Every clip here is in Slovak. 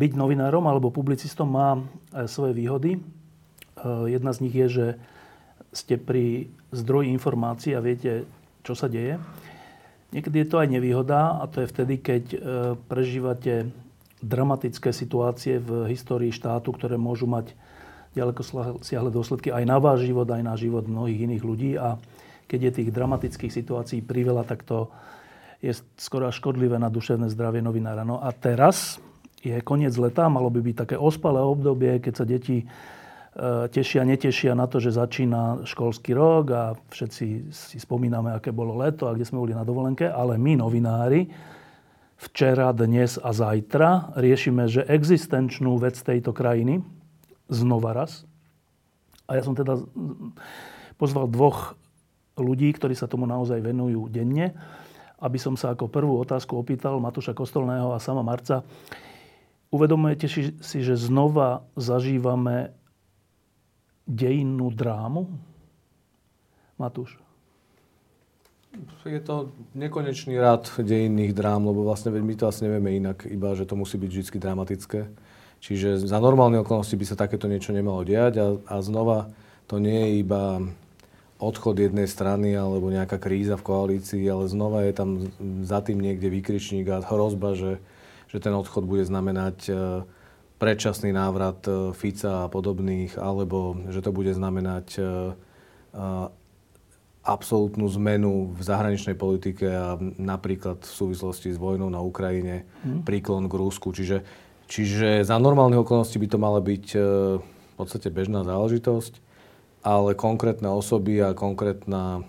Byť novinárom alebo publicistom má e, svoje výhody. E, jedna z nich je, že ste pri zdroji informácií a viete, čo sa deje. Niekedy je to aj nevýhoda a to je vtedy, keď e, prežívate dramatické situácie v histórii štátu, ktoré môžu mať ďaleko siahle dôsledky aj na váš život, aj na život mnohých iných ľudí. A keď je tých dramatických situácií priveľa, tak to je skoro škodlivé na duševné zdravie novinára. No a teraz, je koniec leta, malo by byť také ospalé obdobie, keď sa deti e, tešia, netešia na to, že začína školský rok a všetci si spomíname, aké bolo leto a kde sme boli na dovolenke, ale my, novinári, včera, dnes a zajtra riešime, že existenčnú vec tejto krajiny znova raz. A ja som teda pozval dvoch ľudí, ktorí sa tomu naozaj venujú denne, aby som sa ako prvú otázku opýtal Matúša Kostolného a sama Marca, Uvedomujete si, že znova zažívame dejinnú drámu? Matúš. Je to nekonečný rad dejinných drám, lebo vlastne my to asi nevieme inak, iba že to musí byť vždy dramatické. Čiže za normálne okolnosti by sa takéto niečo nemalo diať a, a znova to nie je iba odchod jednej strany alebo nejaká kríza v koalícii, ale znova je tam za tým niekde výkričník a hrozba, že že ten odchod bude znamenať e, predčasný návrat e, Fica a podobných, alebo že to bude znamenať e, absolútnu zmenu v zahraničnej politike a napríklad v súvislosti s vojnou na Ukrajine hmm. príklon k Rusku. Čiže, čiže za normálnych okolností by to mala byť v podstate bežná záležitosť, ale konkrétne osoby a konkrétna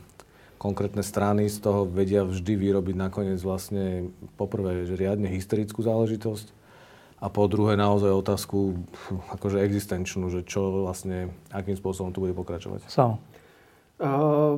konkrétne strany z toho vedia vždy vyrobiť nakoniec vlastne poprvé že riadne historickú záležitosť a po druhé naozaj otázku akože existenčnú, že čo vlastne, akým spôsobom tu bude pokračovať. Samo. Uh,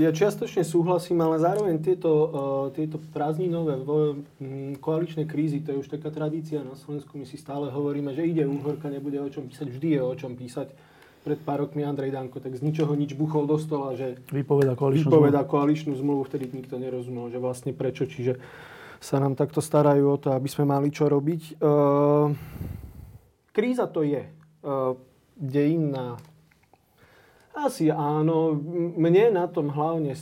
ja čiastočne súhlasím, ale zároveň tieto, uh, tieto prázdninové vo, um, koaličné krízy, to je už taká tradícia na Slovensku, my si stále hovoríme, že ide úhorka, nebude o čom písať, vždy je o čom písať pred pár rokmi Andrej Danko tak z ničoho nič buchol do stola, že vypoveda koaličnú, vypoveda koaličnú zmluvu, vtedy nikto nerozumel, že vlastne prečo, čiže sa nám takto starajú o to, aby sme mali čo robiť. Uh, kríza to je. Uh, dejinná. Asi áno. Mne na tom hlavne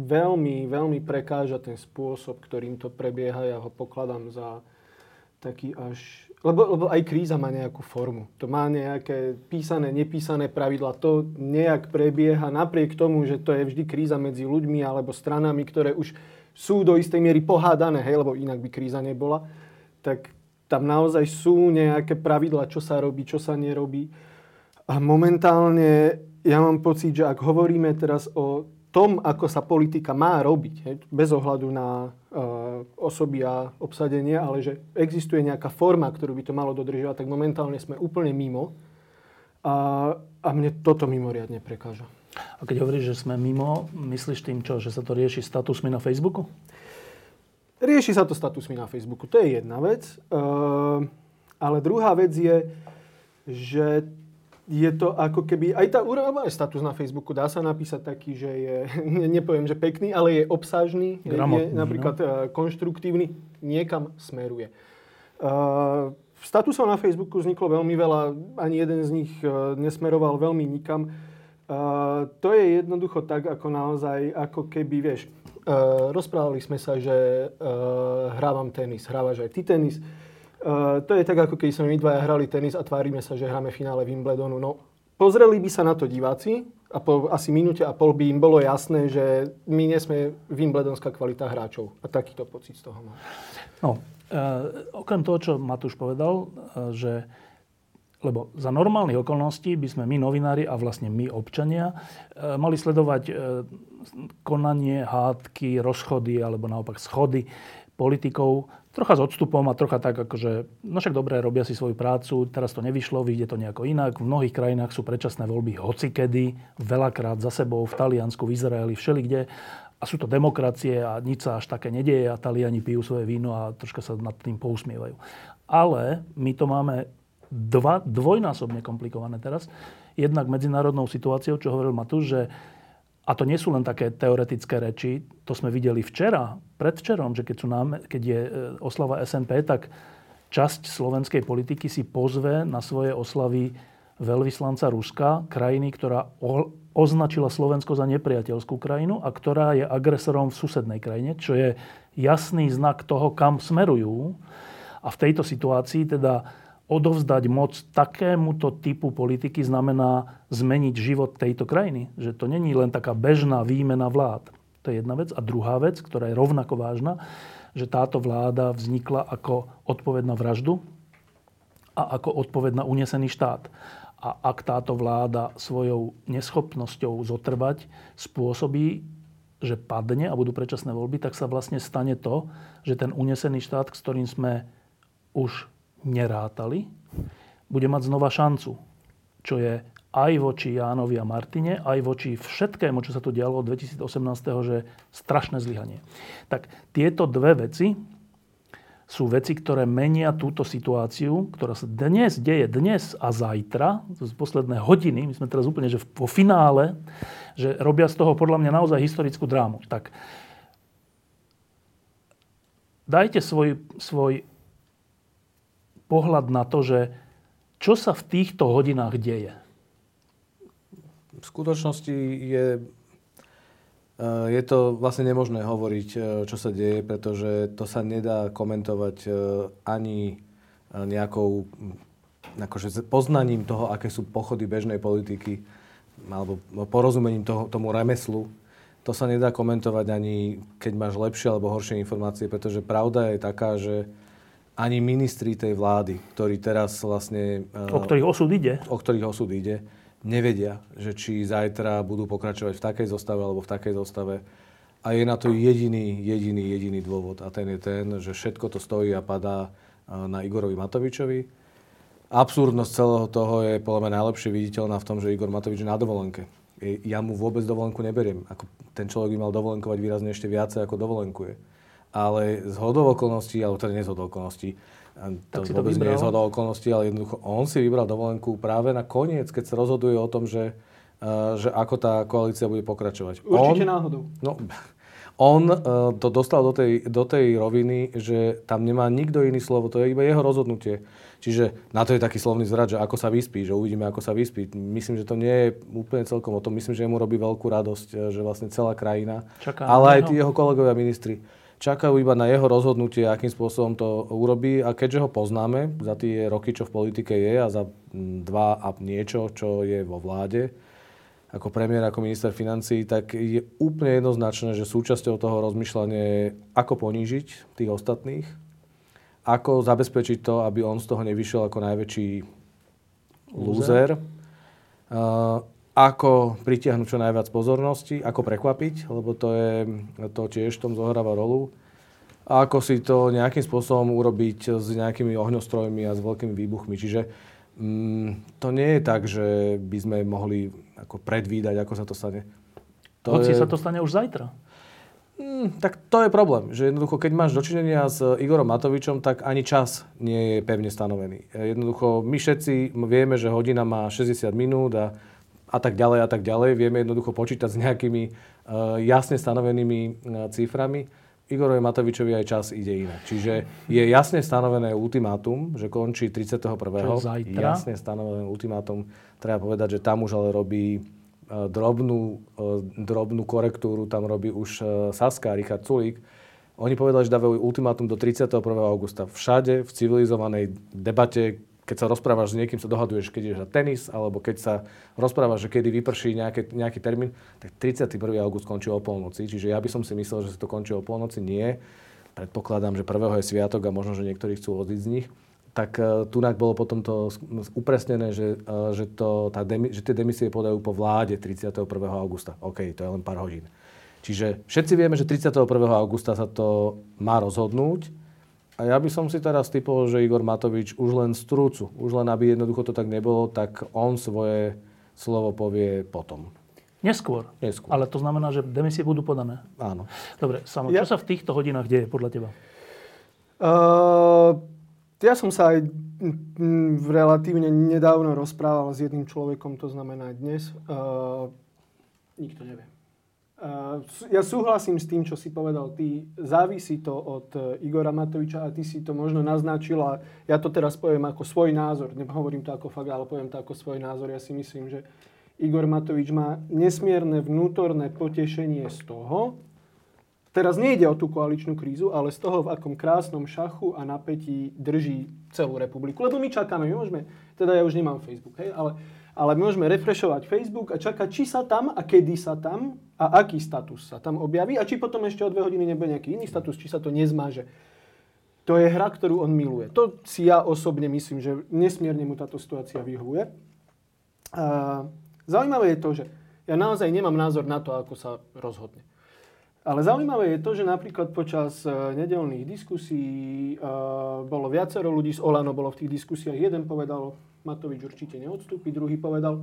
veľmi, veľmi prekáža ten spôsob, ktorým to prebieha. Ja ho pokladám za taký až lebo, lebo aj kríza má nejakú formu. To má nejaké písané, nepísané pravidla. To nejak prebieha napriek tomu, že to je vždy kríza medzi ľuďmi alebo stranami, ktoré už sú do istej miery pohádané, hej, lebo inak by kríza nebola. Tak tam naozaj sú nejaké pravidla, čo sa robí, čo sa nerobí. A momentálne ja mám pocit, že ak hovoríme teraz o tom, ako sa politika má robiť, hej, bez ohľadu na uh, osoby a obsadenie, ale že existuje nejaká forma, ktorú by to malo dodržiavať, tak momentálne sme úplne mimo. A, a mne toto mimoriadne prekáža. A keď hovoríš, že sme mimo, myslíš tým čo? Že sa to rieši statusmi na Facebooku? Rieši sa to statusmi na Facebooku, to je jedna vec. Uh, ale druhá vec je, že je to ako keby, aj tá úroveň, aj status na Facebooku dá sa napísať taký, že je, nepoviem, že pekný, ale je obsažný, Gramotný, je napríklad no? konštruktívny, niekam smeruje. Uh, statusov na Facebooku vzniklo veľmi veľa, ani jeden z nich uh, nesmeroval veľmi nikam. Uh, to je jednoducho tak, ako naozaj, ako keby, vieš, uh, rozprávali sme sa, že uh, hrávam tenis, hrávaš aj ty tenis, Uh, to je tak, ako keď sme my dvaja hrali tenis a tvárime sa, že hráme finále Wimbledonu. No, pozreli by sa na to diváci a po asi minúte a pol by im bolo jasné, že my nie sme Wimbledonská kvalita hráčov. A takýto pocit z toho mám. No, uh, okrem toho, čo Matúš povedal, uh, že lebo za normálnych okolností by sme my novinári a vlastne my občania mali sledovať konanie, hádky, rozchody alebo naopak schody politikov trocha s odstupom a trocha tak, akože, no však dobre, robia si svoju prácu, teraz to nevyšlo, vyjde to nejako inak. V mnohých krajinách sú predčasné voľby hocikedy, veľakrát za sebou, v Taliansku, v Izraeli, všelikde. A sú to demokracie a nič sa až také nedieje a Taliani pijú svoje víno a troška sa nad tým pousmievajú. Ale my to máme dva, dvojnásobne komplikované teraz. Jednak medzinárodnou situáciou, čo hovoril Matúš, že a to nie sú len také teoretické reči, to sme videli včera, predvčerom, že keď, sú nám, keď je e, oslava SNP, tak časť slovenskej politiky si pozve na svoje oslavy veľvyslanca Ruska, krajiny, ktorá označila Slovensko za nepriateľskú krajinu a ktorá je agresorom v susednej krajine, čo je jasný znak toho, kam smerujú. A v tejto situácii teda odovzdať moc takémuto typu politiky znamená zmeniť život tejto krajiny. Že to není len taká bežná výmena vlád. To je jedna vec. A druhá vec, ktorá je rovnako vážna, že táto vláda vznikla ako odpoveď na vraždu a ako odpoveď na unesený štát. A ak táto vláda svojou neschopnosťou zotrvať spôsobí, že padne a budú predčasné voľby, tak sa vlastne stane to, že ten unesený štát, s ktorým sme už nerátali, bude mať znova šancu, čo je aj voči Jánovi a Martine, aj voči všetkému, čo sa tu dialo od 2018, že strašné zlyhanie. Tak tieto dve veci sú veci, ktoré menia túto situáciu, ktorá sa dnes deje, dnes a zajtra, z posledné hodiny, my sme teraz úplne že po finále, že robia z toho podľa mňa naozaj historickú drámu. Tak dajte svoj, svoj pohľad na to, že čo sa v týchto hodinách deje? V skutočnosti je, e, je to vlastne nemožné hovoriť, e, čo sa deje, pretože to sa nedá komentovať e, ani nejakou akože poznaním toho, aké sú pochody bežnej politiky alebo porozumením toho, tomu remeslu. To sa nedá komentovať ani keď máš lepšie alebo horšie informácie, pretože pravda je taká, že ani ministri tej vlády, ktorí teraz vlastne... O ktorých osud ide. O ktorých osud ide, nevedia, že či zajtra budú pokračovať v takej zostave alebo v takej zostave. A je na to jediný, jediný, jediný dôvod. A ten je ten, že všetko to stojí a padá na Igorovi Matovičovi. Absurdnosť celého toho je podľa mňa najlepšie viditeľná v tom, že Igor Matovič je na dovolenke. Ja mu vôbec dovolenku neberiem. Ako ten človek by mal dovolenkovať výrazne ešte viacej, ako dovolenkuje ale z hodov okolností, alebo teda nie z hodov okolností, to tak vôbec to nie je z hodov okolností, ale jednoducho on si vybral dovolenku práve na koniec, keď sa rozhoduje o tom, že, uh, že ako tá koalícia bude pokračovať. Určite on, náhodou. No, on uh, to dostal do tej, do tej roviny, že tam nemá nikto iný slovo, to je iba jeho rozhodnutie. Čiže na to je taký slovný zrad, že ako sa vyspí, že uvidíme, ako sa vyspí. Myslím, že to nie je úplne celkom o tom. Myslím, že mu robí veľkú radosť, e, že vlastne celá krajina, Čaká ale aj tí jeho kolegovia ministri čakajú iba na jeho rozhodnutie, akým spôsobom to urobí. A keďže ho poznáme za tie roky, čo v politike je a za dva a niečo, čo je vo vláde, ako premiér, ako minister financí, tak je úplne jednoznačné, že súčasťou toho rozmýšľania je, ako ponížiť tých ostatných, ako zabezpečiť to, aby on z toho nevyšiel ako najväčší lúzer. Uh, ako pritiahnuť čo najviac pozornosti, ako prekvapiť, lebo to, je, to tiež v tom zohráva rolu. A ako si to nejakým spôsobom urobiť s nejakými ohňostrojmi a s veľkými výbuchmi. Čiže mm, to nie je tak, že by sme mohli ako predvídať, ako sa to stane. To Hoci je... sa to stane už zajtra. Mm, tak to je problém, že jednoducho, keď máš dočinenia s Igorom Matovičom, tak ani čas nie je pevne stanovený. Jednoducho, my všetci vieme, že hodina má 60 minút a a tak ďalej a tak ďalej. Vieme jednoducho počítať s nejakými uh, jasne stanovenými uh, ciframi. Igorovi Matovičovi aj čas ide inak. Čiže je jasne stanovené ultimátum, že končí 31. Jasne stanovené ultimátum. Treba povedať, že tam už ale robí uh, drobnú, drobnú korektúru, tam robí už Saska a Richard Sulík. Oni povedali, že dávajú ultimátum do 31. augusta. Všade v civilizovanej debate, keď sa rozprávaš s niekým, sa dohaduješ, keď ideš na tenis, alebo keď sa rozprávaš, že kedy vyprší nejaké, nejaký termín, tak 31. august končí o polnoci. Čiže ja by som si myslel, že sa to končí o polnoci. Nie. Predpokladám, že prvého je sviatok a možno, že niektorí chcú odísť z nich. Tak uh, tunak bolo potom to upresnené, že, uh, že, to, tá demi, že tie demisie podajú po vláde 31. augusta. OK, to je len pár hodín. Čiže všetci vieme, že 31. augusta sa to má rozhodnúť. A ja by som si teraz typol, že Igor Matovič už len strúcu, už len aby jednoducho to tak nebolo, tak on svoje slovo povie potom. Neskôr. Neskôr. Ale to znamená, že demisie budú podané. Áno. Dobre, Samo, Ja- čo sa v týchto hodinách deje podľa teba? Uh, ja som sa aj relatívne nedávno rozprával s jedným človekom, to znamená aj dnes. Uh, nikto nevie. S- ja súhlasím s tým, čo si povedal ty. Závisí to od eh, Igora Matoviča a ty si to možno naznačil a ja to teraz poviem ako svoj názor. Nehovorím to ako fakt, ale poviem to ako svoj názor. Ja si myslím, že Igor Matovič má nesmierne vnútorné potešenie z toho, Teraz nejde o tú koaličnú krízu, ale z toho, v akom krásnom šachu a napätí drží celú republiku. Lebo my čakáme, my môžeme, teda ja už nemám Facebook, hej, ale, ale môžeme refreshovať Facebook a čakať, či sa tam a kedy sa tam a aký status sa tam objaví a či potom ešte o dve hodiny nebude nejaký iný status, či sa to nezmaže. To je hra, ktorú on miluje. To si ja osobne myslím, že nesmierne mu táto situácia vyhovuje. Zaujímavé je to, že ja naozaj nemám názor na to, ako sa rozhodne. Ale zaujímavé je to, že napríklad počas e, nedelných diskusí e, bolo viacero ľudí z Olano, bolo v tých diskusiách. Jeden povedal, Matovič určite neodstúpi, druhý povedal,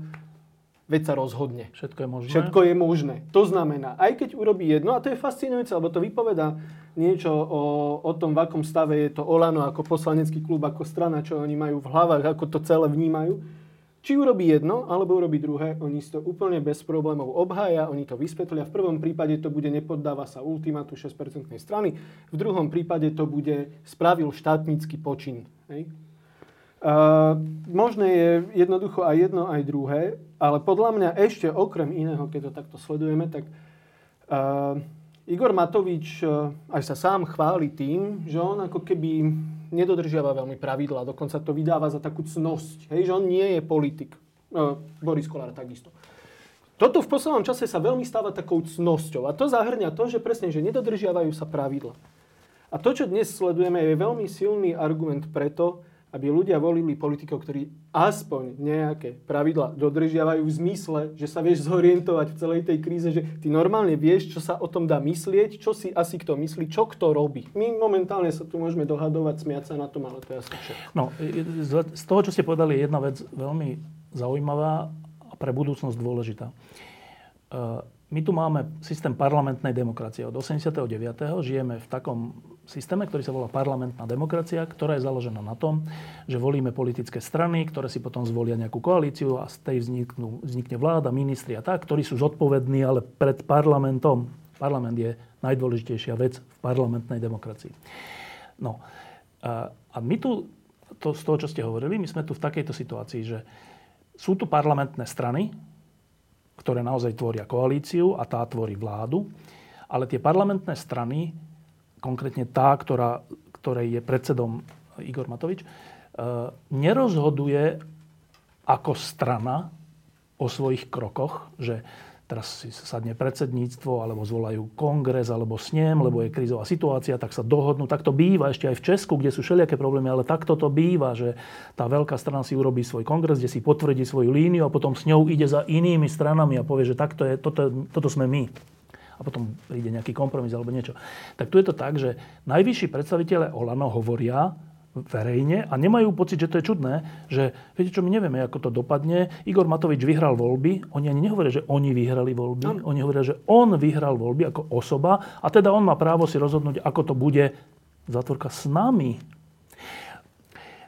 veď sa rozhodne. Všetko je možné. Všetko je možné. To znamená, aj keď urobí jedno, a to je fascinujúce, lebo to vypoveda niečo o, o tom, v akom stave je to Olano ako poslanecký klub, ako strana, čo oni majú v hlavách, ako to celé vnímajú. Či urobí jedno, alebo urobí druhé, oni si to úplne bez problémov obhája, oni to vysvetlia. V prvom prípade to bude nepoddáva sa ultimatu 6% strany, v druhom prípade to bude spravil štátnický počin. Hej? Uh, možné je jednoducho aj jedno, aj druhé, ale podľa mňa ešte okrem iného, keď to takto sledujeme, tak uh, Igor Matovič uh, aj sa sám chváli tým, že on ako keby nedodržiava veľmi pravidla, dokonca to vydáva za takú cnosť, hej, že on nie je politik. Uh, Boris Kolár takisto. Toto v poslednom čase sa veľmi stáva takou cnosťou a to zahrňa to, že presne, že nedodržiavajú sa pravidla. A to, čo dnes sledujeme, je veľmi silný argument preto, aby ľudia volili politikov, ktorí aspoň nejaké pravidla dodržiavajú v zmysle, že sa vieš zorientovať v celej tej kríze, že ty normálne vieš, čo sa o tom dá myslieť, čo si asi kto myslí, čo kto robí. My momentálne sa tu môžeme dohadovať, smiať sa na tom, ale to je asi všetko. No, z z toho, čo ste povedali, je jedna vec veľmi zaujímavá a pre budúcnosť dôležitá. E, My tu máme systém parlamentnej demokracie. Od 89. žijeme v takom systéme, ktorý sa volá parlamentná demokracia, ktorá je založená na tom, že volíme politické strany, ktoré si potom zvolia nejakú koalíciu a z tej vzniknú, vznikne vláda, ministri a tak, ktorí sú zodpovední, ale pred parlamentom. Parlament je najdôležitejšia vec v parlamentnej demokracii. No, a a my tu, to, z toho, čo ste hovorili, my sme tu v takejto situácii, že sú tu parlamentné strany, ktoré naozaj tvoria koalíciu a tá tvorí vládu, ale tie parlamentné strany, konkrétne tá, ktorá, ktorej je predsedom Igor Matovič, e, nerozhoduje ako strana o svojich krokoch, že teraz si sadne predsedníctvo, alebo zvolajú kongres, alebo snem, lebo je krízová situácia, tak sa dohodnú. Tak to býva ešte aj v Česku, kde sú všelijaké problémy, ale takto to býva, že tá veľká strana si urobí svoj kongres, kde si potvrdí svoju líniu a potom s ňou ide za inými stranami a povie, že takto je, toto, toto sme my. A potom príde nejaký kompromis alebo niečo. Tak tu je to tak, že najvyšší predstaviteľe Olano hovoria verejne a nemajú pocit, že to je čudné, že viete čo, my nevieme, ako to dopadne. Igor Matovič vyhral voľby. Oni ani nehovoria, že oni vyhrali voľby. Oni hovoria, že on vyhral voľby ako osoba a teda on má právo si rozhodnúť, ako to bude zatvorka s nami.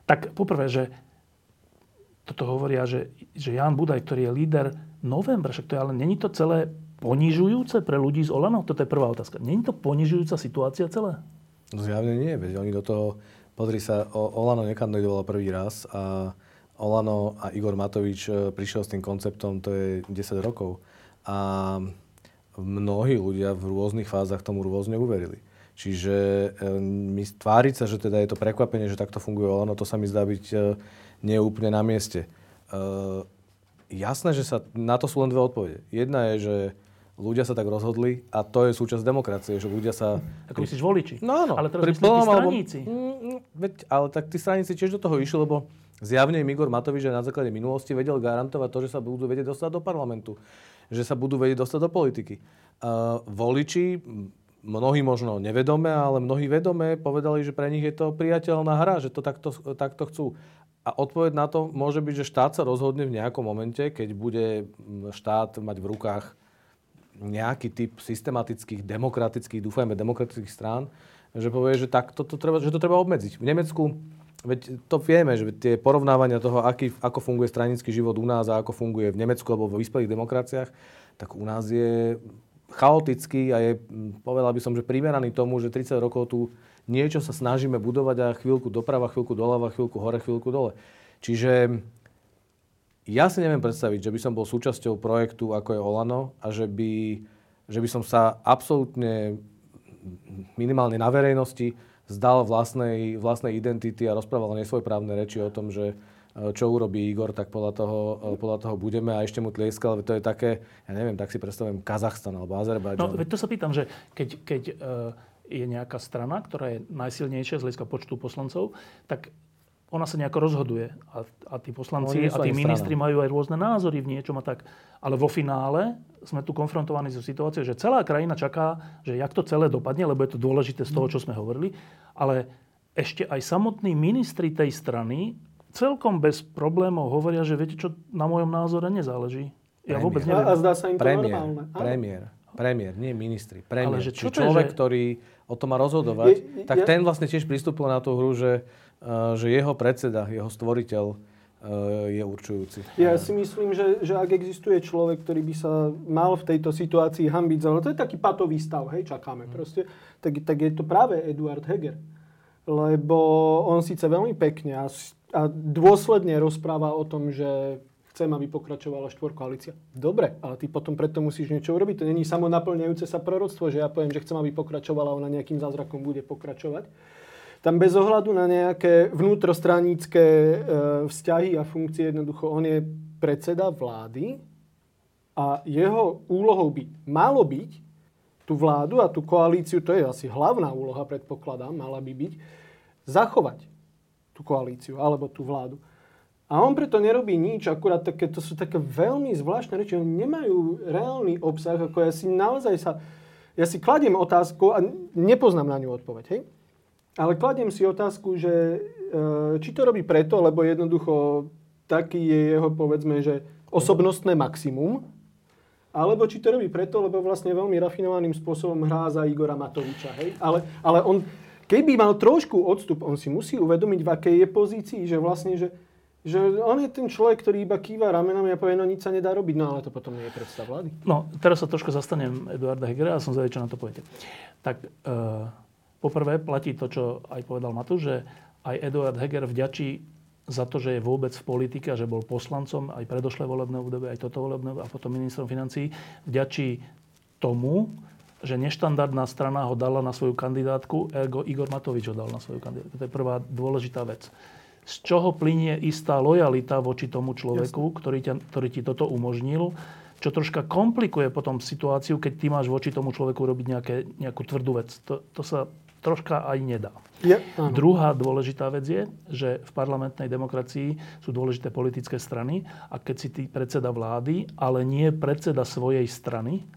Tak poprvé, že toto hovoria, že, že Jan Budaj, ktorý je líder novembra, však to je ale není to celé ponižujúce pre ľudí z Olano? Toto je prvá otázka. Není to ponižujúca situácia celé? No zjavne nie, veď oni do toho, pozri sa, Olano nekandidovala prvý raz a Olano a Igor Matovič e, prišiel s tým konceptom, to je 10 rokov. A mnohí ľudia v rôznych fázach tomu rôzne uverili. Čiže e, my tváriť sa, že teda je to prekvapenie, že takto funguje Olano, to sa mi zdá byť e, nie úplne na mieste. Jasné, že sa, na to sú len dve odpovede. Jedna je, že ľudia sa tak rozhodli a to je súčasť demokracie, že ľudia sa... Ako myslíš voliči? No áno. Ale teraz myslíš tí plnom alebo- straníci. Mm, mm, veď, ale tak tí straníci tiež do toho išli, lebo zjavne im Igor Matovič že na základe minulosti vedel garantovať to, že sa budú vedieť dostať do parlamentu. Že sa budú vedieť dostať do politiky. voliči, mnohí možno nevedome, ale mnohí vedome povedali, že pre nich je to priateľná hra, že to takto, takto chcú. A odpoveď na to môže byť, že štát sa rozhodne v nejakom momente, keď bude štát mať v rukách nejaký typ systematických, demokratických, dúfajme, demokratických strán, že povie, že, tak to, to treba, že to treba obmedziť. V Nemecku, veď to vieme, že tie porovnávania toho, aký, ako funguje stranický život u nás a ako funguje v Nemecku alebo vo vyspelých demokraciách, tak u nás je chaotický a je, povedal by som, že primeraný tomu, že 30 rokov tu niečo sa snažíme budovať a chvíľku doprava, chvíľku doľava, chvíľku hore, chvíľku dole. Čiže ja si neviem predstaviť, že by som bol súčasťou projektu ako je Olano a že by, že by som sa absolútne minimálne na verejnosti zdal vlastnej, vlastnej identity a rozprával nesvojprávne reči o tom, že e, čo urobí Igor, tak podľa toho, e, podľa toho budeme a ešte mu tlieskal, to je také, ja neviem, tak si predstavujem Kazachstan alebo Azerbajdžan. No, to sa pýtam, že keď, keď uh je nejaká strana, ktorá je najsilnejšia z hľadiska počtu poslancov, tak ona sa nejako rozhoduje. A, a tí poslanci no, a tí ministri strana. majú aj rôzne názory v niečom a tak. Ale vo finále sme tu konfrontovaní so situáciou, že celá krajina čaká, že jak to celé dopadne, lebo je to dôležité z toho, čo sme hovorili. Ale ešte aj samotní ministri tej strany celkom bez problémov hovoria, že viete čo, na mojom názore nezáleží. Ja premiér. vôbec neviem. A zdá sa im to premiér, normálne. Premiér. Premiér, nie ministri. Premiér. Ale že čo človek, že... ktorý o tom má rozhodovať, je, tak ja... ten vlastne tiež pristúpil na tú hru, že, že jeho predseda, jeho stvoriteľ uh, je určujúci. Ja si myslím, že, že ak existuje človek, ktorý by sa mal v tejto situácii hambiť, ale to je taký patový stav, hej, čakáme hmm. proste, tak, tak je to práve Eduard Heger. Lebo on síce veľmi pekne a, a dôsledne rozpráva o tom, že chcem, aby pokračovala štvorkoalícia. Dobre, ale ty potom preto musíš niečo urobiť. To není samonaplňajúce sa proroctvo, že ja poviem, že chcem, aby pokračovala, ona nejakým zázrakom bude pokračovať. Tam bez ohľadu na nejaké vnútrostranícke e, vzťahy a funkcie, jednoducho on je predseda vlády a jeho úlohou by malo byť tú vládu a tú koalíciu, to je asi hlavná úloha, predpokladám, mala by byť, zachovať tú koalíciu alebo tú vládu. A on preto nerobí nič, akurát také, to sú také veľmi zvláštne reči, oni nemajú reálny obsah, ako ja si naozaj sa, ja si kladiem otázku a nepoznám na ňu odpoveď, hej? Ale kladiem si otázku, že e, či to robí preto, lebo jednoducho taký je jeho, povedzme, že osobnostné maximum, alebo či to robí preto, lebo vlastne veľmi rafinovaným spôsobom hrá za Igora Matoviča, hej? Ale, ale on, keby mal trošku odstup, on si musí uvedomiť, v akej je pozícii, že vlastne, že že on je ten človek, ktorý iba kýva ramenami a povie, no nič sa nedá robiť, no ale to potom nie je predstav vlády. No, teraz sa trošku zastanem Eduarda Hegera a som zvedel, čo na to poviete. Tak e, poprvé platí to, čo aj povedal Matu, že aj Eduard Heger vďačí za to, že je vôbec v politike a že bol poslancom aj predošlé volebné obdobie, aj toto volebné a potom ministrom financí, vďačí tomu, že neštandardná strana ho dala na svoju kandidátku, ergo Igor Matovič ho dal na svoju kandidátku. To je prvá dôležitá vec z čoho plinie istá lojalita voči tomu človeku, ktorý, ťa, ktorý ti toto umožnil, čo troška komplikuje potom situáciu, keď ty máš voči tomu človeku robiť nejaké, nejakú tvrdú vec. To, to sa troška aj nedá. Je, Druhá dôležitá vec je, že v parlamentnej demokracii sú dôležité politické strany a keď si ty predseda vlády, ale nie predseda svojej strany,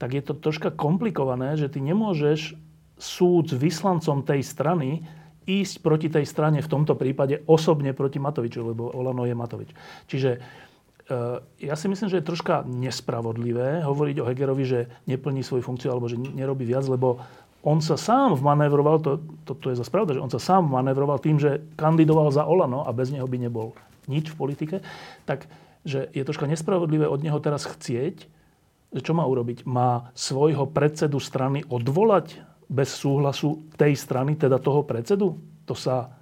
tak je to troška komplikované, že ty nemôžeš súd s vyslancom tej strany ísť proti tej strane, v tomto prípade osobne proti Matoviču, lebo Olano je Matovič. Čiže e, ja si myslím, že je troška nespravodlivé hovoriť o Hegerovi, že neplní svoju funkciu alebo že nerobí viac, lebo on sa sám vmanevroval, to, to, to je za pravda, že on sa sám vmanevroval tým, že kandidoval za Olano a bez neho by nebol nič v politike, tak že je troška nespravodlivé od neho teraz chcieť, že čo má urobiť? Má svojho predsedu strany odvolať bez súhlasu tej strany, teda toho predsedu? To sa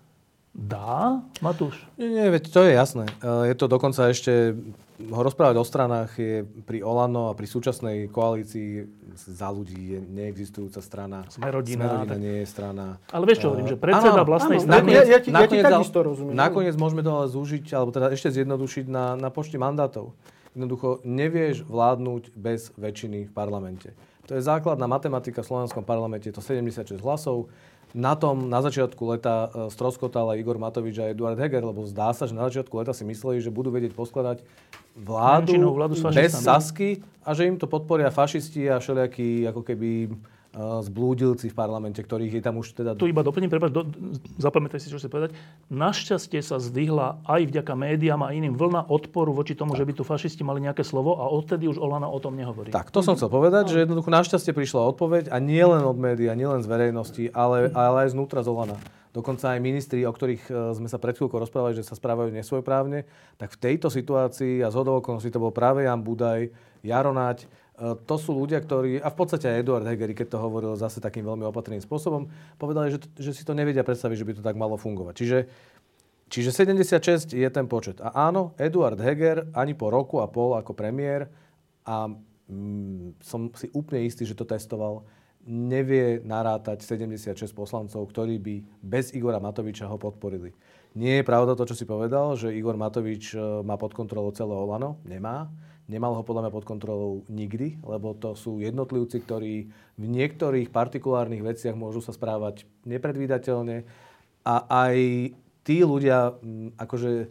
dá, Matúš? Nie, nie, veď to je jasné. E, je to dokonca ešte, ho rozprávať o stranách je pri Olano a pri súčasnej koalícii za ľudí je neexistujúca strana. Sme rodina. Sme rodina, nie je strana. Ale vieš čo hovorím, že predseda áno, vlastnej áno, strany... Nakoniec, ja, ja, ti, ja ti takisto rozumiem. Nakoniec môžeme to ale zúžiť, alebo teda ešte zjednodušiť na, na počte mandátov. Jednoducho nevieš vládnuť bez väčšiny v parlamente. To je základná matematika v slovenskom parlamente, je to 76 hlasov. Na tom na začiatku leta e, stroskotal aj Igor Matovič a Eduard Heger, lebo zdá sa, že na začiatku leta si mysleli, že budú vedieť poskladať vládu, vládu bez Sasky a že im to podporia fašisti a všelijakí ako keby zblúdilci v parlamente, ktorých je tam už teda... Tu iba doplním, prepáč, do, zapamätaj si, čo chcem povedať. Našťastie sa zdvihla aj vďaka médiám a iným vlna odporu voči tomu, tak. že by tu fašisti mali nejaké slovo a odtedy už Olano o tom nehovorí. Tak, to som chcel povedať, no. že jednoducho našťastie prišla odpoveď a nie len od médií, nie len z verejnosti, ale, ale aj znútra z Olana. Dokonca aj ministri, o ktorých e, sme sa pred chvíľkou rozprávali, že sa správajú nesvojprávne, tak v tejto situácii a z okolností to bol práve Jan Budaj, Jaronáť, E, to sú ľudia, ktorí, a v podstate aj Eduard Hegery, keď to hovoril zase takým veľmi opatrným spôsobom, povedali, že, že si to nevedia predstaviť, že by to tak malo fungovať. Čiže, čiže 76 je ten počet. A áno, Eduard Heger ani po roku a pol ako premiér, a mm, som si úplne istý, že to testoval, nevie narátať 76 poslancov, ktorí by bez Igora Matoviča ho podporili. Nie je pravda to, čo si povedal, že Igor Matovič e, má pod kontrolou celé Olano. Nemá. Nemal ho podľa mňa pod kontrolou nikdy, lebo to sú jednotlivci, ktorí v niektorých partikulárnych veciach môžu sa správať nepredvídateľne a aj tí ľudia, akože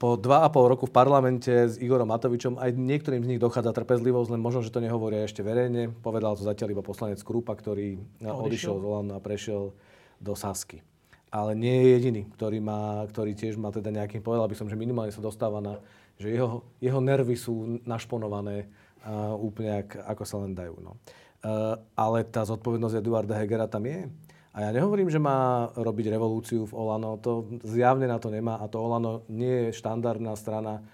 po dva a pol roku v parlamente s Igorom Matovičom aj niektorým z nich dochádza trpezlivosť, len možno, že to nehovoria ešte verejne. Povedal to zatiaľ iba poslanec Krupa, ktorý odišiel z Olanu a prešiel do Sasky. Ale nie je jediný, ktorý, má, ktorý tiež má teda nejakým, povedal by som, že minimálne sa dostáva na že jeho, jeho nervy sú našponované uh, úplne ak, ako sa len dajú. No. Uh, ale tá zodpovednosť Eduarda Hegera tam je. A ja nehovorím, že má robiť revolúciu v Olano, to zjavne na to nemá a to Olano nie je štandardná strana,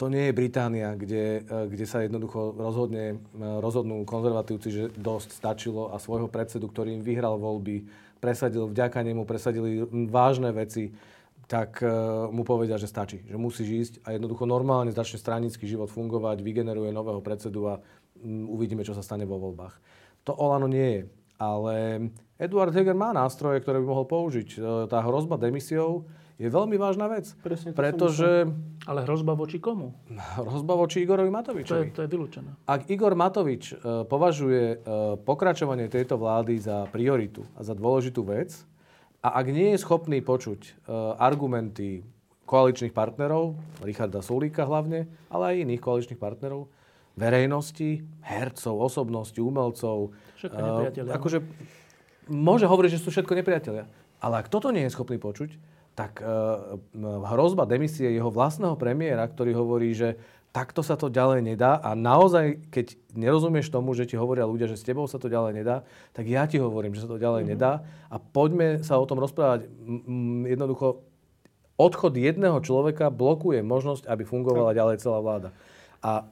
to nie je Británia, kde, uh, kde sa jednoducho rozhodne, uh, rozhodnú konzervatívci, že dosť stačilo a svojho predsedu, ktorý vyhral voľby, presadil, vďaka nemu presadili vážne veci tak uh, mu povedia, že stačí, že musíš ísť a jednoducho normálne začne stranický život fungovať, vygeneruje nového predsedu a um, uvidíme, čo sa stane vo voľbách. To Olano nie je, ale Eduard Heger má nástroje, ktoré by mohol použiť. E, tá hrozba demisiou je veľmi vážna vec. Presne, pretože... Ale hrozba voči komu? Hrozba voči Igorovi Matovičovi. To je, to je vylúčené. Ak Igor Matovič uh, považuje uh, pokračovanie tejto vlády za prioritu a za dôležitú vec, a ak nie je schopný počuť uh, argumenty koaličných partnerov, Richarda Sulíka hlavne, ale aj iných koaličných partnerov, verejnosti, hercov, osobností, umelcov. Všetko uh, nepriatelia. Akože môže hovoriť, že sú všetko nepriatelia. Ale ak toto nie je schopný počuť, tak uh, hrozba demisie jeho vlastného premiéra, ktorý hovorí, že takto sa to ďalej nedá a naozaj, keď nerozumieš tomu, že ti hovoria ľudia, že s tebou sa to ďalej nedá, tak ja ti hovorím, že sa to ďalej mm-hmm. nedá a poďme sa o tom rozprávať. Jednoducho, odchod jedného človeka blokuje možnosť, aby fungovala ďalej celá vláda. A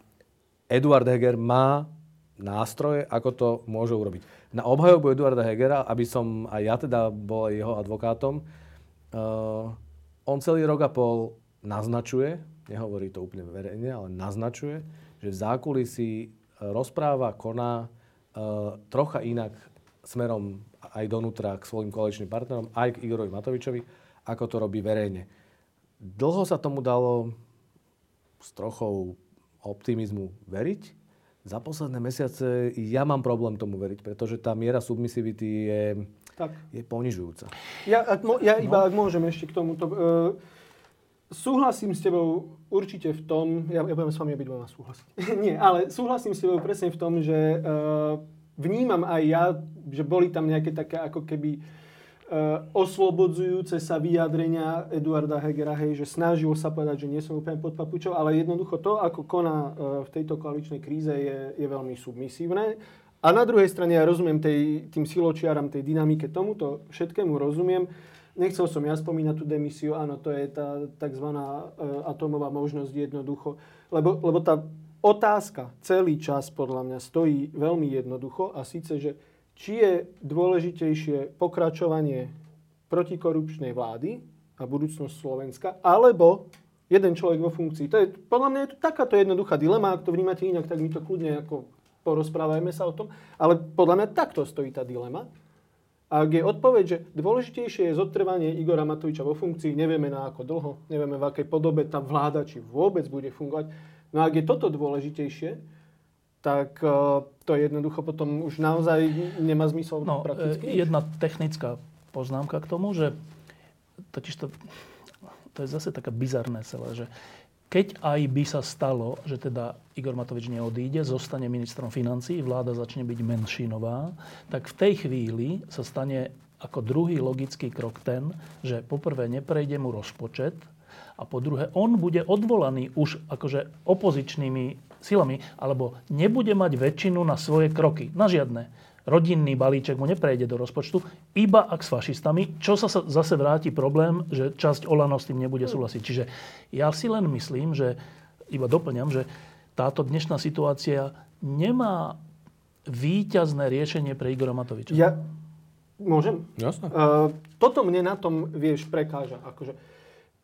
Eduard Heger má nástroje, ako to môže urobiť. Na obhajobu Eduarda Hegera, aby som aj ja teda bol jeho advokátom, uh, on celý rok a pol naznačuje, nehovorí to úplne verejne, ale naznačuje, že v zákulisí e, rozpráva, koná uh, trocha inak smerom aj donútra k svojim koaličným partnerom, aj k Igorovi Matovičovi, ako to robí verejne. Dlho sa tomu dalo s trochou optimizmu veriť. Za posledné mesiace ja mám problém tomu veriť, pretože tá miera submisivity je, tak. je ponižujúca. Ja, ak, ja iba no. ak môžem ešte k tomuto. Uh, Súhlasím s tebou určite v tom, ja, ja budem s vami obidvoma súhlasiť. Nie, ale súhlasím s tebou presne v tom, že uh, vnímam aj ja, že boli tam nejaké také ako keby uh, oslobodzujúce sa vyjadrenia Eduarda Hegera, hej, že snažil sa povedať, že nie som úplne pod papučou, ale jednoducho to, ako koná uh, v tejto koaličnej kríze, je, je veľmi submisívne. A na druhej strane ja rozumiem tej, tým siločiaram, tej dynamike, tomuto všetkému rozumiem. Nechcel som ja spomínať tú demisiu, áno, to je tá tzv. E, atomová možnosť jednoducho. Lebo, lebo tá otázka celý čas podľa mňa stojí veľmi jednoducho a síce, že či je dôležitejšie pokračovanie protikorupčnej vlády a budúcnosť Slovenska, alebo jeden človek vo funkcii. To je, podľa mňa je to takáto jednoduchá dilema, ak to vnímate inak, tak mi to kľudne ako porozprávajme sa o tom. Ale podľa mňa takto stojí tá dilema. A ak je odpoveď, že dôležitejšie je zotrvanie Igora Matoviča vo funkcii, nevieme na ako dlho, nevieme v akej podobe tá vláda, či vôbec bude fungovať. No a ak je toto dôležitejšie, tak uh, to jednoducho potom už naozaj nemá zmysel no, prakticky. Jedna technická poznámka k tomu, že totiž to, to je zase také bizarné celé, že keď aj by sa stalo, že teda Igor Matovič neodíde, zostane ministrom financí, vláda začne byť menšinová, tak v tej chvíli sa stane ako druhý logický krok ten, že poprvé neprejde mu rozpočet a po druhé on bude odvolaný už akože opozičnými silami alebo nebude mať väčšinu na svoje kroky. Na žiadne rodinný balíček mu neprejde do rozpočtu, iba ak s fašistami, čo sa zase vráti problém, že časť Olano s tým nebude súhlasiť. Čiže ja si len myslím, že, iba doplňam, že táto dnešná situácia nemá výťazné riešenie pre Igora Matoviča. Ja môžem? Jasne. Uh, toto mne na tom, vieš, prekáža. Akože,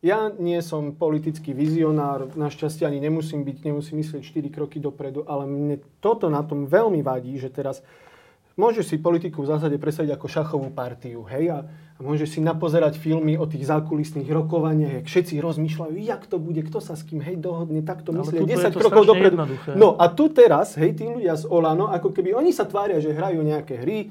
ja nie som politický vizionár, našťastie ani nemusím byť, nemusím myslieť 4 kroky dopredu, ale mne toto na tom veľmi vadí, že teraz Môžeš si politiku v zásade presadiť ako šachovú partiu, hej, a, a môžeš si napozerať filmy o tých zákulisných rokovaniach, jak všetci rozmýšľajú, jak to bude, kto sa s kým, hej, dohodne, takto myslia, 10 krokov dopredu. Jednoduché. No a tu teraz, hej, tí ľudia z Olano, ako keby oni sa tvária, že hrajú nejaké hry,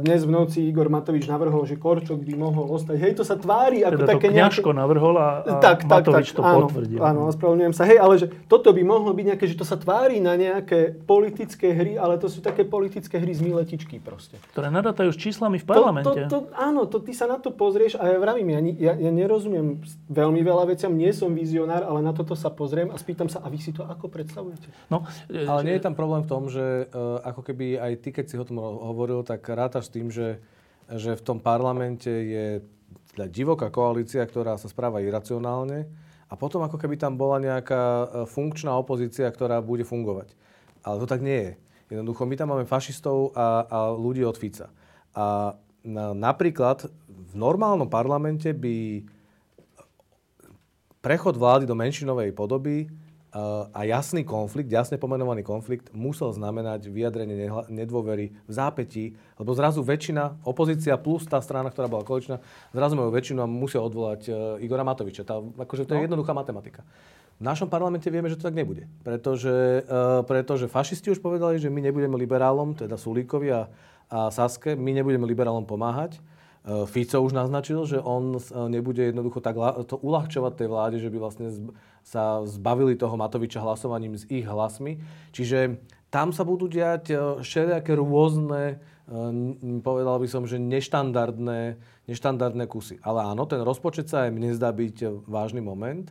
dnes v noci Igor Matovič navrhol, že Korčok by mohol ostať. Hej, to sa tvári ako teda také to nejaké... navrhol a, a tak, Matovič tak, to áno, potvrdil. Áno, ospravedlňujem sa. Hej, ale že toto by mohlo byť nejaké, že to sa tvári na nejaké politické hry, ale to sú také politické hry z miletičky proste. Ktoré nadátajú s číslami v parlamente. To, to, to, áno, to ty sa na to pozrieš a ja vravím, ja, ja, ja nerozumiem veľmi veľa veciam, nie som vizionár, ale na toto sa pozriem a spýtam sa, a vy si to ako predstavujete? No, ale nie je tam problém v tom, že uh, ako keby aj ty, keď si o tom hovoril, tak rátaš tým, že, že v tom parlamente je teda divoká koalícia, ktorá sa správa iracionálne a potom ako keby tam bola nejaká e, funkčná opozícia, ktorá bude fungovať. Ale to tak nie je. Jednoducho, my tam máme fašistov a, a ľudí od Fica. A na, napríklad v normálnom parlamente by prechod vlády do menšinovej podoby a jasný konflikt, jasne pomenovaný konflikt musel znamenať vyjadrenie nedôvery v zápätí, lebo zrazu väčšina, opozícia plus tá strana, ktorá bola koaličná, zrazu majú väčšinu a musia odvolať e, Igora Matoviča. Tá, akože to je no. jednoduchá matematika. V našom parlamente vieme, že to tak nebude. Pretože, uh, pretože fašisti už povedali, že my nebudeme liberálom, teda Sulíkovi a, a Saske, my nebudeme liberálom pomáhať. Fico už naznačil, že on nebude jednoducho tak to uľahčovať tej vláde, že by vlastne sa zbavili toho Matoviča hlasovaním s ich hlasmi. Čiže tam sa budú diať e, všelijaké rôzne, e, povedal by som, že neštandardné, neštandardné kusy. Ale áno, ten rozpočet sa aj mne zdá byť e, vážny moment.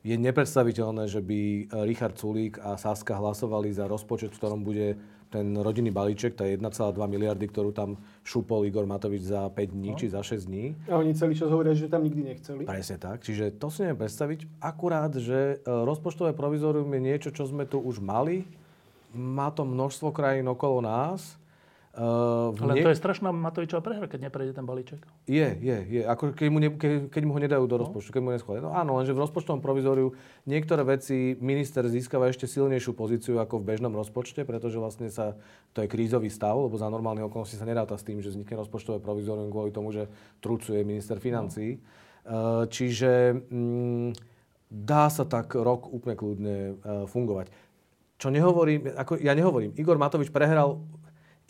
Je nepredstaviteľné, že by Richard Sulík a Saska hlasovali za rozpočet, v ktorom bude ten rodinný balíček, tá 1,2 miliardy, ktorú tam šupol Igor Matovič za 5 dní no. či za 6 dní. A oni celý čas hovoria, že tam nikdy nechceli. Presne tak. Čiže to si neviem predstaviť. Akurát, že e, rozpočtové provizorium je niečo, čo sme tu už mali. Má to množstvo krajín okolo nás Uh, Ale nie... to je strašná Matovičová prehra, keď neprejde ten balíček. Je, je, je. Ako keď, mu ne, keď, keď mu ho nedajú do no. rozpočtu, keď mu neschvália. No áno, lenže v rozpočtovom provizóriu niektoré veci minister získava ešte silnejšiu pozíciu ako v bežnom rozpočte, pretože vlastne sa, to je krízový stav, lebo za normálne okolnosti sa neráta s tým, že vznikne rozpočtové provizórium kvôli tomu, že trucuje minister financí. No. Uh, čiže mm, dá sa tak rok úplne kľudne uh, fungovať. Čo nehovorím, ako ja nehovorím, Igor Matovič prehral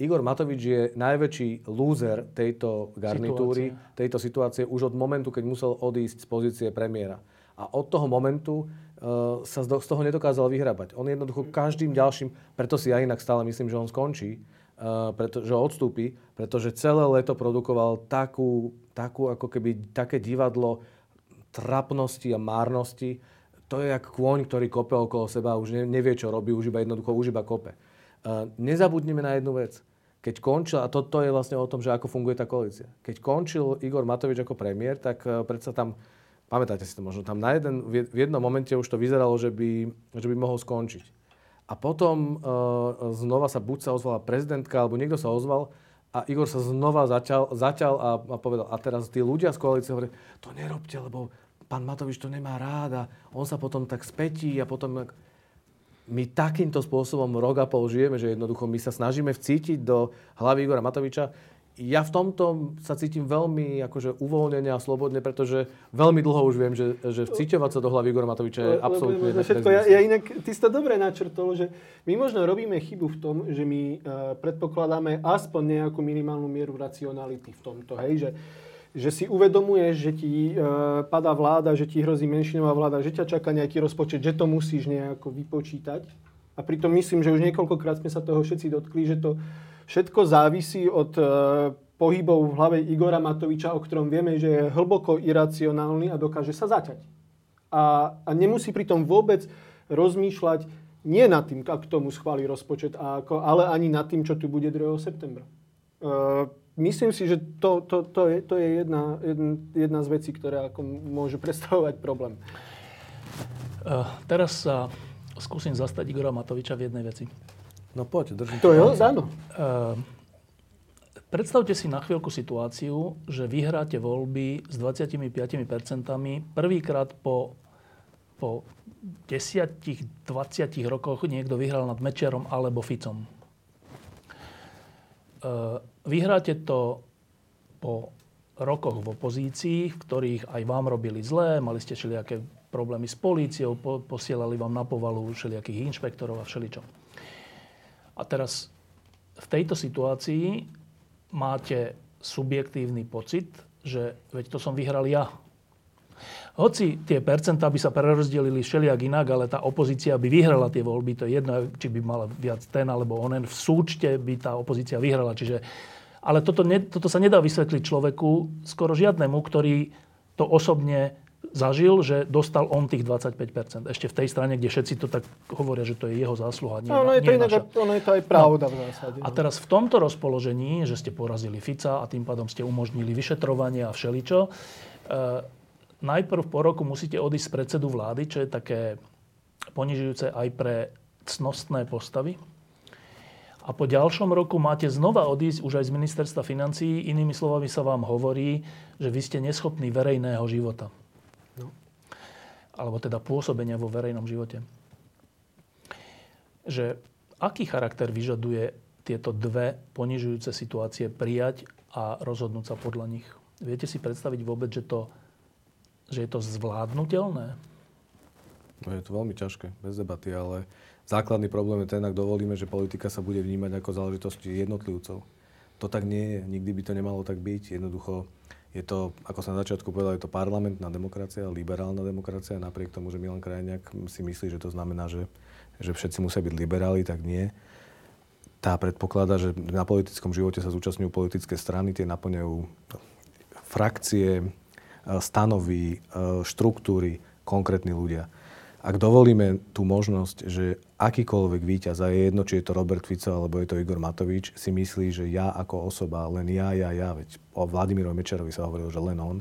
Igor Matovič je najväčší lúzer tejto garnitúry, situácie. tejto situácie už od momentu, keď musel odísť z pozície premiéra. A od toho momentu uh, sa z toho nedokázal vyhrabať. On jednoducho každým ďalším, preto si ja inak stále myslím, že on skončí, uh, preto, že odstúpi, pretože celé leto produkoval takú, takú ako keby také divadlo trapnosti a márnosti. To je ako kôň, ktorý kope okolo seba už nevie, čo robí, už iba jednoducho, už iba kope. Uh, nezabudnime na jednu vec keď končil, a toto je vlastne o tom, že ako funguje tá koalícia. Keď končil Igor Matovič ako premiér, tak uh, predsa tam, pamätáte si to možno, tam na jeden, v jednom momente už to vyzeralo, že by, že by mohol skončiť. A potom uh, znova sa buď sa ozvala prezidentka, alebo niekto sa ozval a Igor sa znova začal, začal a, a povedal, a teraz tí ľudia z koalície hovorí, to nerobte, lebo pán Matovič to nemá rád a on sa potom tak spätí a potom my takýmto spôsobom rok a pol žijeme, že jednoducho my sa snažíme vcítiť do hlavy Igora Matoviča. ja v tomto sa cítim veľmi akože uvoľnene a slobodne, pretože veľmi dlho už viem, že, že vciťovať sa do hlavy Igora Matoviča je absolútne všetko. Ja, ja inak, ty si to dobre načrtol, že my možno robíme chybu v tom, že my uh, predpokladáme aspoň nejakú minimálnu mieru racionality v tomto, hej, že že si uvedomuješ, že ti e, padá vláda, že ti hrozí menšinová vláda, že ťa čaká nejaký rozpočet, že to musíš nejako vypočítať. A pritom myslím, že už niekoľkokrát sme sa toho všetci dotkli, že to všetko závisí od e, pohybov v hlave Igora Matoviča, o ktorom vieme, že je hlboko iracionálny a dokáže sa zaťať. A, a nemusí pritom vôbec rozmýšľať nie nad tým, ako tomu schváli rozpočet, a ako, ale ani nad tým, čo tu bude 2. septembra. E, myslím si, že to, to, to, je, to je jedna, jedna, jedna z vecí, ktorá ako môže predstavovať problém. Uh, teraz sa skúsim zastať Igora Matoviča v jednej veci. No poď, držím. To je, áno. Uh, predstavte si na chvíľku situáciu, že vyhráte voľby s 25% prvýkrát po, po 10-20 rokoch niekto vyhral nad Mečerom alebo Ficom. Uh, Vyhráte to po rokoch v opozícii, v ktorých aj vám robili zlé, mali ste všelijaké problémy s políciou, po, posielali vám na povalu všelijakých inšpektorov a všeličo. A teraz v tejto situácii máte subjektívny pocit, že veď to som vyhral ja. Hoci tie percentá by sa prerozdelili všelijak inak, ale tá opozícia by vyhrala tie voľby, to je jedno, či by mala viac ten alebo onen, v súčte by tá opozícia vyhrala. Čiže ale toto, ne, toto sa nedá vysvetliť človeku, skoro žiadnemu, ktorý to osobne zažil, že dostal on tých 25%. Ešte v tej strane, kde všetci to tak hovoria, že to je jeho zásluha, nie, no, je to nie inak, ono je to aj pravda no. v zásade. A no. teraz v tomto rozpoložení, že ste porazili Fica a tým pádom ste umožnili vyšetrovanie a všeličo, e, najprv po roku musíte odísť z predsedu vlády, čo je také ponižujúce aj pre cnostné postavy, a po ďalšom roku máte znova odísť už aj z ministerstva financií. Inými slovami sa vám hovorí, že vy ste neschopní verejného života. No. Alebo teda pôsobenia vo verejnom živote. Že aký charakter vyžaduje tieto dve ponižujúce situácie prijať a rozhodnúť sa podľa nich? Viete si predstaviť vôbec, že, to, že je to zvládnutelné? No je to veľmi ťažké, bez debaty, ale Základný problém je ten, ak dovolíme, že politika sa bude vnímať ako záležitosti jednotlivcov. To tak nie je, nikdy by to nemalo tak byť. Jednoducho je to, ako som na začiatku povedal, je to parlamentná demokracia, liberálna demokracia. Napriek tomu, že Milan Krajniak si myslí, že to znamená, že, že všetci musia byť liberáli, tak nie. Tá predpokladá, že na politickom živote sa zúčastňujú politické strany, tie naplňajú frakcie, stanovy, štruktúry, konkrétni ľudia ak dovolíme tú možnosť, že akýkoľvek víťaz, a je jedno, či je to Robert Fico alebo je to Igor Matovič, si myslí, že ja ako osoba, len ja, ja, ja, veď o Vladimirovi Mečerovi sa hovorilo, že len on,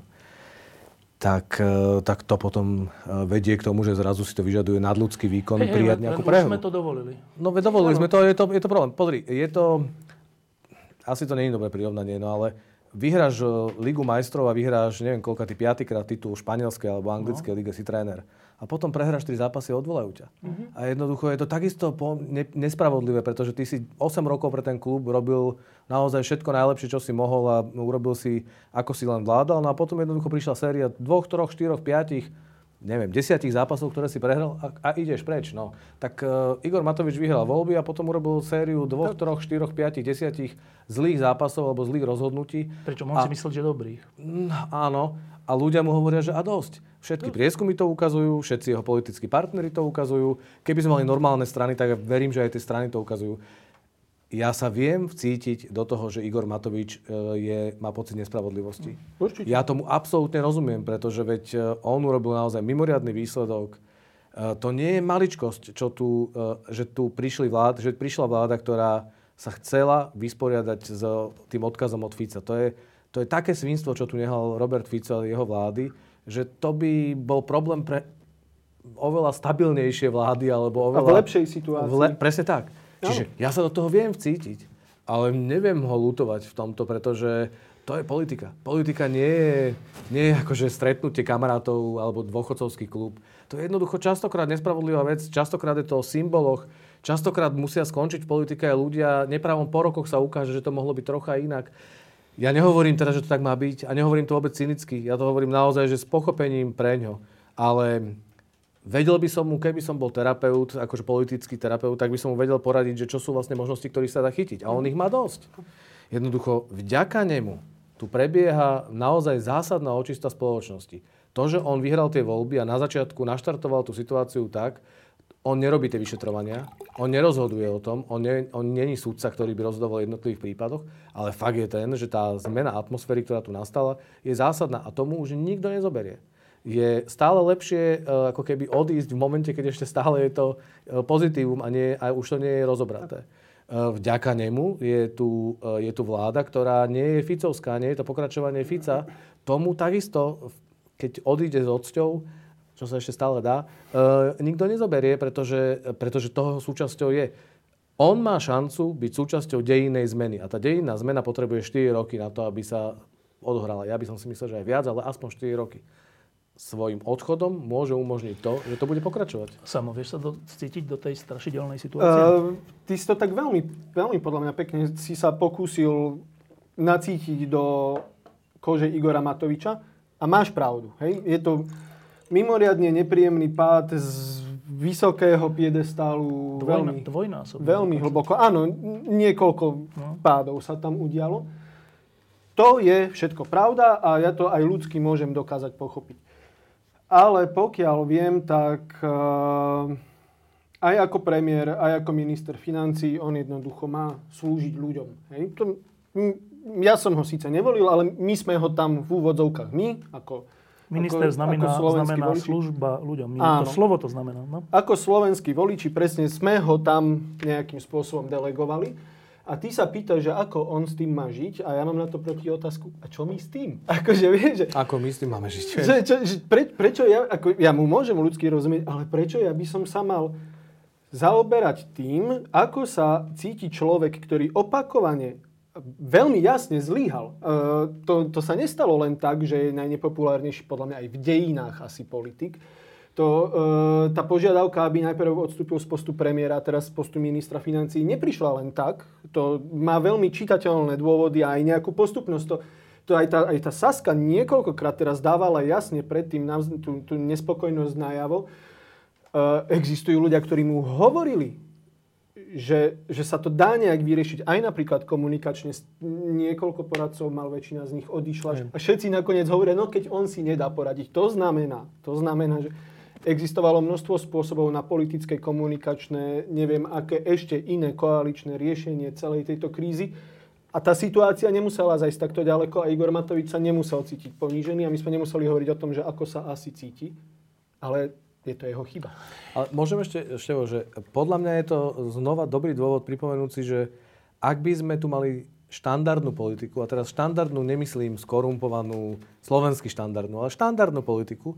tak, e, tak to potom e, vedie k tomu, že zrazu si to vyžaduje nadľudský výkon hey, prijať hey, nejakú prehru. sme to dovolili. No dovolili sme to, je to, je to problém. Podri, je to, asi to nie je dobré prirovnanie, no ale vyhráš e, Ligu majstrov a vyhráš, neviem koľka, ty piatýkrát titul španielskej alebo anglickej no. lige si tréner a potom prehráš 3 zápasy a odvolajú ťa. Uh-huh. A jednoducho je to takisto po, ne, nespravodlivé, pretože ty si 8 rokov pre ten klub robil naozaj všetko najlepšie, čo si mohol a urobil si, ako si len vládal. No a potom jednoducho prišla séria 2, 3, 4, 5 neviem, desiatich zápasov, ktoré si prehral a, a ideš preč. No. Tak uh, Igor Matovič vyhral voľby a potom urobil sériu dvoch, troch, štyroch, piatich, desiatich zlých zápasov alebo zlých rozhodnutí. Prečo on a, si myslel, že dobrých. No, áno. A ľudia mu hovoria, že a dosť. Všetky no. prieskumy to ukazujú, všetci jeho politickí partnery to ukazujú. Keby sme mali normálne strany, tak verím, že aj tie strany to ukazujú. Ja sa viem vcítiť do toho, že Igor Matovič e, je, má pocit nespravodlivosti. Určite. Ja tomu absolútne rozumiem, pretože veď e, on urobil naozaj mimoriadný výsledok. E, to nie je maličkosť, čo tu, že tu prišli vlád, že prišla vláda, ktorá sa chcela vysporiadať s tým odkazom od Fica. To je, to je také svinstvo, čo tu nehal Robert Fico a jeho vlády, že to by bol problém pre oveľa stabilnejšie vlády alebo oveľa... A v lepšej situácii. V le, presne tak. Čiže ja sa do toho viem vcítiť, ale neviem ho lutovať v tomto, pretože to je politika. Politika nie je, nie je akože stretnutie kamarátov alebo dôchodcovský klub. To je jednoducho častokrát nespravodlivá vec, častokrát je to o symboloch, častokrát musia skončiť v politike a ľudia nepravom po rokoch sa ukáže, že to mohlo byť trocha inak. Ja nehovorím teda, že to tak má byť a nehovorím to vôbec cynicky. Ja to hovorím naozaj, že s pochopením pre ňo. Ale vedel by som mu, keby som bol terapeut, akože politický terapeut, tak by som mu vedel poradiť, že čo sú vlastne možnosti, ktorých sa dá chytiť. A on ich má dosť. Jednoducho, vďaka nemu tu prebieha naozaj zásadná očista spoločnosti. To, že on vyhral tie voľby a na začiatku naštartoval tú situáciu tak, on nerobí tie vyšetrovania, on nerozhoduje o tom, on, nie, on není súdca, ktorý by rozhodoval v jednotlivých prípadoch, ale fakt je ten, že tá zmena atmosféry, ktorá tu nastala, je zásadná a tomu už nikto nezoberie. Je stále lepšie e, ako keby odísť v momente, keď ešte stále je to e, pozitívum a, nie, a už to nie je rozobraté. E, vďaka nemu je tu, je tu vláda, ktorá nie je Ficovská, nie je to pokračovanie Fica. Tomu takisto, keď odíde s odsťou, čo sa ešte stále dá, nikto nezoberie, pretože, pretože toho súčasťou je. On má šancu byť súčasťou dejinnej zmeny. A tá dejinná zmena potrebuje 4 roky na to, aby sa odohrala. Ja by som si myslel, že aj viac, ale aspoň 4 roky. Svojim odchodom môže umožniť to, že to bude pokračovať. Samo, vieš sa do, cítiť do tej strašidelnej situácie? Uh, ty si to tak veľmi, veľmi podľa mňa pekne si sa pokúsil nacítiť do kože Igora Matoviča a máš pravdu. Hej? Je to mimoriadne nepríjemný pád z vysokého piedestálu. Dvojna, veľmi, dvojnásobne. Veľmi hlboko. Áno, niekoľko no. pádov sa tam udialo. To je všetko pravda a ja to aj ľudsky môžem dokázať pochopiť. Ale pokiaľ viem, tak uh, aj ako premiér, aj ako minister financí, on jednoducho má slúžiť ľuďom. Hej? To, ja som ho síce nevolil, ale my sme ho tam v úvodzovkách, my, ako Minister ako, znamená, ako znamená služba ľuďom. Áno. To slovo to znamená. No? Ako slovenskí voliči, presne sme ho tam nejakým spôsobom delegovali. A ty sa pýtaš, že ako on s tým má žiť a ja mám na to proti otázku, a čo my s tým? Akože, vieš, že, ako my s tým máme žiť? Že, čo, že, pre, prečo ja, ako, ja mu môžem ľudsky rozumieť, ale prečo ja by som sa mal zaoberať tým, ako sa cíti človek, ktorý opakovane veľmi jasne zlíhal. E, to, to sa nestalo len tak, že je najnepopulárnejší podľa mňa aj v dejinách asi politik. To, e, tá požiadavka, aby najprv odstúpil z postu premiéra a teraz z postu ministra financí, neprišla len tak. To má veľmi čitateľné dôvody a aj nejakú postupnosť. To, to aj, tá, aj tá Saska niekoľkokrát teraz dávala jasne predtým tú, tú nespokojnosť najavo. E, existujú ľudia, ktorí mu hovorili, že, že sa to dá nejak vyriešiť aj napríklad komunikačne. Niekoľko poradcov mal, väčšina z nich odišla. A všetci nakoniec hovoria, no keď on si nedá poradiť. To znamená, to znamená, že existovalo množstvo spôsobov na politické, komunikačné, neviem aké ešte iné koaličné riešenie celej tejto krízy. A tá situácia nemusela zajsť takto ďaleko a Igor Matovič sa nemusel cítiť ponížený a my sme nemuseli hovoriť o tom, že ako sa asi cíti. Ale je to jeho chyba. Ale môžem ešte, ešte že podľa mňa je to znova dobrý dôvod pripomenúť si, že ak by sme tu mali štandardnú politiku, a teraz štandardnú nemyslím skorumpovanú, slovenský štandardnú, ale štandardnú politiku,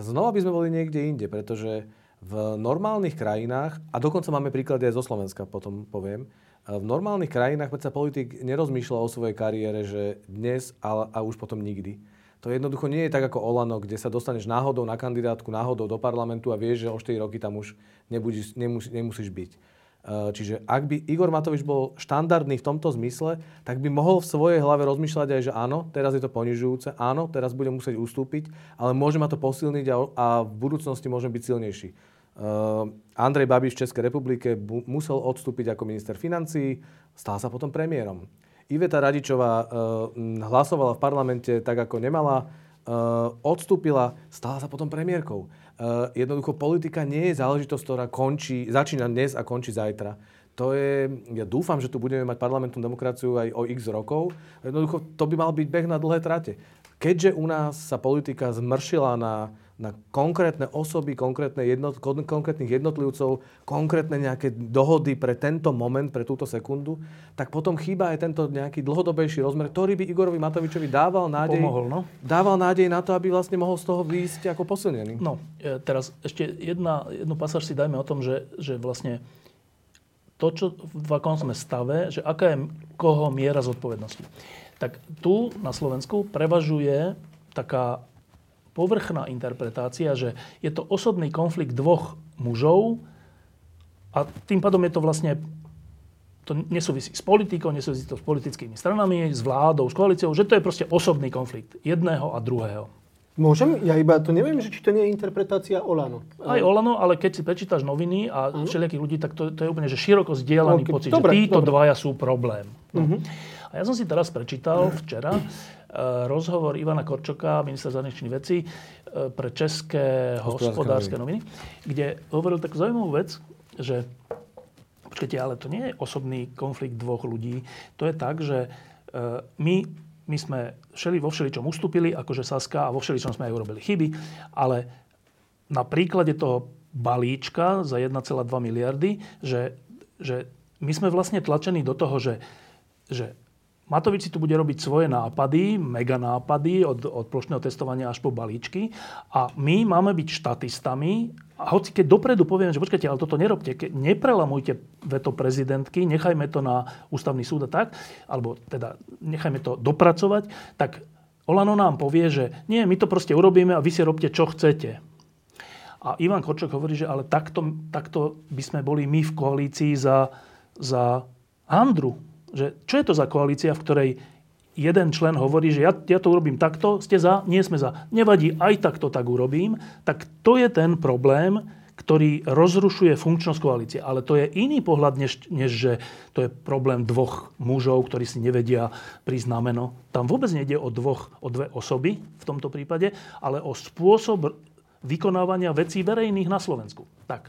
znova by sme boli niekde inde, pretože v normálnych krajinách, a dokonca máme príklady aj zo Slovenska, potom poviem, v normálnych krajinách predsa politik nerozmýšľa o svojej kariére, že dnes a, a už potom nikdy to jednoducho nie je tak ako Olano, kde sa dostaneš náhodou na kandidátku, náhodou do parlamentu a vieš, že o 4 roky tam už nebudíš, nemus, nemusíš byť. E, čiže ak by Igor Matovič bol štandardný v tomto zmysle, tak by mohol v svojej hlave rozmýšľať aj, že áno, teraz je to ponižujúce, áno, teraz budem musieť ustúpiť, ale môže ma to posilniť a, v budúcnosti môžem byť silnejší. Uh, Andrej Babiš v Českej republike musel odstúpiť ako minister financí, stal sa potom premiérom. Iveta Radičová uh, hlasovala v parlamente tak, ako nemala, odstúpila, stala sa potom premiérkou. Uh, jednoducho politika nie je záležitosť, ktorá končí, začína dnes a končí zajtra. To je, ja dúfam, že tu budeme mať parlamentnú demokraciu aj o x rokov. Jednoducho to by mal byť beh na dlhé trate. Keďže u nás sa politika zmršila na na konkrétne osoby, konkrétne jednot, konkrétnych jednotlivcov, konkrétne nejaké dohody pre tento moment, pre túto sekundu, tak potom chýba aj tento nejaký dlhodobejší rozmer, ktorý by Igorovi Matovičovi dával nádej, Pomohol, no? dával nádej na to, aby vlastne mohol z toho výjsť ako posilnený. No, e, teraz ešte jedna, jednu pasáž si dajme o tom, že, že vlastne to, čo v akom sme stave, že aká je koho miera zodpovednosti. Tak tu na Slovensku prevažuje taká povrchná interpretácia, že je to osobný konflikt dvoch mužov a tým pádom je to vlastne to nesúvisí s politikou, nesúvisí to s politickými stranami, s vládou, s koalíciou, že to je proste osobný konflikt jedného a druhého. Môžem? Ja iba to neviem, že či to nie je interpretácia Olano. Aj Olano, ale keď si prečítaš noviny a ano? všelijakých ľudí, tak to, to je úplne že široko zdieľaný okay. pocit, dobre, že títo dobre. dvaja sú problém. No. Uh-huh. A ja som si teraz prečítal včera rozhovor Ivana Korčoka, ministra zahraničných vecí, uh, pre České hospodárske noviny, kde hovoril takú zaujímavú vec, že počkajte, ale to nie je osobný konflikt dvoch ľudí. To je tak, že uh, my my sme všeli, vo všeličom ustúpili, akože Saska, a vo všeličom sme aj urobili chyby, ale na príklade toho balíčka za 1,2 miliardy, že, že my sme vlastne tlačení do toho, že, že Matovič si tu bude robiť svoje nápady, mega nápady od, od plošného testovania až po balíčky. A my máme byť štatistami. A hoci keď dopredu poviem, že počkajte, ale toto nerobte, ke, neprelamujte veto prezidentky, nechajme to na ústavný súd a tak, alebo teda nechajme to dopracovať, tak Olano nám povie, že nie, my to proste urobíme a vy si robte, čo chcete. A Ivan Korčok hovorí, že ale takto, takto by sme boli my v koalícii za, za Andru že čo je to za koalícia, v ktorej jeden člen hovorí, že ja, ja to urobím takto, ste za, nie sme za. Nevadí, aj takto tak urobím. Tak to je ten problém, ktorý rozrušuje funkčnosť koalície. Ale to je iný pohľad, než, než že to je problém dvoch mužov, ktorí si nevedia prísť na meno. Tam vôbec nejde o, dvoch, o dve osoby v tomto prípade, ale o spôsob vykonávania vecí verejných na Slovensku. Tak,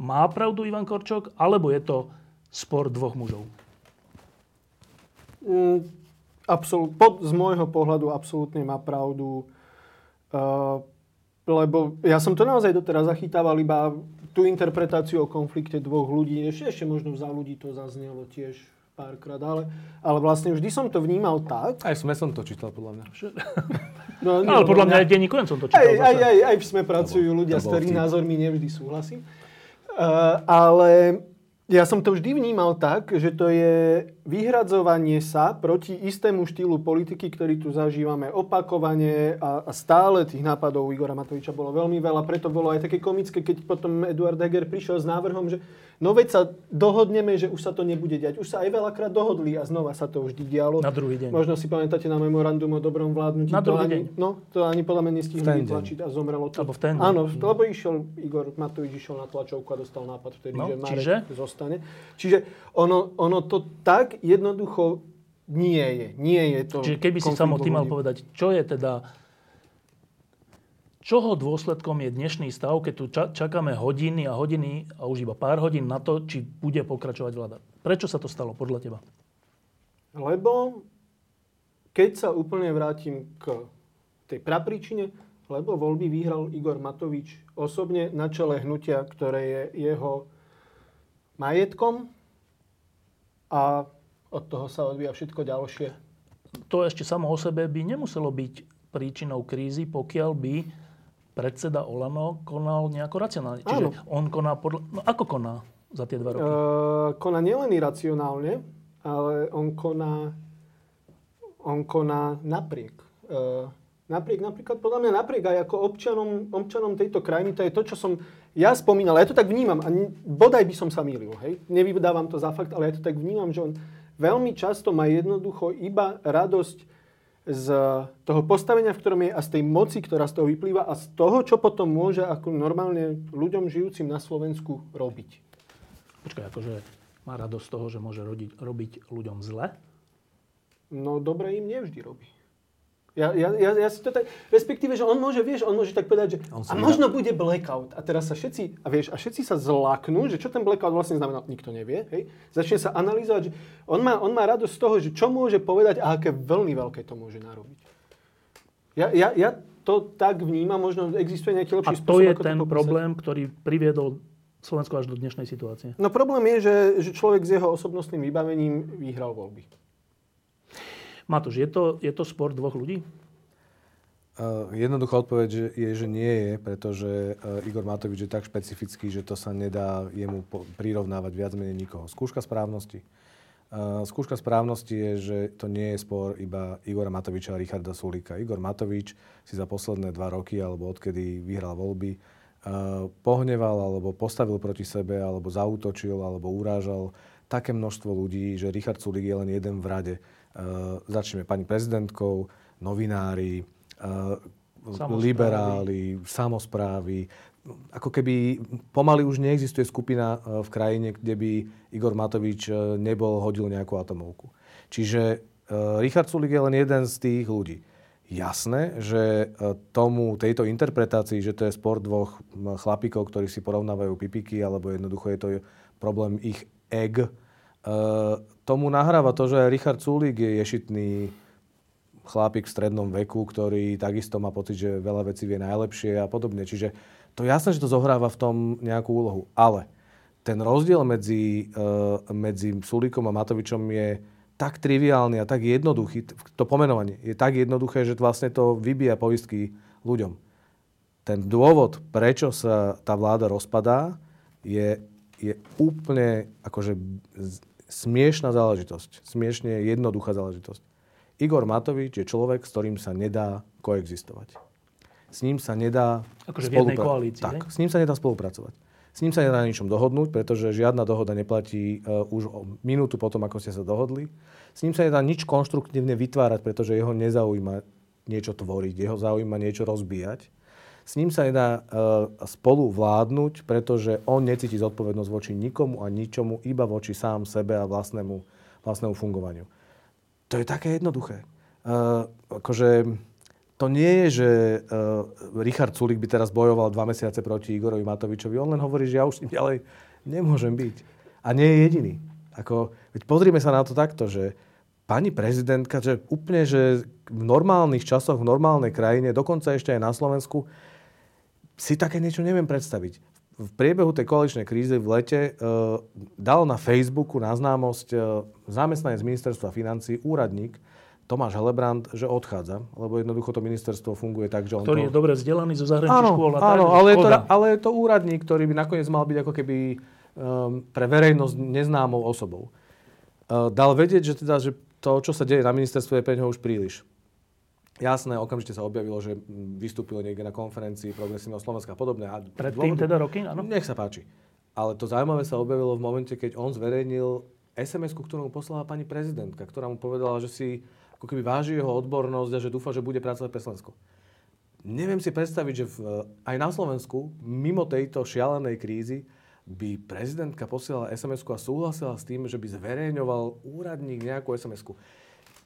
má pravdu Ivan Korčok, alebo je to spor dvoch mužov? Mm, absol- pod, z môjho pohľadu absolútne má pravdu. Uh, lebo ja som to naozaj doteraz zachytával iba tú interpretáciu o konflikte dvoch ľudí. Ešte, ešte možno za ľudí to zaznelo tiež párkrát, ale, ale vlastne vždy som to vnímal tak. Aj sme som to čítal, podľa mňa. No, nie, ale podľa mňa aj denní som to čítal. Aj, aj, aj, aj v sme pracujú ľudia, s ktorými názormi nevždy súhlasím. Uh, ale ja som to vždy vnímal tak, že to je vyhradzovanie sa proti istému štýlu politiky, ktorý tu zažívame opakovane a, a stále tých nápadov Igora Matoviča bolo veľmi veľa. Preto bolo aj také komické, keď potom Eduard Heger prišiel s návrhom, že no veď sa dohodneme, že už sa to nebude diať. Už sa aj veľakrát dohodli a znova sa to vždy dialo. Na druhý deň. Možno si pamätáte na memorandum o dobrom vládnutí. Na druhý to ani, deň. No, to ani podľa mňa nestihli vytlačiť a zomrelo to. Alebo v ten deň. Áno, lebo išiel Igor Matovič išiel na tlačovku a dostal nápad vtedy, no, že Marek čiže? zostane. Čiže ono, ono to tak jednoducho nie je. Nie je to Čiže keby si samo ty mal povedať, čo je teda čoho dôsledkom je dnešný stav, keď tu čakáme hodiny a hodiny a už iba pár hodín na to, či bude pokračovať vláda. Prečo sa to stalo podľa teba? Lebo keď sa úplne vrátim k tej prapríčine, lebo voľby vyhral Igor Matovič osobne na čele hnutia, ktoré je jeho majetkom a od toho sa odvíja všetko ďalšie. To ešte samo o sebe by nemuselo byť príčinou krízy, pokiaľ by predseda Olano konal nejako racionálne. Čiže Áno. on koná podľa... No ako koná za tie dva roky? E, koná nielen iracionálne, ale on koná, on koná napriek. E, napriek, napríklad podľa mňa napriek aj ako občanom, občanom tejto krajiny, to je to, čo som ja spomínal, ja to tak vnímam, a bodaj by som sa mýlil, hej, nevydávam to za fakt, ale ja to tak vnímam, že on veľmi často má jednoducho iba radosť z toho postavenia, v ktorom je a z tej moci, ktorá z toho vyplýva a z toho, čo potom môže ako normálne ľuďom žijúcim na Slovensku robiť. Počkaj, akože má radosť z toho, že môže rodiť, robiť ľuďom zle? No dobre im nevždy robí. Ja, ja, ja, ja si to tak, respektíve, že on môže, vieš, on môže tak povedať, že a možno bude blackout. A teraz sa všetci, a vieš, a všetci sa zlaknú, že čo ten blackout vlastne znamená, nikto nevie, hej. Začne sa analyzovať, že on má, on má radosť z toho, že čo môže povedať a aké veľmi veľké to môže narobiť. Ja, ja, ja to tak vnímam, možno existuje nejaký lepší spôsob, A to je ten to problém, ktorý priviedol Slovensko až do dnešnej situácie. No problém je, že, že človek s jeho osobnostným vybavením vyhral voľby. Matúš, je to, je to spor dvoch ľudí? Uh, jednoduchá odpoveď je, že nie je, pretože uh, Igor Matovič je tak špecifický, že to sa nedá jemu po, prirovnávať viac menej nikoho. Skúška správnosti. Uh, skúška správnosti je, že to nie je spor iba Igora Matoviča a Richarda Sulíka. Igor Matovič si za posledné dva roky, alebo odkedy vyhral voľby, pohneval alebo postavil proti sebe, alebo zautočil, alebo urážal také množstvo ľudí, že Richard Sulik je len jeden v rade. Uh, začneme pani prezidentkou, novinári, uh, Samosprávy. liberáli, samozprávy. Ako keby pomaly už neexistuje skupina uh, v krajine, kde by Igor Matovič nebol hodil nejakú atomovku. Čiže Richard Sulik je len jeden z tých ľudí. Jasné, že tomu, tejto interpretácii, že to je sport dvoch m, chlapíkov, ktorí si porovnávajú pipiky, alebo jednoducho je to problém ich eg, uh, tomu nahráva to, že Richard Sulik je ješitný chlapík v strednom veku, ktorý takisto má pocit, že veľa vecí vie najlepšie a podobne. Čiže to jasné, že to zohráva v tom nejakú úlohu. Ale ten rozdiel medzi, uh, medzi Sulíkom a Matovičom je tak triviálny a tak jednoduchý, to pomenovanie je tak jednoduché, že vlastne to vybíja poistky ľuďom. Ten dôvod, prečo sa tá vláda rozpadá, je, je úplne akože smiešná záležitosť. Smiešne jednoduchá záležitosť. Igor Matovič je človek, s ktorým sa nedá koexistovať. S ním sa nedá Akože jednej koalícii, Tak, hej? s ním sa nedá spolupracovať. S ním sa nedá na ničom dohodnúť, pretože žiadna dohoda neplatí uh, už o minútu potom, ako ste sa dohodli. S ním sa nedá nič konštruktívne vytvárať, pretože jeho nezaujíma niečo tvoriť, jeho zaujíma niečo rozbíjať. S ním sa nedá uh, spolu vládnuť, pretože on necíti zodpovednosť voči nikomu a ničomu, iba voči sám sebe a vlastnému, vlastnému fungovaniu. To je také jednoduché. Uh, akože to nie je, že uh, Richard Sulik by teraz bojoval dva mesiace proti Igorovi Matovičovi. On len hovorí, že ja už s ním ďalej nemôžem byť. A nie je jediný. Ako, veď pozrime sa na to takto, že pani prezidentka, že úplne, že v normálnych časoch, v normálnej krajine, dokonca ešte aj na Slovensku, si také niečo neviem predstaviť. V priebehu tej koaličnej krízy v lete uh, dal na Facebooku na známosť uh, zamestnanec ministerstva financí, úradník, Tomáš Helebrant, že odchádza, lebo jednoducho to ministerstvo funguje tak, že on Ktorý to... je dobre vzdelaný zo zahraničných Áno, škôl. a áno ale, je to, ale je to úradník, ktorý by nakoniec mal byť ako keby um, pre verejnosť neznámou osobou. Uh, dal vedieť, že, teda, že to, čo sa deje na ministerstve, je pre neho už príliš. Jasné, okamžite sa objavilo, že vystúpil niekde na konferencii Progresívneho Slovenska a podobné. A Predtým dôvody- teda roky, áno? Nech sa páči. Ale to zaujímavé sa objavilo v momente, keď on zverejnil SMS-ku, ktorú mu poslala pani prezidentka, ktorá mu povedala, že si ako keby váži jeho odbornosť a že dúfa, že bude pracovať pre Slovensko. Neviem si predstaviť, že v, aj na Slovensku, mimo tejto šialenej krízy, by prezidentka posielala SMS-ku a súhlasila s tým, že by zverejňoval úradník nejakú SMS-ku.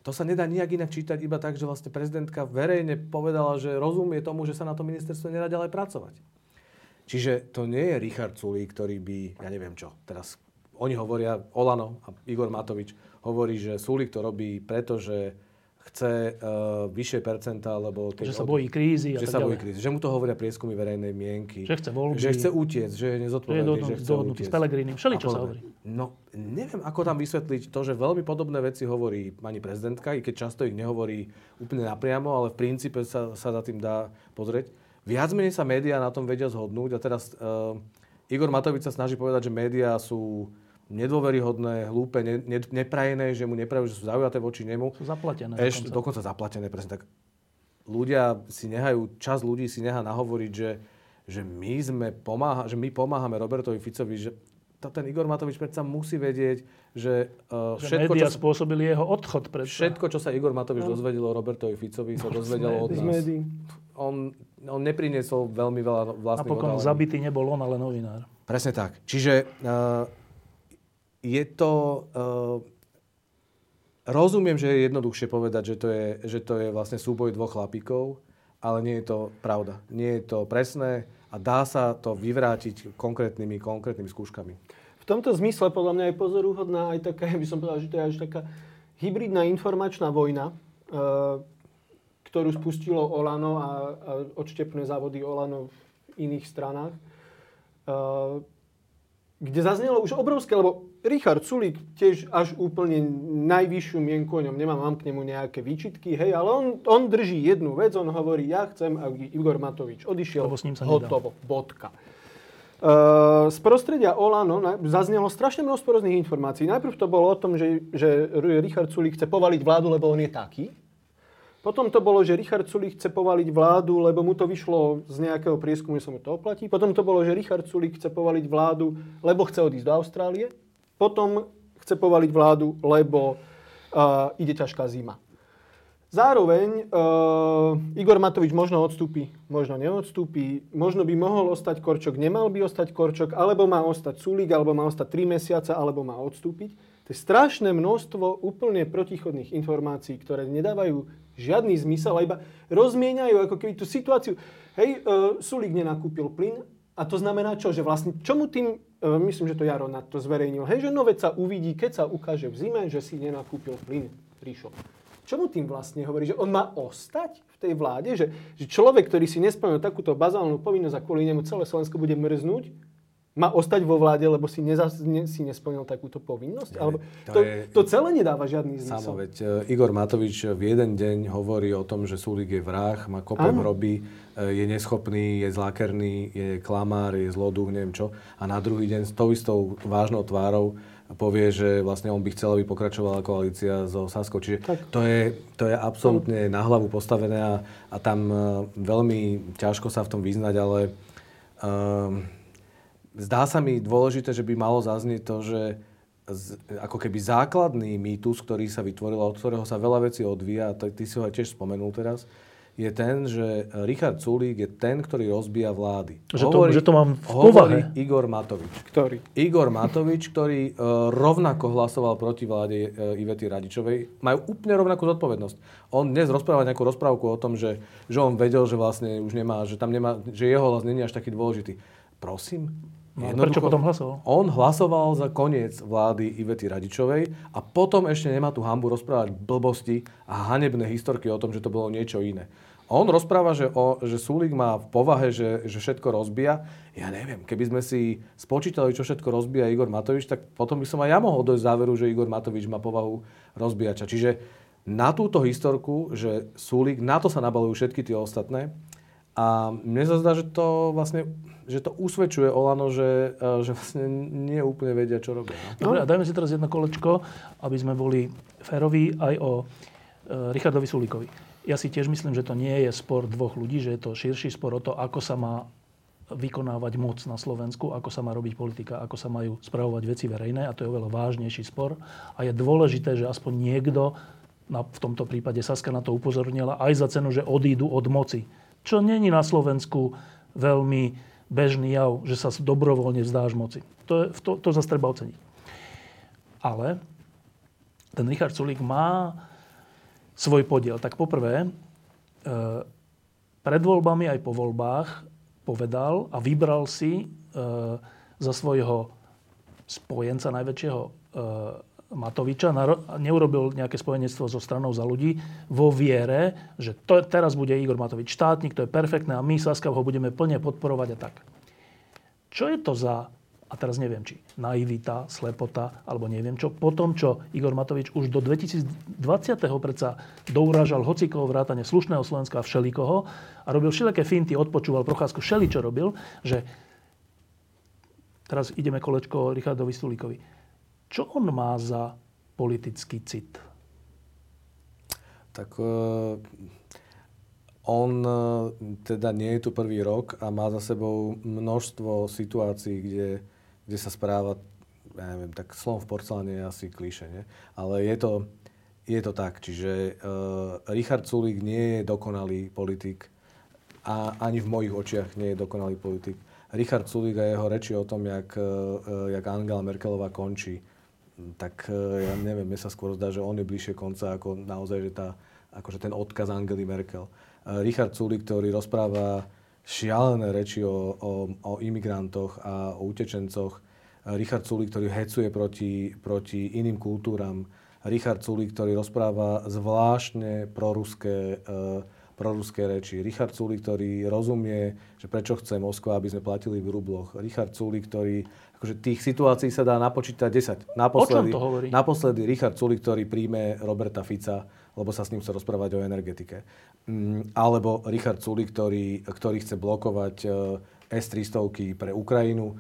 To sa nedá nijak inak čítať, iba tak, že vlastne prezidentka verejne povedala, že rozumie tomu, že sa na to ministerstvo nedá ďalej pracovať. Čiže to nie je Richard Sulík, ktorý by, ja neviem čo, teraz oni hovoria, Olano a Igor Matovič hovorí, že Sulík to robí, pretože chce uh, vyššie percentá, lebo... keď Že sa bojí krízy že sa bojí krízy. Že mu to hovoria prieskumy verejnej mienky. Že chce voľby. Že chce utiec, že je je nezodpovedný, dohodnutý- že chce dohodnutý s utiec. Pelegrínim. Všeličo A sa hovorí. No, neviem, ako tam vysvetliť to, že veľmi podobné veci hovorí pani prezidentka, i keď často ich nehovorí úplne napriamo, ale v princípe sa, sa za tým dá pozrieť. Viac menej sa médiá na tom vedia zhodnúť a teraz uh, Igor Matovič sa snaží povedať, že médiá sú nedôveryhodné, hlúpe, ne, ne, neprajené, že mu neprajú, že sú zaujaté voči nemu. Sú zaplatené. Ešte, dokonca. dokonca zaplatené, presne tak. Ľudia si nehajú, čas ľudí si nechá nahovoriť, že, že, my sme pomáha, že my pomáhame Robertovi Ficovi, že ten Igor Matovič predsa musí vedieť, že, uh, Že všetko, čo, sa- spôsobili jeho odchod. Predsa. všetko, čo sa Igor Matovič dozvedel o Robertovi Ficovi, sa dozvedel od nás. médií. On, on nepriniesol veľmi veľa vlastných Napokon odhalení. zabitý nebol on, ale novinár. Presne tak. Čiže uh, je to... Uh, rozumiem, že je jednoduchšie povedať, že to je, že to je vlastne súboj dvoch chlapíkov, ale nie je to pravda. Nie je to presné a dá sa to vyvrátiť konkrétnymi, konkrétnymi skúškami. V tomto zmysle podľa mňa je pozoruhodná aj taká, by som povedal, že to je až taká hybridná informačná vojna, e, ktorú spustilo Olano a, a odštepné závody Olano v iných stranách. E, kde zaznelo už obrovské, lebo Richard Sulik tiež až úplne najvyššiu mienku o ňom nemám, mám k nemu nejaké výčitky, hej, ale on, on drží jednu vec, on hovorí, ja chcem, aby Igor Matovič odišiel, Lebo s ním sa nedá. hotovo, bodka. Uh, z prostredia Olano na- zaznelo strašne množstvo rôznych informácií. Najprv to bolo o tom, že, že Richard Sulik chce povaliť vládu, lebo on je taký. Potom to bolo, že Richard Sulik chce povaliť vládu, lebo mu to vyšlo z nejakého prieskumu, že sa mu to oplatí. Potom to bolo, že Richard Sulik chce povaliť vládu, lebo chce odísť do Austrálie. Potom chce povaliť vládu, lebo uh, ide ťažká zima. Zároveň uh, Igor Matovič možno odstúpi, možno neodstúpi, možno by mohol ostať Korčok, nemal by ostať Korčok, alebo má ostať Sulík, alebo má ostať 3 mesiace, alebo má odstúpiť. To je strašné množstvo úplne protichodných informácií, ktoré nedávajú žiadny zmysel, a iba rozmieňajú ako keby tú situáciu. Hej, uh, Sulík nenakúpil plyn, a to znamená čo? Že vlastne, čomu tým, myslím, že to Jaro na to zverejnil, hej, že no sa uvidí, keď sa ukáže v zime, že si nenakúpil plyn, prišiel. Čomu tým vlastne hovorí? Že on má ostať v tej vláde? Že, že človek, ktorý si nesplnil takúto bazálnu povinnosť a kvôli nemu celé Slovensko bude mrznúť, má ostať vo vláde, lebo si, neza, ne, si nesplnil takúto povinnosť? Nie, Alebo to, to, je, to celé nedáva žiadny zmysel. Samo, veď uh, Igor Matovič v jeden deň hovorí o tom, že Súlik je vrah, má kope hroby, uh, je neschopný, je zlakerný, je klamár, je zloduch, neviem čo. A na druhý deň s tou istou vážnou tvárou povie, že vlastne on by chcel, aby pokračovala koalícia so Saskou. Čiže to je, to je absolútne na hlavu postavené a, a tam uh, veľmi ťažko sa v tom vyznať, ale... Uh, zdá sa mi dôležité, že by malo zaznieť to, že z, ako keby základný mýtus, ktorý sa vytvoril, od ktorého sa veľa vecí odvíja, a ty si ho aj tiež spomenul teraz, je ten, že Richard Sulík je ten, ktorý rozbíja vlády. Že to, hovorí, že to mám v povahe. Igor Matovič. Ktorý? Igor Matovič, ktorý uh, rovnako hlasoval proti vláde uh, Ivety Radičovej. Majú úplne rovnakú zodpovednosť. On dnes rozpráva nejakú rozprávku o tom, že, že on vedel, že vlastne už nemá, že tam nemá, že jeho hlas není až taký dôležitý. Prosím, No, prečo potom hlasoval? On hlasoval za koniec vlády Ivety Radičovej a potom ešte nemá tú hambu rozprávať blbosti a hanebné historky o tom, že to bolo niečo iné. On rozpráva, že, o, že Súlik má v povahe, že, že všetko rozbíja. Ja neviem, keby sme si spočítali, čo všetko rozbíja Igor Matovič, tak potom by som aj ja mohol dojsť záveru, že Igor Matovič má povahu rozbíjača. Čiže na túto historku, že Súlik, na to sa nabalujú všetky tie ostatné. A mne sa zdá, že to vlastne že to usvedčuje Olano, že, e, že vlastne nie úplne vedia, čo robia. No? Dobre, a dajme si teraz jedno kolečko, aby sme boli féroví aj o e, Richardovi Sulíkovi. Ja si tiež myslím, že to nie je spor dvoch ľudí, že je to širší spor o to, ako sa má vykonávať moc na Slovensku, ako sa má robiť politika, ako sa majú spravovať veci verejné a to je oveľa vážnejší spor. A je dôležité, že aspoň niekto, na, v tomto prípade Saska na to upozornila, aj za cenu, že odídu od moci. Čo není na Slovensku veľmi bežný jav, že sa dobrovoľne vzdáš moci. To, je, to, to zase treba oceniť. Ale ten Richard Sulík má svoj podiel. Tak poprvé, e, pred voľbami aj po voľbách povedal a vybral si e, za svojho spojenca najväčšieho e, Matoviča, neurobil nejaké spojenectvo so stranou za ľudí vo viere, že to, teraz bude Igor Matovič štátnik, to je perfektné a my Saskav ho budeme plne podporovať a tak. Čo je to za, a teraz neviem, či naivita, slepota, alebo neviem čo, po tom, čo Igor Matovič už do 2020. predsa dourážal hocikoho vrátane slušného Slovenska a všelikoho a robil všelijaké finty, odpočúval Procházku, všeli čo robil, že teraz ideme kolečko Richardovi Stulíkovi čo on má za politický cit? Tak uh, on uh, teda nie je tu prvý rok a má za sebou množstvo situácií, kde, kde sa správa, ja neviem, tak slom v porceláne je asi klíše, nie? Ale je to, je to tak. Čiže uh, Richard Sulik nie je dokonalý politik a ani v mojich očiach nie je dokonalý politik. Richard Sulik a jeho reči o tom, jak, uh, jak Angela Merkelová končí, tak e, ja neviem, mne sa skôr zdá, že on je bližšie konca ako naozaj, že tá, akože ten odkaz Angely Merkel. E, Richard Sulik, ktorý rozpráva šialené reči o, o, o imigrantoch a o utečencoch. E, Richard Sulik, ktorý hecuje proti, proti iným kultúram. Richard Sulik, ktorý rozpráva zvláštne proruské, proruské reči. Richard Sulik, ktorý rozumie, že prečo chce Moskva, aby sme platili v rubloch. Richard Sulik, ktorý akože tých situácií sa dá napočítať 10. Naposledy, o čom to hovorí? Naposledy Richard Sulik, ktorý príjme Roberta Fica, lebo sa s ním chce rozprávať o energetike. Mm, alebo Richard Sulik, ktorý, ktorý chce blokovať eh, S-300 pre Ukrajinu.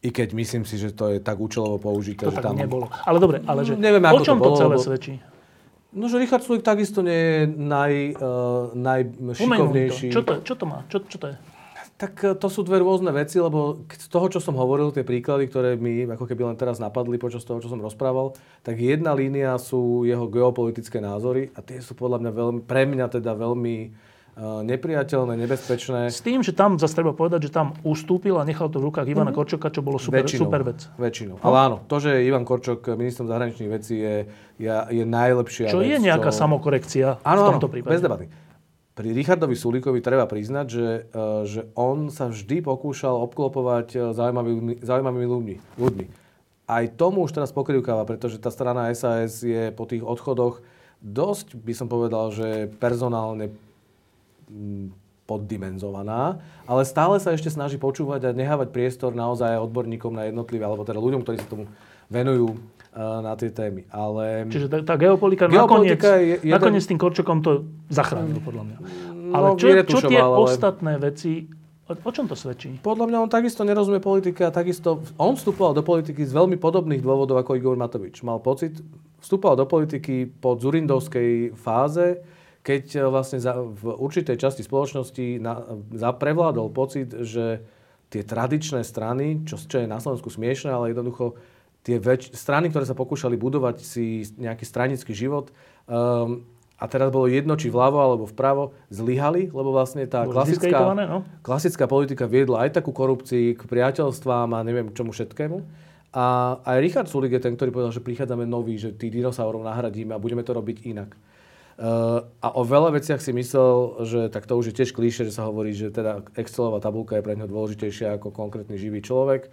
I keď myslím si, že to je tak účelovo použité. To že tak tam... nebolo. Ale dobre, ale že Nevieme, o čom to, bolo, celé lebo... svedčí? No, že Richard Sulik takisto nie je naj, uh, najšikovnejší. Čo to, čo to má? Čo, čo to je? Tak e, to sú dve rôzne veci, lebo z toho, čo som hovoril, tie príklady, ktoré mi ako keby len teraz napadli počas toho, čo som rozprával, tak jedna línia sú jeho geopolitické názory a tie sú podľa mňa veľmi, pre mňa teda veľmi uh, nepriateľné, nebezpečné. S tým, že tam zase treba povedať, že tam ustúpil a nechal to v rukách Ivana mm-hmm. Korčoka, čo bolo super, väčšinou, super vec. Väčšinou. No? Ale áno, to, že Ivan Korčok ministrom zahraničných vecí je, je, je najlepšia Čo vec, je nejaká čo... samokorekcia áno, v tomto áno, prípade. bez debaty pri Richardovi Sulíkovi treba priznať, že, e, že on sa vždy pokúšal obklopovať e, zaujímavými, zaujímavými ľuďmi, ľuďmi. Aj tomu už teraz pokrivkáva, pretože tá strana SAS je po tých odchodoch dosť, by som povedal, že personálne mm, poddimenzovaná, ale stále sa ešte snaží počúvať a nehávať priestor naozaj odborníkom na jednotlivé, alebo teda ľuďom, ktorí sa tomu venujú na tie témy. Ale... Čiže tá, tá geopolitika, geopolitika nakoniec, je jeden... nakoniec tým Korčokom to zachránil, podľa mňa. No, ale čo, čo tie ale... ostatné veci, o, o čom to svedčí? Podľa mňa on takisto nerozumie politike a takisto... On vstupoval do politiky z veľmi podobných dôvodov ako Igor Matovič. Mal pocit, vstupoval do politiky po Zurindovskej fáze, keď e, vlastne za, v určitej časti spoločnosti na, za, prevládol pocit, že tie tradičné strany, čo, čo je na Slovensku smiešne, ale jednoducho tie väč- strany, ktoré sa pokúšali budovať si nejaký stranický život, um, a teraz bolo jedno, či vľavo alebo vpravo, zlyhali, lebo vlastne tá klasická, no? klasická politika viedla aj takú korupcii, k priateľstvám a neviem čomu všetkému. A aj Richard Sulik je ten, ktorý povedal, že prichádzame nový, že tých dinosaurov nahradíme a budeme to robiť inak. Uh, a o veľa veciach si myslel, že tak to už je tiež klíše, že sa hovorí, že teda Excelová tabulka je pre neho dôležitejšia ako konkrétny živý človek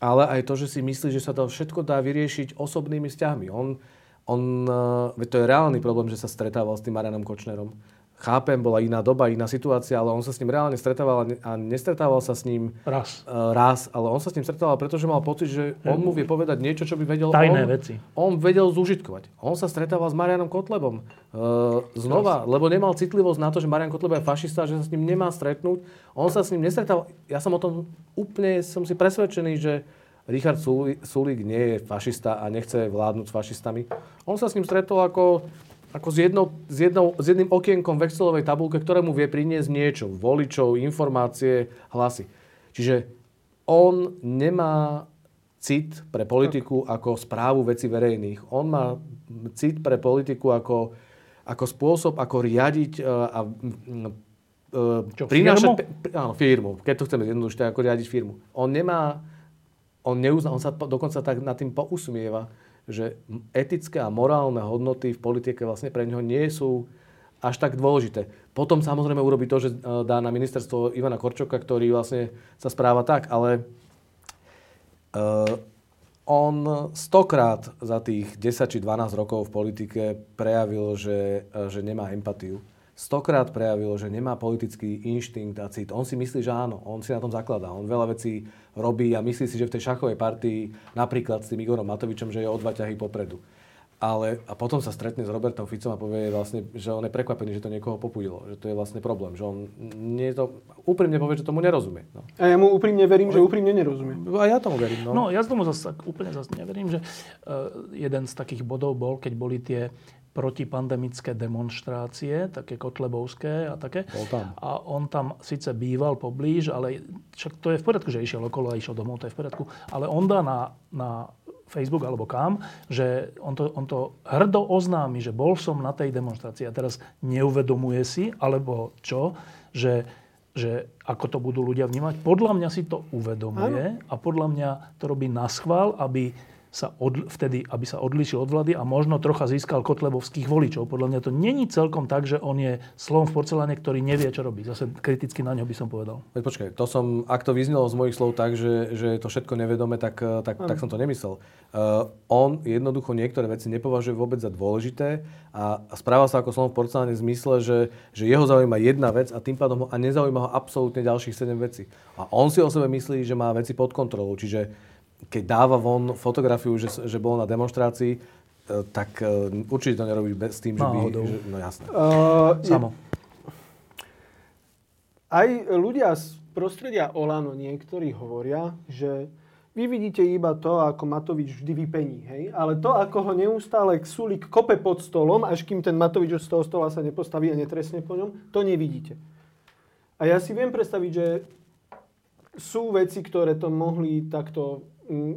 ale aj to, že si myslí, že sa to všetko dá vyriešiť osobnými vzťahmi. On, on, uh, to je reálny problém, že sa stretával s tým Marianom Kočnerom chápem, bola iná doba, iná situácia, ale on sa s ním reálne stretával a nestretával sa s ním raz. Uh, raz ale on sa s ním stretával, pretože mal pocit, že on mu vie povedať niečo, čo by vedel Tajné on. veci. On vedel zúžitkovať. On sa stretával s Marianom Kotlebom. Uh, znova, lebo nemal citlivosť na to, že Marian Kotleba je fašista, že sa s ním nemá stretnúť. On sa s ním nestretával. Ja som o tom úplne, som si presvedčený, že Richard Sulík nie je fašista a nechce vládnuť s fašistami. On sa s ním stretol ako ako s, jednou, s, jednou, s jedným okienkom v Excelovej tabulke, ktorému vie priniesť niečo, voličov, informácie, hlasy. Čiže on nemá cit pre politiku ako správu veci verejných. On má cit pre politiku ako, ako spôsob, ako riadiť e, a e, Čo, prinášať... Firmu? Áno, firmu. Keď to chceme zjednodušiť, ako riadiť firmu. On nemá... On, neuzna, on sa dokonca tak nad tým pousmieva, že etické a morálne hodnoty v politike vlastne pre neho nie sú až tak dôležité. Potom samozrejme urobí to, že e, dá na ministerstvo Ivana Korčoka, ktorý vlastne sa správa tak, ale uh, on stokrát za tých 10 či 12 rokov v politike prejavil, že, e, že nemá empatiu stokrát prejavil, že nemá politický inštinkt a cit. On si myslí, že áno, on si na tom zakladá. On veľa vecí robí a myslí si, že v tej šachovej partii, napríklad s tým Igorom Matovičom, že je o dva ťahy popredu. Ale, a potom sa stretne s Robertom Ficom a povie vlastne, že on je prekvapený, že to niekoho popudilo. Že to je vlastne problém. Že on nie to, úprimne povie, že tomu nerozumie. No. A ja mu úprimne verím, že úprimne nerozumie. A ja tomu verím. No, no ja tomu zase úplne zase neverím, že uh, jeden z takých bodov bol, keď boli tie protipandemické demonstrácie, také kotlebovské a také. A on tam síce býval poblíž, ale však to je v poriadku, že išiel okolo a išiel domov, to je v poriadku. Ale on dá na, na Facebook alebo kam, že on to, on to hrdo oznámi, že bol som na tej demonstrácii a teraz neuvedomuje si, alebo čo, že, že ako to budú ľudia vnímať. Podľa mňa si to uvedomuje ano. a podľa mňa to robí na schvál, aby sa od, vtedy, aby sa odlišil od vlády a možno trocha získal kotlebovských voličov. Podľa mňa to není celkom tak, že on je slom v porceláne, ktorý nevie, čo robí. Zase kriticky na ňo by som povedal. Veď počkaj, to som, ak to vyznelo z mojich slov tak, že, že je to všetko nevedome, tak, eh, tak, tak som to nemyslel. Uh, on jednoducho niektoré veci nepovažuje vôbec za dôležité a, správa sa ako slom v porceláne v zmysle, že, že jeho zaujíma jedna vec a tým pádom ho, a nezaujíma ho absolútne ďalších 7 vecí. A on si o sebe myslí, že má veci pod kontrolou. Čiže keď dáva von fotografiu, že, že bol na demonstrácii, e, tak e, určite to nerobí bez tým, že by... Že, no jasné. Uh, Samo. Aj ľudia z prostredia Olano niektorí hovoria, že vy vidíte iba to, ako Matovič vždy vypení, hej? Ale to, ako ho neustále Sulik kope pod stolom, až kým ten Matovič z toho stola sa nepostaví a netresne po ňom, to nevidíte. A ja si viem predstaviť, že sú veci, ktoré to mohli takto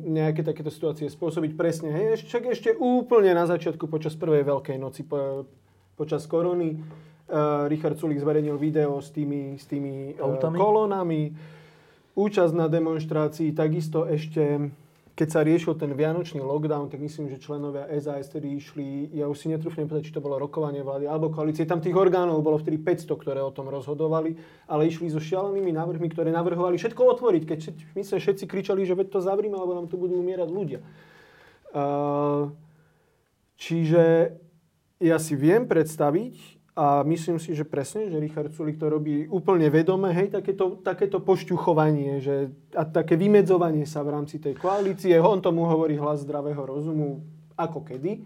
nejaké takéto situácie spôsobiť presne. Hej, však ešte úplne na začiatku počas prvej veľkej noci po, počas korony uh, Richard Sulik zverejnil video s tými, s tými uh, kolónami. Účasť na demonstrácii, takisto ešte keď sa riešil ten vianočný lockdown, tak myslím, že členovia SAS tedy išli, ja už si netrúfnem povedať, či to bolo rokovanie vlády alebo koalície, tam tých orgánov bolo vtedy 500, ktoré o tom rozhodovali, ale išli so šialenými návrhmi, ktoré navrhovali všetko otvoriť, keď my sa všetci kričali, že veď to zavrime, alebo nám tu budú umierať ľudia. Čiže ja si viem predstaviť, a myslím si, že presne, že Richard Sulik to robí úplne vedome, hej, takéto, takéto pošťuchovanie, že, a také vymedzovanie sa v rámci tej koalície. On tomu hovorí hlas zdravého rozumu, ako kedy.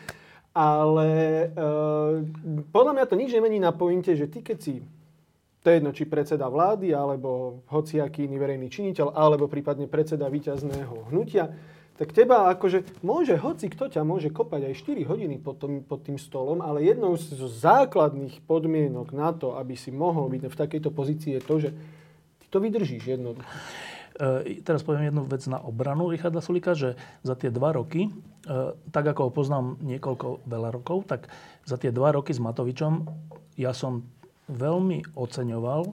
Ale e, podľa mňa to nič nemení na pointe, že ty keď si, to je jedno, či predseda vlády, alebo hociaký iný verejný činiteľ, alebo prípadne predseda víťazného hnutia, tak teba akože môže, hoci kto ťa môže kopať aj 4 hodiny pod, tým, pod tým stolom, ale jednou z základných podmienok na to, aby si mohol byť v takejto pozícii je to, že ty to vydržíš jednoducho. E, teraz poviem jednu vec na obranu Richarda Sulika, že za tie dva roky, e, tak ako ho poznám niekoľko veľa rokov, tak za tie dva roky s Matovičom ja som veľmi oceňoval e,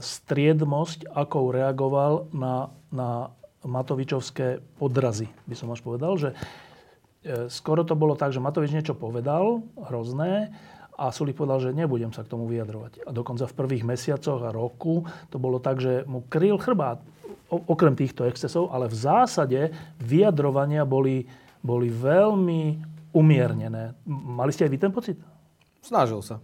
striedmosť, akou reagoval na, na Matovičovské podrazy, by som až povedal, že e, skoro to bolo tak, že Matovič niečo povedal, hrozné, a Sulik povedal, že nebudem sa k tomu vyjadrovať. A dokonca v prvých mesiacoch a roku to bolo tak, že mu kryl chrbát, okrem týchto excesov, ale v zásade vyjadrovania boli, boli veľmi umiernené. Mali ste aj vy ten pocit? Snažil sa.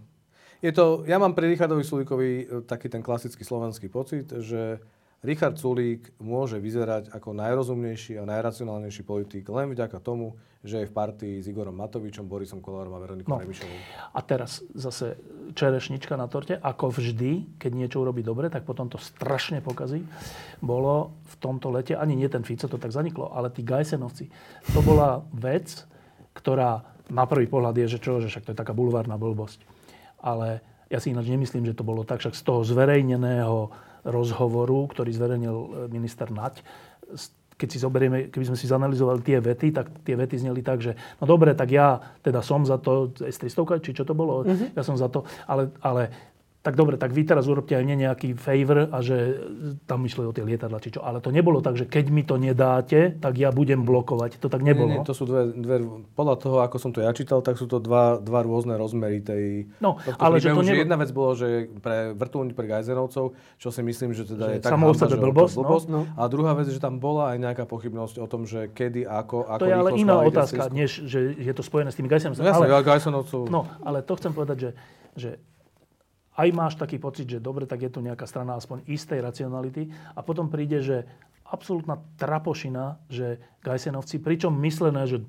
Je to, ja mám pri Richardovi Sulíkovi e, taký ten klasický slovenský pocit, že Richard Sulík môže vyzerať ako najrozumnejší a najracionálnejší politik len vďaka tomu, že je v partii s Igorom Matovičom, Borisom Kolárom a Veronikou no. Remišovou. A teraz zase čerešnička na torte. Ako vždy, keď niečo urobí dobre, tak potom to strašne pokazí. Bolo v tomto lete, ani nie ten Fico, to tak zaniklo, ale tí Gajsenovci. To bola vec, ktorá na prvý pohľad je, že čo, že však to je taká bulvárna blbosť. Ale ja si ináč nemyslím, že to bolo tak, však z toho zverejneného rozhovoru, ktorý zverejnil e, minister Nať, keď si zoberieme, keby sme si zanalizovali tie vety, tak tie vety zneli tak, že no dobre, tak ja teda som za to, S-300, či čo to bolo, mm-hmm. ja som za to, ale, ale tak dobre, tak vy teraz urobte aj mne nejaký favor a že tam išli o tie lietadla či čo. Ale to nebolo tak, že keď mi to nedáte, tak ja budem blokovať. To tak nebolo. Nie, nie, to sú dve, dve, podľa toho, ako som to ja čítal, tak sú to dva, dva rôzne rozmery tej... No, ale že to nebolo... Jedna vec bolo, že pre vrtúň, pre Gajzenovcov, čo si myslím, že teda že je tak hamba, že blbosť, no. blbosť. No, no. A druhá vec, že tam bola aj nejaká pochybnosť o tom, že kedy, ako, ako To je ale iná otázka, než že je to spojené s tými Gajzenovcami. No, jasne, ale, Gajzenovcov... No, ale to chcem povedať, že, že aj máš taký pocit, že dobre, tak je tu nejaká strana aspoň istej racionality a potom príde, že absolútna trapošina, že Gajsenovci, pričom myslené, že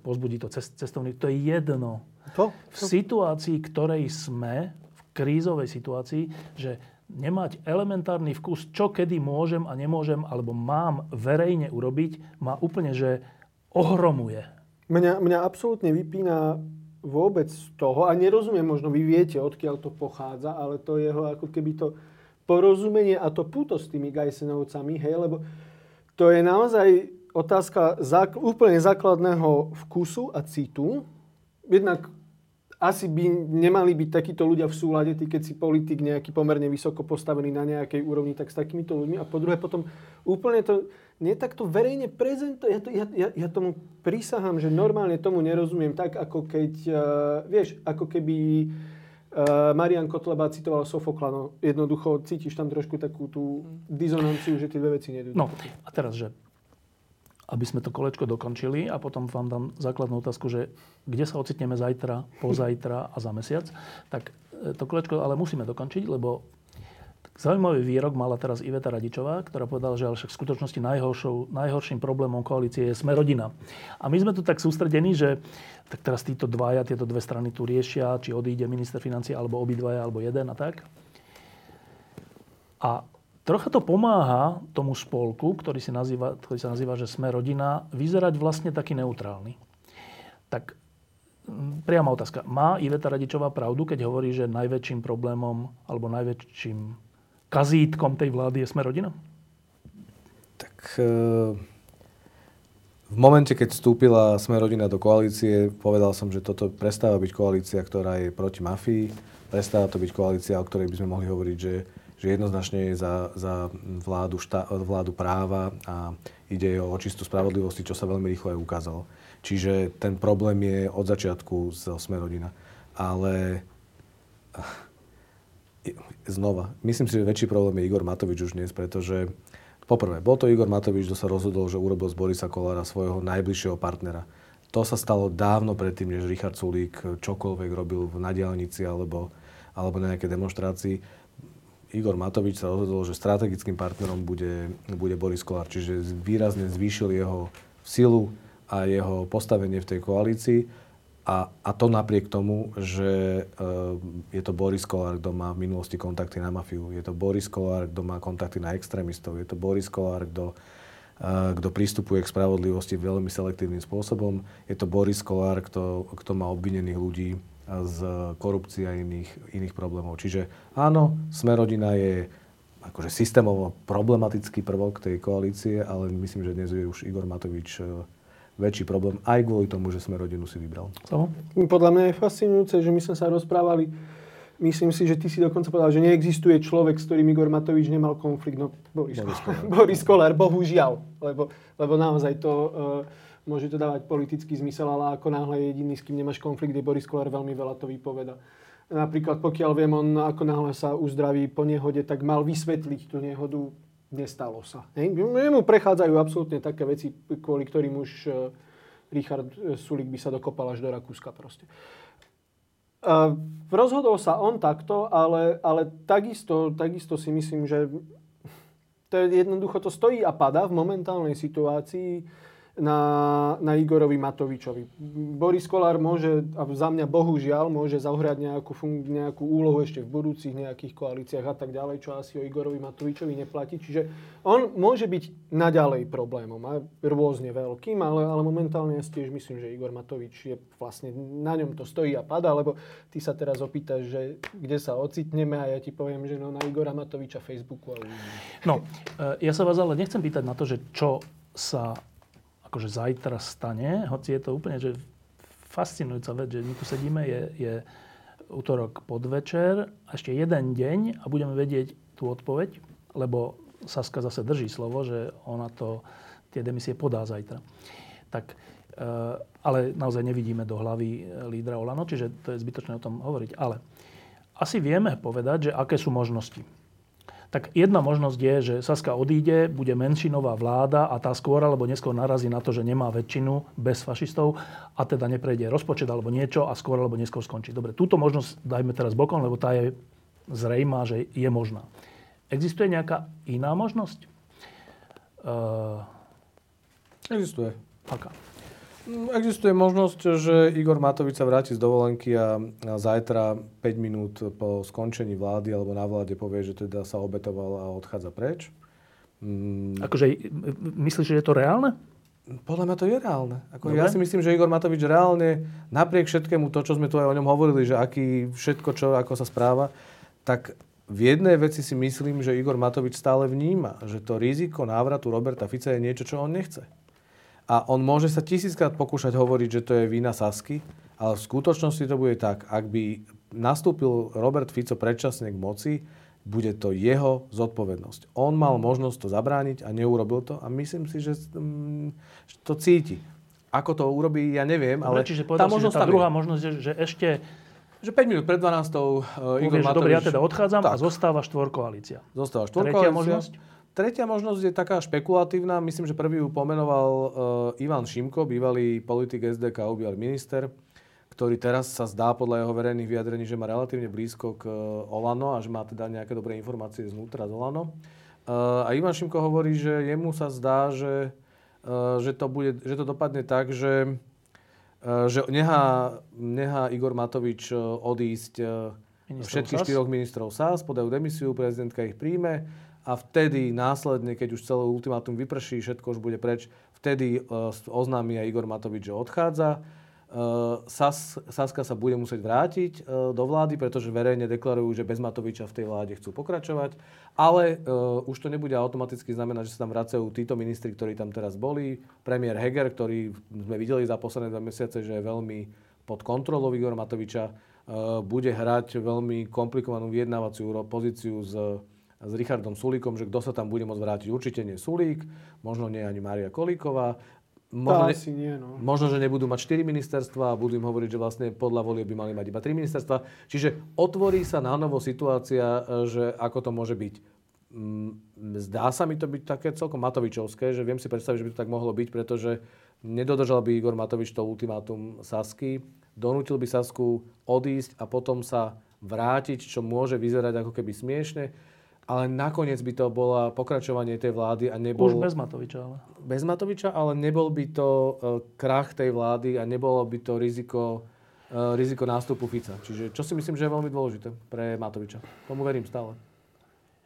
pozbudí to cestovný, to je jedno. To? V situácii, ktorej sme, v krízovej situácii, že nemať elementárny vkus, čo kedy môžem a nemôžem, alebo mám verejne urobiť, ma úplne, že ohromuje. Mňa, mňa absolútne vypína vôbec z toho, a nerozumiem, možno vy viete, odkiaľ to pochádza, ale to jeho ako keby to porozumenie a to puto s tými Gajsenovcami, hej, lebo to je naozaj otázka zák- úplne základného vkusu a citu. Jednak asi by nemali byť takíto ľudia v súlade, ty keď si politik nejaký pomerne vysoko postavený na nejakej úrovni, tak s takýmito ľuďmi. A po druhé potom úplne to nie takto verejne prezentuje. Ja, to, ja, ja, ja tomu prísahám, že normálne tomu nerozumiem tak, ako keď, uh, vieš, ako keby uh, Marian Kotleba citoval Sofokla. No, jednoducho cítiš tam trošku takú tú dizonanciu, že tie dve veci nedú. No a teraz, že aby sme to kolečko dokončili a potom vám dám základnú otázku, že kde sa ocitneme zajtra, pozajtra a za mesiac, tak e, to kolečko ale musíme dokončiť, lebo Zaujímavý výrok mala teraz Iveta Radičová, ktorá povedala, že ale však v skutočnosti najhorším problémom koalície je sme rodina. A my sme tu tak sústredení, že tak teraz títo dvaja, tieto dve strany tu riešia, či odíde minister financie, alebo obidvaja, alebo jeden a tak. A trocha to pomáha tomu spolku, ktorý, si nazýva, ktorý sa nazýva, že sme rodina, vyzerať vlastne taký neutrálny. Tak priama otázka. Má Iveta Radičová pravdu, keď hovorí, že najväčším problémom alebo najväčším kazítkom tej vlády je Smerodina? Tak e, v momente, keď vstúpila Smerodina do koalície, povedal som, že toto prestáva byť koalícia, ktorá je proti mafii. Prestáva to byť koalícia, o ktorej by sme mohli hovoriť, že, že jednoznačne je za, za vládu, šta, vládu práva a ide o očistú spravodlivosti, čo sa veľmi rýchlo aj ukázalo. Čiže ten problém je od začiatku z Smerodina. Ale znova, myslím si, že väčší problém je Igor Matovič už dnes, pretože Poprvé, bol to Igor Matovič, kto sa rozhodol, že urobil z Borisa Kolára svojho najbližšieho partnera. To sa stalo dávno predtým, než Richard Sulík čokoľvek robil v nadielnici alebo, alebo na nejakej demonstrácii. Igor Matovič sa rozhodol, že strategickým partnerom bude, bude Boris Kolár, čiže výrazne zvýšil jeho silu a jeho postavenie v tej koalícii a, a to napriek tomu, že uh, je to Boris Kolár, kto má v minulosti kontakty na mafiu. Je to Boris Kolár, kto má kontakty na extrémistov. Je to Boris Kolár, kto, uh, kto pristupuje k spravodlivosti veľmi selektívnym spôsobom. Je to Boris Kolár, kto, kto má obvinených ľudí z korupcie a iných, iných problémov. Čiže áno, Smerodina je akože systémovo problematický prvok tej koalície, ale myslím, že dnes je už Igor Matovič väčší problém aj kvôli tomu, že sme rodinu si vybral. So? Podľa mňa je fascinujúce, že my sme sa rozprávali, myslím si, že ty si dokonca povedal, že neexistuje človek, s ktorým Igor Matovič nemal konflikt. No, Boris, Boris Kolár. Boris Kolár, bohužiaľ. Lebo, lebo naozaj to... Uh, môže to dávať politický zmysel, ale ako náhle je jediný, s kým nemáš konflikt, je Boris Kolár veľmi veľa to vypoveda. Napríklad, pokiaľ viem, on ako náhle sa uzdraví po nehode, tak mal vysvetliť tú nehodu nestalo sa. Hej. Mu prechádzajú absolútne také veci, kvôli ktorým už e, Richard e, Sulik by sa dokopal až do Rakúska proste. Uh, rozhodol sa on takto, ale, ale takisto, takisto si myslím, že to je jednoducho to stojí a pada v momentálnej situácii na, na Igorovi Matovičovi. Boris Kolár môže, a za mňa bohužiaľ, môže zahrať nejakú, nejakú úlohu ešte v budúcich nejakých koalíciách a tak ďalej, čo asi o Igorovi Matovičovi neplatí. Čiže on môže byť naďalej problémom, a rôzne veľkým, ale, ale momentálne ja tiež myslím, že Igor Matovič je vlastne, na ňom to stojí a pada, lebo ty sa teraz opýtaš, že kde sa ocitneme a ja ti poviem, že no na Igora Matoviča Facebooku a No, e, ja sa vás ale nechcem pýtať na to, že čo sa akože zajtra stane, hoci je to úplne že fascinujúca vec, že my tu sedíme, je, je útorok podvečer, ešte jeden deň a budeme vedieť tú odpoveď, lebo Saska zase drží slovo, že ona to, tie demisie podá zajtra. Tak, e, ale naozaj nevidíme do hlavy lídra Olano, čiže to je zbytočné o tom hovoriť. Ale asi vieme povedať, že aké sú možnosti tak jedna možnosť je, že Saska odíde, bude menšinová vláda a tá skôr alebo neskôr narazí na to, že nemá väčšinu bez fašistov a teda neprejde rozpočet alebo niečo a skôr alebo neskôr skončí. Dobre, túto možnosť dajme teraz bokom, lebo tá je zrejmá, že je možná. Existuje nejaká iná možnosť? Uh... Existuje. Aká? Existuje možnosť, že Igor Matovič sa vráti z dovolenky a, a zajtra 5 minút po skončení vlády alebo na vláde povie, že teda sa obetoval a odchádza preč. Mm. Akože myslíš, že je to reálne? Podľa mňa to je reálne. Ako, ja si myslím, že Igor Matovič reálne, napriek všetkému to, čo sme tu aj o ňom hovorili, že aký všetko, čo, ako sa správa, tak v jednej veci si myslím, že Igor Matovič stále vníma, že to riziko návratu Roberta Fica je niečo, čo on nechce. A on môže sa tisíckrát pokúšať hovoriť, že to je vina Sasky, ale v skutočnosti to bude tak, ak by nastúpil Robert Fico predčasne k moci, bude to jeho zodpovednosť. On mal možnosť to zabrániť a neurobil to a myslím si, že, mm, to cíti. Ako to urobí, ja neviem, ale Dobre, čiže tá, možnosť, že tá druhá možnosť, že, že ešte že 5 minút pred 12. Uh, Igor Matovič... Dobre, ja teda odchádzam tak. a zostáva štvorkoalícia. Zostáva štvorkoalícia. Tretia možnosť? Tretia možnosť je taká špekulatívna. Myslím, že prvý ju pomenoval uh, Ivan Šimko, bývalý politik SDK, bývalý minister, ktorý teraz sa zdá podľa jeho verejných vyjadrení, že má relatívne blízko k uh, Olano a že má teda nejaké dobré informácie znútra z Olano. Uh, a Ivan Šimko hovorí, že jemu sa zdá, že, uh, že, to, bude, že to dopadne tak, že, uh, že nechá, nechá Igor Matovič odísť uh, všetkých štyroch ministrov SAS, podajú demisiu, prezidentka ich príjme a vtedy následne, keď už celý ultimátum vyprší, všetko už bude preč, vtedy uh, oznámi aj Igor Matovič, že odchádza. Sas, Saska sa bude musieť vrátiť do vlády, pretože verejne deklarujú, že bez Matoviča v tej vláde chcú pokračovať. Ale už to nebude automaticky znamenať, že sa tam vracajú títo ministri, ktorí tam teraz boli. Premiér Heger, ktorý sme videli za posledné dva mesiace, že je veľmi pod kontrolou Igora Matoviča, bude hrať veľmi komplikovanú vyjednávaciu pozíciu s s Richardom Sulíkom, že kto sa tam bude môcť vrátiť. Určite nie Sulík, možno nie ani Mária Kolíková. Možno, asi nie, no. možno, že nebudú mať 4 ministerstva a budú im hovoriť, že vlastne podľa volie by mali mať iba 3 ministerstva. Čiže otvorí sa na novo situácia, že ako to môže byť. Mm, zdá sa mi to byť také celkom Matovičovské, že viem si predstaviť, že by to tak mohlo byť, pretože nedodržal by Igor Matovič to ultimátum Sasky, donútil by Sasku odísť a potom sa vrátiť, čo môže vyzerať ako keby smiešne ale nakoniec by to bola pokračovanie tej vlády a nebol... Už bez Matoviča, ale... Bez Matoviča, ale nebol by to uh, krach tej vlády a nebolo by to riziko, uh, riziko nástupu Fica. Čiže čo si myslím, že je veľmi dôležité pre Matoviča. Tomu verím stále.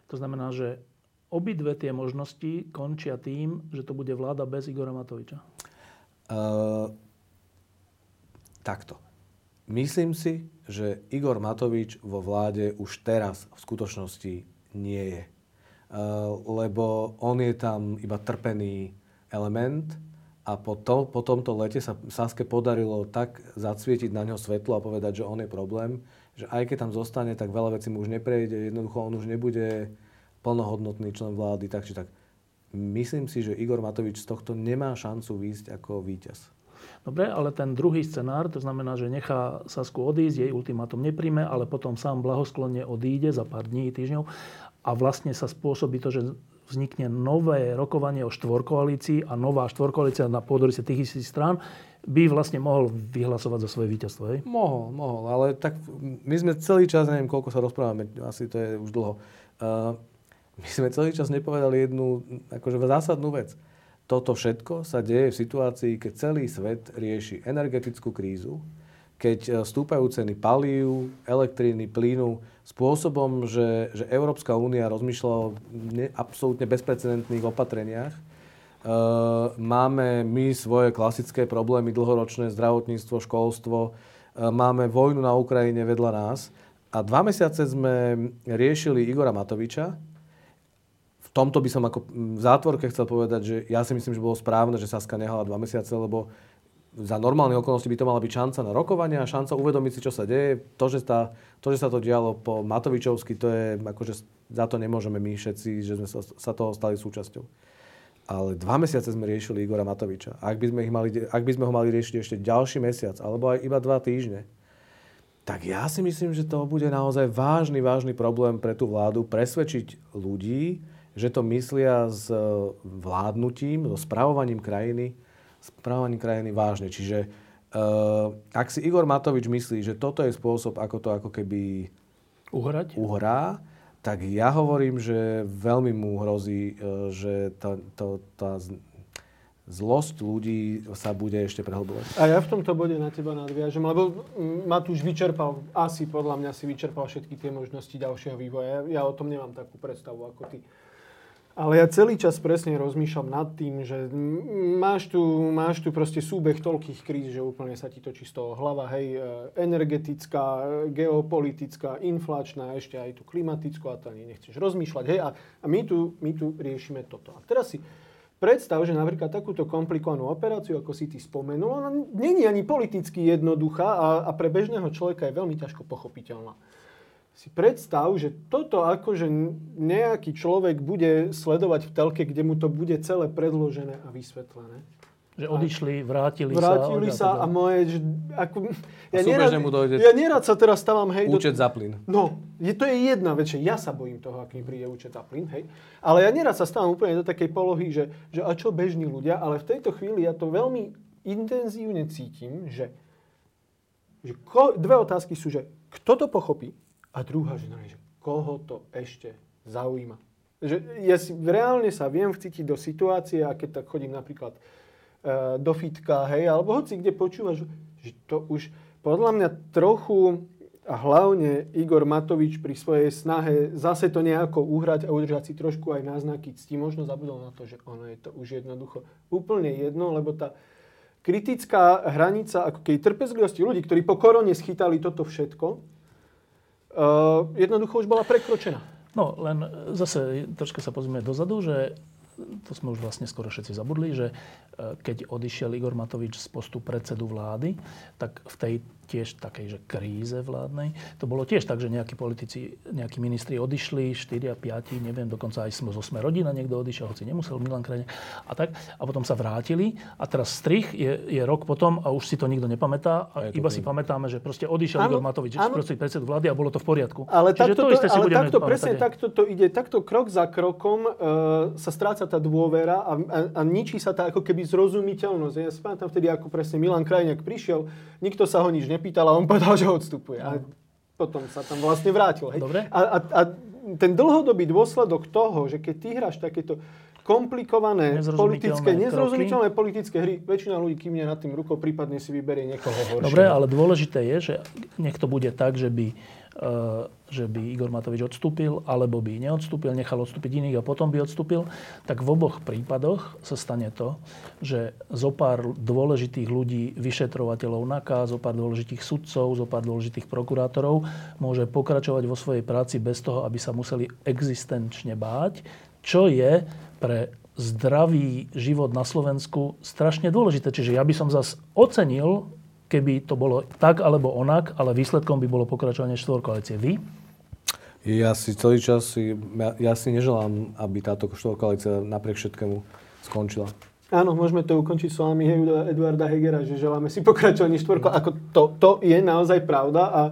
To znamená, že obidve tie možnosti končia tým, že to bude vláda bez Igora Matoviča. Uh, takto. Myslím si, že Igor Matovič vo vláde už teraz v skutočnosti nie je. Uh, lebo on je tam iba trpený element a po, to, po tomto lete sa Saske podarilo tak zacvietiť na ňo svetlo a povedať, že on je problém, že aj keď tam zostane, tak veľa vecí mu už neprejde, jednoducho on už nebude plnohodnotný člen vlády, tak či tak. Myslím si, že Igor Matovič z tohto nemá šancu výjsť ako víťaz. Dobre, ale ten druhý scenár, to znamená, že nechá Sasku odísť, jej ultimátum nepríjme, ale potom sám blahosklonne odíde za pár dní, týždňov a vlastne sa spôsobí to, že vznikne nové rokovanie o štvorkoalícii a nová štvorkoalícia na pôdorise tých istých strán by vlastne mohol vyhlasovať za svoje víťazstvo. Hej? Mohol, mohol, ale tak my sme celý čas, neviem koľko sa rozprávame, asi to je už dlho, uh, my sme celý čas nepovedali jednu akože zásadnú vec. Toto všetko sa deje v situácii, keď celý svet rieši energetickú krízu, keď e, stúpajú ceny palív, elektriny, plynu spôsobom, že, že Európska únia rozmýšľa o ne, absolútne bezprecedentných opatreniach. E, máme my svoje klasické problémy, dlhoročné zdravotníctvo, školstvo, e, máme vojnu na Ukrajine vedľa nás a dva mesiace sme riešili Igora Matoviča. Tomto by som ako v zátvorke chcel povedať, že ja si myslím, že bolo správne, že Saska nehala dva mesiace, lebo za normálne okolnosti by to mala byť šanca na rokovanie a šanca uvedomiť si, čo sa deje. To, že, tá, to, že sa to dialo po Matovičovsky, to je, akože za to nemôžeme my všetci, že sme sa, sa toho stali súčasťou. Ale dva mesiace sme riešili Igora Matoviča. Ak by, sme ich mali, ak by sme ho mali riešiť ešte ďalší mesiac, alebo aj iba dva týždne, tak ja si myslím, že to bude naozaj vážny, vážny problém pre tú vládu presvedčiť ľudí, že to myslia s vládnutím, so spravovaním krajiny správaním krajiny vážne. Čiže uh, ak si Igor Matovič myslí, že toto je spôsob, ako to ako keby uhrať, uhrá, tak ja hovorím, že veľmi mu hrozí, uh, že tá, tá, tá zlosť ľudí sa bude ešte prehlbovať. A ja v tomto bode na teba nadviažem, lebo Matúš vyčerpal, asi podľa mňa si vyčerpal všetky tie možnosti ďalšieho vývoja. Ja, ja o tom nemám takú predstavu ako ty. Ale ja celý čas presne rozmýšľam nad tým, že máš tu, máš tu proste súbeh toľkých kríz, že úplne sa ti točí z toho hlava, hej, e, energetická, geopolitická, inflačná, ešte aj tú klimatickú a to ani nechceš rozmýšľať, hej, a, a my, tu, my tu riešime toto. A teraz si predstav, že napríklad takúto komplikovanú operáciu, ako si ty spomenul, ona není ani politicky jednoduchá a, a pre bežného človeka je veľmi ťažko pochopiteľná si predstav, že toto akože nejaký človek bude sledovať v telke, kde mu to bude celé predložené a vysvetlené. Že odišli, vrátili, vrátili sa. Vrátili sa a moje... Že, ako, ja, nerad, mu dojde ja nerad sa teraz stávam, hej... Účet do, za plyn. No, je, to je jedna vec, že ja sa bojím toho, aký mi príde účet za plyn, hej. Ale ja nerad sa stávam úplne do takej polohy, že, že a čo bežní ľudia, ale v tejto chvíli ja to veľmi intenzívne cítim, že, že ko, dve otázky sú, že kto to pochopí, a druhá žena je, že koho to ešte zaujíma. Že ja si, reálne sa viem vcítiť do situácie, a keď tak chodím napríklad e, do fitka, hej, alebo hoci kde počúvaš, že to už podľa mňa trochu a hlavne Igor Matovič pri svojej snahe zase to nejako uhrať a udržať si trošku aj náznaky cti, možno zabudol na to, že ono je to už jednoducho úplne jedno, lebo tá, kritická hranica ako keby trpezlivosti ľudí, ktorí po korone schytali toto všetko, jednoducho už bola prekročená. No, len zase troška sa pozrieme dozadu, že to sme už vlastne skoro všetci zabudli, že e, keď odišiel Igor Matovič z postu predsedu vlády, tak v tej tiež takej, že kríze vládnej. To bolo tiež tak, že nejakí politici, nejakí ministri odišli, 4 a 5, neviem, dokonca aj zo Sme rodina niekto odišiel, hoci nemusel Milan Krajne a tak. A potom sa vrátili a teraz strich je, je rok potom a už si to nikto nepamätá. A iba si pamätáme, že proste odišiel ano, Igor Matovič predsedu vlády a bolo to v poriadku. Ale Čiže takto, to, isté si ale takto presne takto to ide, takto krok za krokom uh, sa stráca tá dôvera a, a, a ničí sa tá ako keby zrozumiteľnosť. Ja si pamätám vtedy, ako presne Milan Krajňák prišiel, nikto sa ho nič nepýtal a on povedal, že odstupuje. A potom sa tam vlastne vrátil. Hej. Dobre. A, a, a ten dlhodobý dôsledok toho, že keď ty hráš takéto komplikované politické, nezrozumiteľné politické hry, väčšina ľudí kým nad tým rukou, prípadne si vyberie niekoho horšieho. Dobre, ale dôležité je, že nech to bude tak, že by Eh, že by Igor Matovič odstúpil, alebo by neodstúpil, nechal odstúpiť iných a potom by odstúpil, tak v oboch prípadoch sa stane to, že zo pár dôležitých ľudí, vyšetrovateľov NAKA, zo pár dôležitých sudcov, zo pár dôležitých prokurátorov môže pokračovať vo svojej práci bez toho, aby sa museli existenčne báť, čo je pre zdravý život na Slovensku strašne dôležité. Čiže ja by som zase ocenil keby to bolo tak alebo onak, ale výsledkom by bolo pokračovanie štvorkoalície. Vy? Ja si celý čas, ja, ja si neželám, aby táto štvorkoalícia napriek všetkému skončila. Áno, môžeme to ukončiť slovami Eduarda Hegera, že želáme si pokračovanie štvorko. Ako to, to je naozaj pravda a,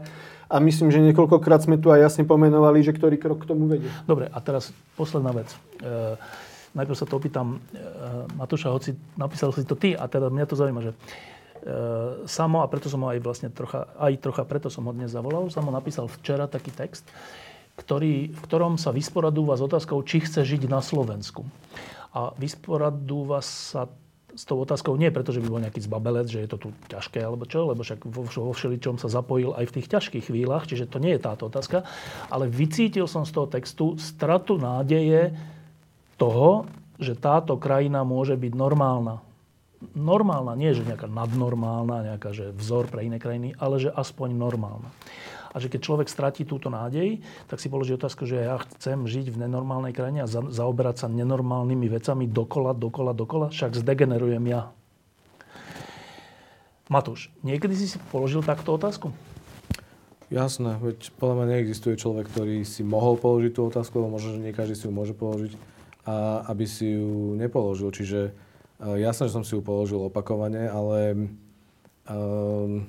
a myslím, že niekoľkokrát sme tu aj jasne pomenovali, že ktorý krok k tomu vedie. Dobre, a teraz posledná vec. E, najprv sa to opýtam e, Matúša, hoci napísal si to ty a teda mňa to zaujíma, že E, Samo, a preto som ho aj vlastne trocha, aj trocha preto som ho dnes zavolal, Samo napísal včera taký text, ktorý, v ktorom sa vysporadúva s otázkou, či chce žiť na Slovensku. A vysporadúva sa s tou otázkou nie preto, že by bol nejaký zbabelec, že je to tu ťažké alebo čo, lebo však vo, vo všeličom sa zapojil aj v tých ťažkých chvíľach, čiže to nie je táto otázka, ale vycítil som z toho textu stratu nádeje toho, že táto krajina môže byť normálna normálna, nie že nejaká nadnormálna, nejaká že vzor pre iné krajiny, ale že aspoň normálna. A že keď človek stratí túto nádej, tak si položí otázku, že ja chcem žiť v nenormálnej krajine a za, zaoberať sa nenormálnymi vecami dokola, dokola, dokola, však zdegenerujem ja. Matúš, niekedy si si položil takto otázku? Jasné, veď podľa mňa neexistuje človek, ktorý si mohol položiť tú otázku, lebo možno, že nie každý si ju môže položiť, a aby si ju nepoložil. Čiže Eh, jasné, že som si ju položil opakovane, ale um,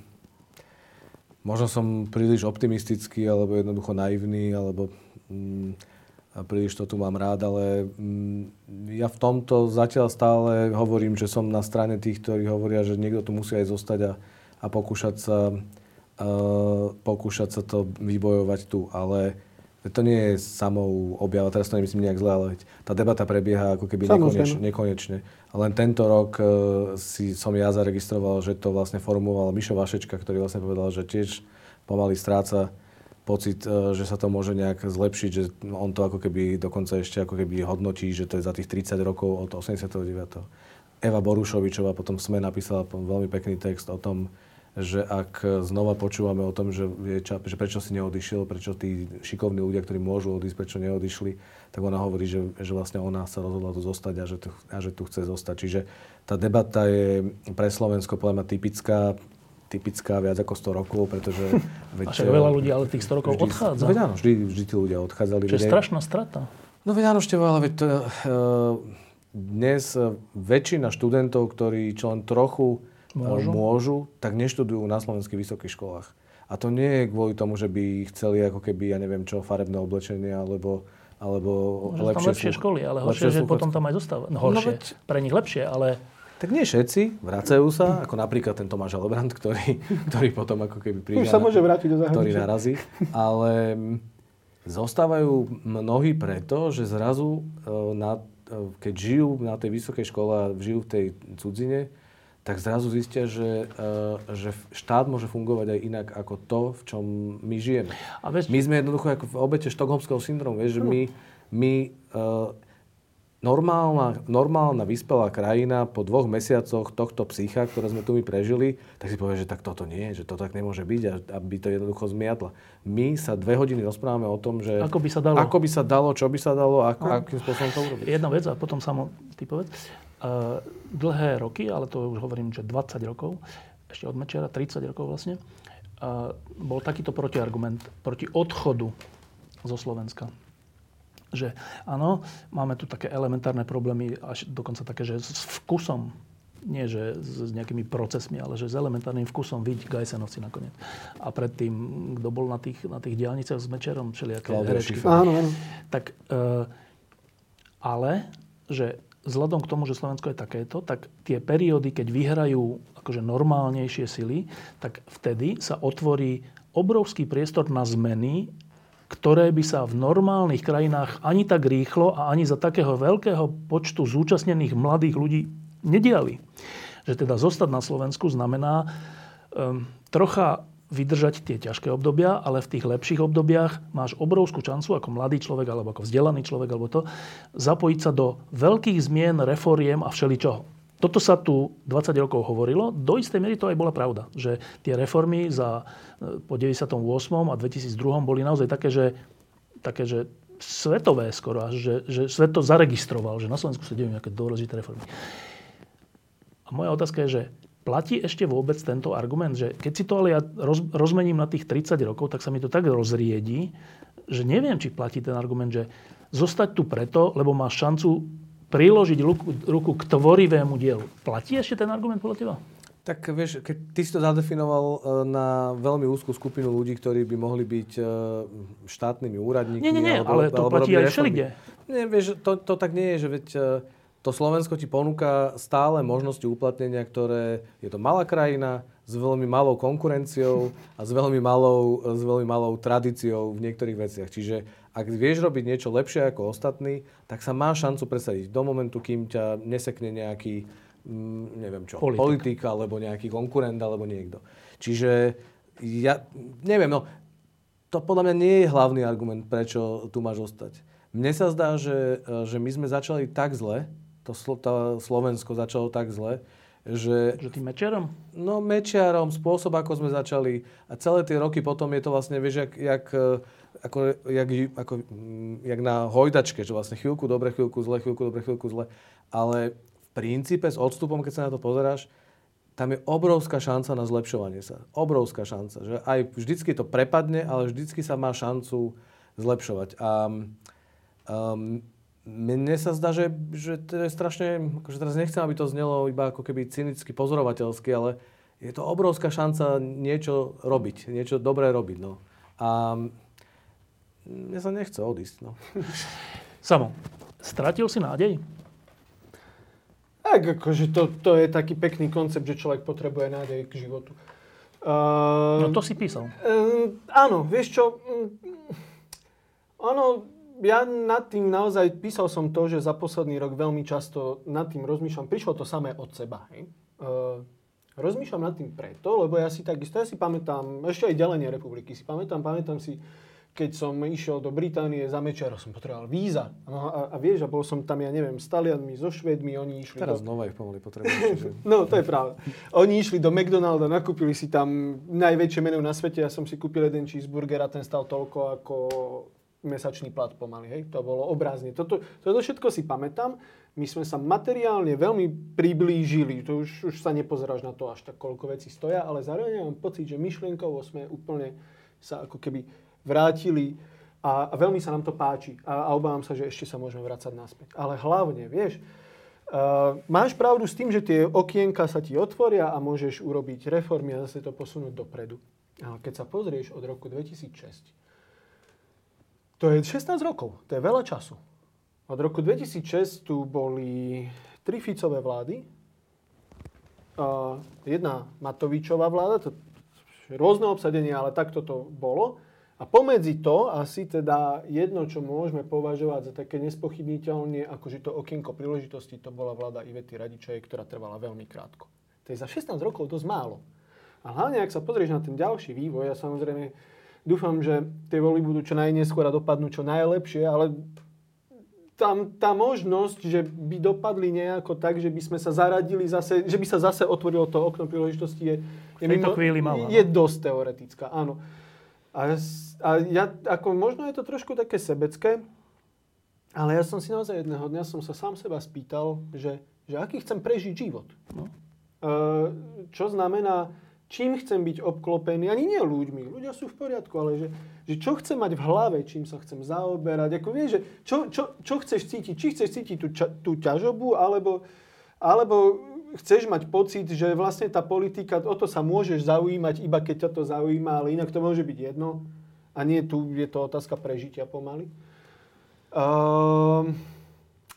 možno som príliš optimistický, alebo jednoducho naivný, alebo um, príliš to tu mám rád, ale um, ja v tomto zatiaľ stále hovorím, že som na strane tých, ktorí hovoria, že niekto tu musí aj zostať a, a pokúšať sa uh, pokúšať sa to vybojovať tu, ale to nie je samou objava, teraz to nemyslím nejak zle, ale tá debata prebieha ako keby nekonečne, nekonečne. Len tento rok uh, si som ja zaregistroval, že to vlastne formuloval Mišo Vašečka, ktorý vlastne povedal, že tiež pomaly stráca pocit, uh, že sa to môže nejak zlepšiť, že on to ako keby dokonca ešte ako keby hodnotí, že to je za tých 30 rokov od 89. Eva Borušovičová potom sme napísala veľmi pekný text o tom, že ak znova počúvame o tom, že, je, že prečo si neodišiel, prečo tí šikovní ľudia, ktorí môžu odísť, prečo neodišli, tak ona hovorí, že, že vlastne ona sa rozhodla tu zostať a že, tu, a že tu chce zostať. Čiže tá debata je pre Slovensko podľa mňa typická, typická viac ako 100 rokov, pretože... Veď, a však veľa ľudí ale tých 100 rokov vždy, odchádza. No áno, vždy, vždy tí ľudia odchádzali. Čo je strašná strata. No veď áno, Števo, ale veď to, uh, dnes väčšina študentov, ktorí čo len trochu môžu. môžu, tak neštudujú na slovenských vysokých školách. A to nie je kvôli tomu, že by chceli ako keby, ja neviem čo, farebné oblečenie, alebo alebo Môže lepšie, tam lepšie školy, ale horšie, že potom tam aj zostáva. No, horšie, no, veď... pre nich lepšie, ale... Tak nie všetci, vracajú sa, ako napríklad ten Tomáš Alebrant, ktorý, ktorý potom ako keby príde, Už sa môže vrátiť do ktorý narazí. Ale zostávajú mnohí preto, že zrazu, e, na, e, keď žijú na tej vysokej škole a žijú v tej cudzine, tak zrazu zistia, že, uh, že štát môže fungovať aj inak ako to, v čom my žijeme. A vieš, my sme jednoducho ako v obete štokholmského syndromu, vieš, že my, my uh, normálna, normálna vyspelá krajina po dvoch mesiacoch tohto psycha, ktoré sme tu my prežili, tak si povie, že tak toto nie, že to tak nemôže byť a aby to jednoducho zmiatla. My sa dve hodiny rozprávame o tom, že... Ako by sa dalo. Ako by sa dalo, čo by sa dalo, ako, no. akým spôsobom to urobiť. Jedna vec a potom samo ty povedz. Dlhé roky, ale to už hovorím, že 20 rokov, ešte od Mečera, 30 rokov vlastne, bol takýto protiargument proti odchodu zo Slovenska že áno, máme tu také elementárne problémy, až dokonca také, že s vkusom, nie že s nejakými procesmi, ale že s elementárnym vkusom vidť Gajsenovci nakoniec. A predtým, kto bol na tých, na tých diálniciach s Mečerom, všelijaké herečky. Áno, áno. Tak, e, ale, že vzhľadom k tomu, že Slovensko je takéto, tak tie periódy, keď vyhrajú akože normálnejšie sily, tak vtedy sa otvorí obrovský priestor na zmeny ktoré by sa v normálnych krajinách ani tak rýchlo a ani za takého veľkého počtu zúčastnených mladých ľudí nediali. Že teda zostať na Slovensku znamená um, trocha vydržať tie ťažké obdobia, ale v tých lepších obdobiach máš obrovskú šancu ako mladý človek alebo ako vzdelaný človek alebo to, zapojiť sa do veľkých zmien, reforiem a všeličoho. Toto sa tu 20 rokov hovorilo. Do istej miery to aj bola pravda. Že tie reformy za, e, po 98. a 2002. boli naozaj také, že, také, že svetové skoro až, že, že svet to zaregistroval, že na Slovensku sa dejú nejaké dôležité reformy. A moja otázka je, že platí ešte vôbec tento argument, že keď si to ale ja roz, rozmením na tých 30 rokov, tak sa mi to tak rozriedi, že neviem, či platí ten argument, že zostať tu preto, lebo máš šancu priložiť ruku, ruku k tvorivému dielu. Platí ešte ten argument podľa teba? Tak vieš, keď ty si to zadefinoval e, na veľmi úzkú skupinu ľudí, ktorí by mohli byť e, štátnymi úradníkmi. Nie, nie, nie, alebo, ale to alebo platí aj všelikde. Nie, vieš, to, to tak nie je, že veď e, to Slovensko ti ponúka stále možnosti uplatnenia, ktoré je to malá krajina s veľmi malou konkurenciou a s veľmi malou, s veľmi malou tradíciou v niektorých veciach. Čiže ak vieš robiť niečo lepšie ako ostatní, tak sa má šancu presadiť do momentu, kým ťa nesekne nejaký, mm, neviem čo, politik. politik alebo nejaký konkurent alebo niekto. Čiže ja neviem, no to podľa mňa nie je hlavný argument, prečo tu máš ostať. Mne sa zdá, že, že my sme začali tak zle, to, to Slovensko začalo tak zle, že... Že tým mečiarom? No mečiarom, spôsob, ako sme začali. A celé tie roky potom je to vlastne, vieš, jak, jak ako, jak, ako, mm, jak na hojdačke, že vlastne chvíľku dobre, chvíľku zle, chvíľku dobre, chvíľku zle. Ale v princípe s odstupom, keď sa na to pozeráš, tam je obrovská šanca na zlepšovanie sa. Obrovská šanca. Že aj vždycky to prepadne, ale vždycky sa má šancu zlepšovať. A um, mne sa zdá, že, že to je strašne, akože teraz nechcem, aby to znelo iba ako keby cynicky pozorovateľsky, ale je to obrovská šanca niečo robiť, niečo dobré robiť. No. A mne sa nechce odísť. No. Samo, stratil si nádej? Tak, akože to, to je taký pekný koncept, že človek potrebuje nádej k životu. Uh, no to si písal. Uh, áno, vieš čo, áno, ja nad tým naozaj písal som to, že za posledný rok veľmi často nad tým rozmýšľam. Prišlo to samé od seba. Hej? Uh, rozmýšľam nad tým preto, lebo ja si takisto, ja si pamätám, ešte aj delenie republiky si pamätám, pamätám si, keď som išiel do Británie za Mečero, som potreboval víza. No a, a vieš, a bol som tam, ja neviem, s Talianmi, so Švedmi, oni išli Teraz do... znova ich pomaly potrebujem. no, to je pravda. Oni išli do McDonalda, nakúpili si tam najväčšie menu na svete, ja som si kúpil jeden cheeseburger a ten stal toľko ako mesačný plat pomaly, hej. To bolo obrázne. Toto, toto všetko si pamätám. My sme sa materiálne veľmi priblížili. To už, už sa nepozeráš na to až tak, koľko vecí stoja, ale zároveň mám pocit, že myšlienkovo sme úplne sa ako keby vrátili a, a veľmi sa nám to páči a, a obávam sa, že ešte sa môžeme vrácať naspäť. Ale hlavne, vieš, uh, máš pravdu s tým, že tie okienka sa ti otvoria a môžeš urobiť reformy a zase to posunúť dopredu. Ale keď sa pozrieš od roku 2006, to je 16 rokov, to je veľa času. Od roku 2006 tu boli tri Ficové vlády, uh, jedna Matovičová vláda, to rôzne obsadenie, ale takto to bolo. A pomedzi to asi teda jedno, čo môžeme považovať za také nespochybniteľne, akože to okienko príležitosti, to bola vláda Ivety Radičej, ktorá trvala veľmi krátko. To je za 16 rokov dosť málo. A hlavne, ak sa pozrieš na ten ďalší vývoj, ja samozrejme dúfam, že tie voľby budú čo najneskôr a dopadnú čo najlepšie, ale tam tá možnosť, že by dopadli nejako tak, že by sme sa zaradili zase, že by sa zase otvorilo to okno príležitosti, je, je, mimo, malá, je dosť teoretická, áno. A, a ja, ako možno je to trošku také sebecké, ale ja som si naozaj jedného dňa som sa sám seba spýtal, že, že aký chcem prežiť život. No. Uh, čo znamená, čím chcem byť obklopený, ani nie ľuďmi, ľudia sú v poriadku, ale že, že čo chcem mať v hlave, čím sa chcem zaoberať, ako vieš, že čo, čo, čo chceš cítiť, či chceš cítiť tú, tú ťažobu, alebo, alebo chceš mať pocit, že vlastne tá politika, o to sa môžeš zaujímať, iba keď ťa to zaujíma, ale inak to môže byť jedno. A nie tu je to otázka prežitia pomaly. Uh,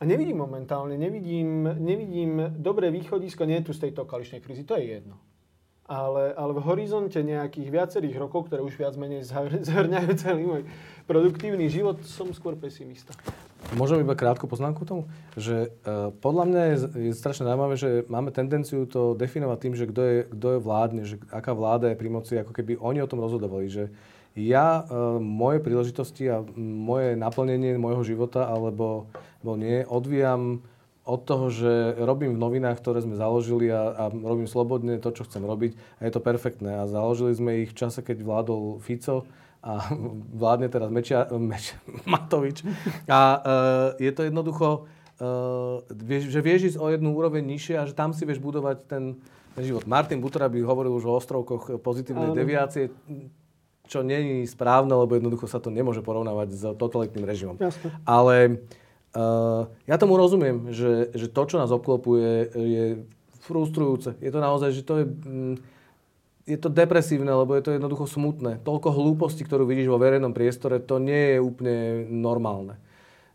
nevidím momentálne, nevidím, nevidím dobré východisko, nie je tu z tejto kališnej krízy, to je jedno ale, ale v horizonte nejakých viacerých rokov, ktoré už viac menej zhrňajú celý môj produktívny život, som skôr pesimista. Môžem iba krátku poznámku k tomu? Že uh, podľa mňa je, je strašne zaujímavé, že máme tendenciu to definovať tým, že kto je, kto je vládne, že aká vláda je pri moci, ako keby oni o tom rozhodovali. Že ja, uh, moje príležitosti a moje naplnenie môjho života alebo, alebo nie, odvíjam od toho, že robím v novinách, ktoré sme založili a, a robím slobodne to, čo chcem robiť a je to perfektné. A založili sme ich v čase, keď vládol Fico a vládne teraz Mečia, Meč, Matovič. A uh, je to jednoducho, vieš, že vieš ísť o jednu úroveň nižšie a že tam si vieš budovať ten, ten život. Martin Butora by hovoril už o ostrovkoch pozitívnej Áno. deviácie, čo je správne, lebo jednoducho sa to nemôže porovnávať s totalitným režimom. Jasne. Ale Uh, ja tomu rozumiem, že, že to, čo nás obklopuje, je frustrujúce. Je to naozaj, že to je, mm, je to depresívne, lebo je to jednoducho smutné. Toľko hlúposti, ktorú vidíš vo verejnom priestore, to nie je úplne normálne.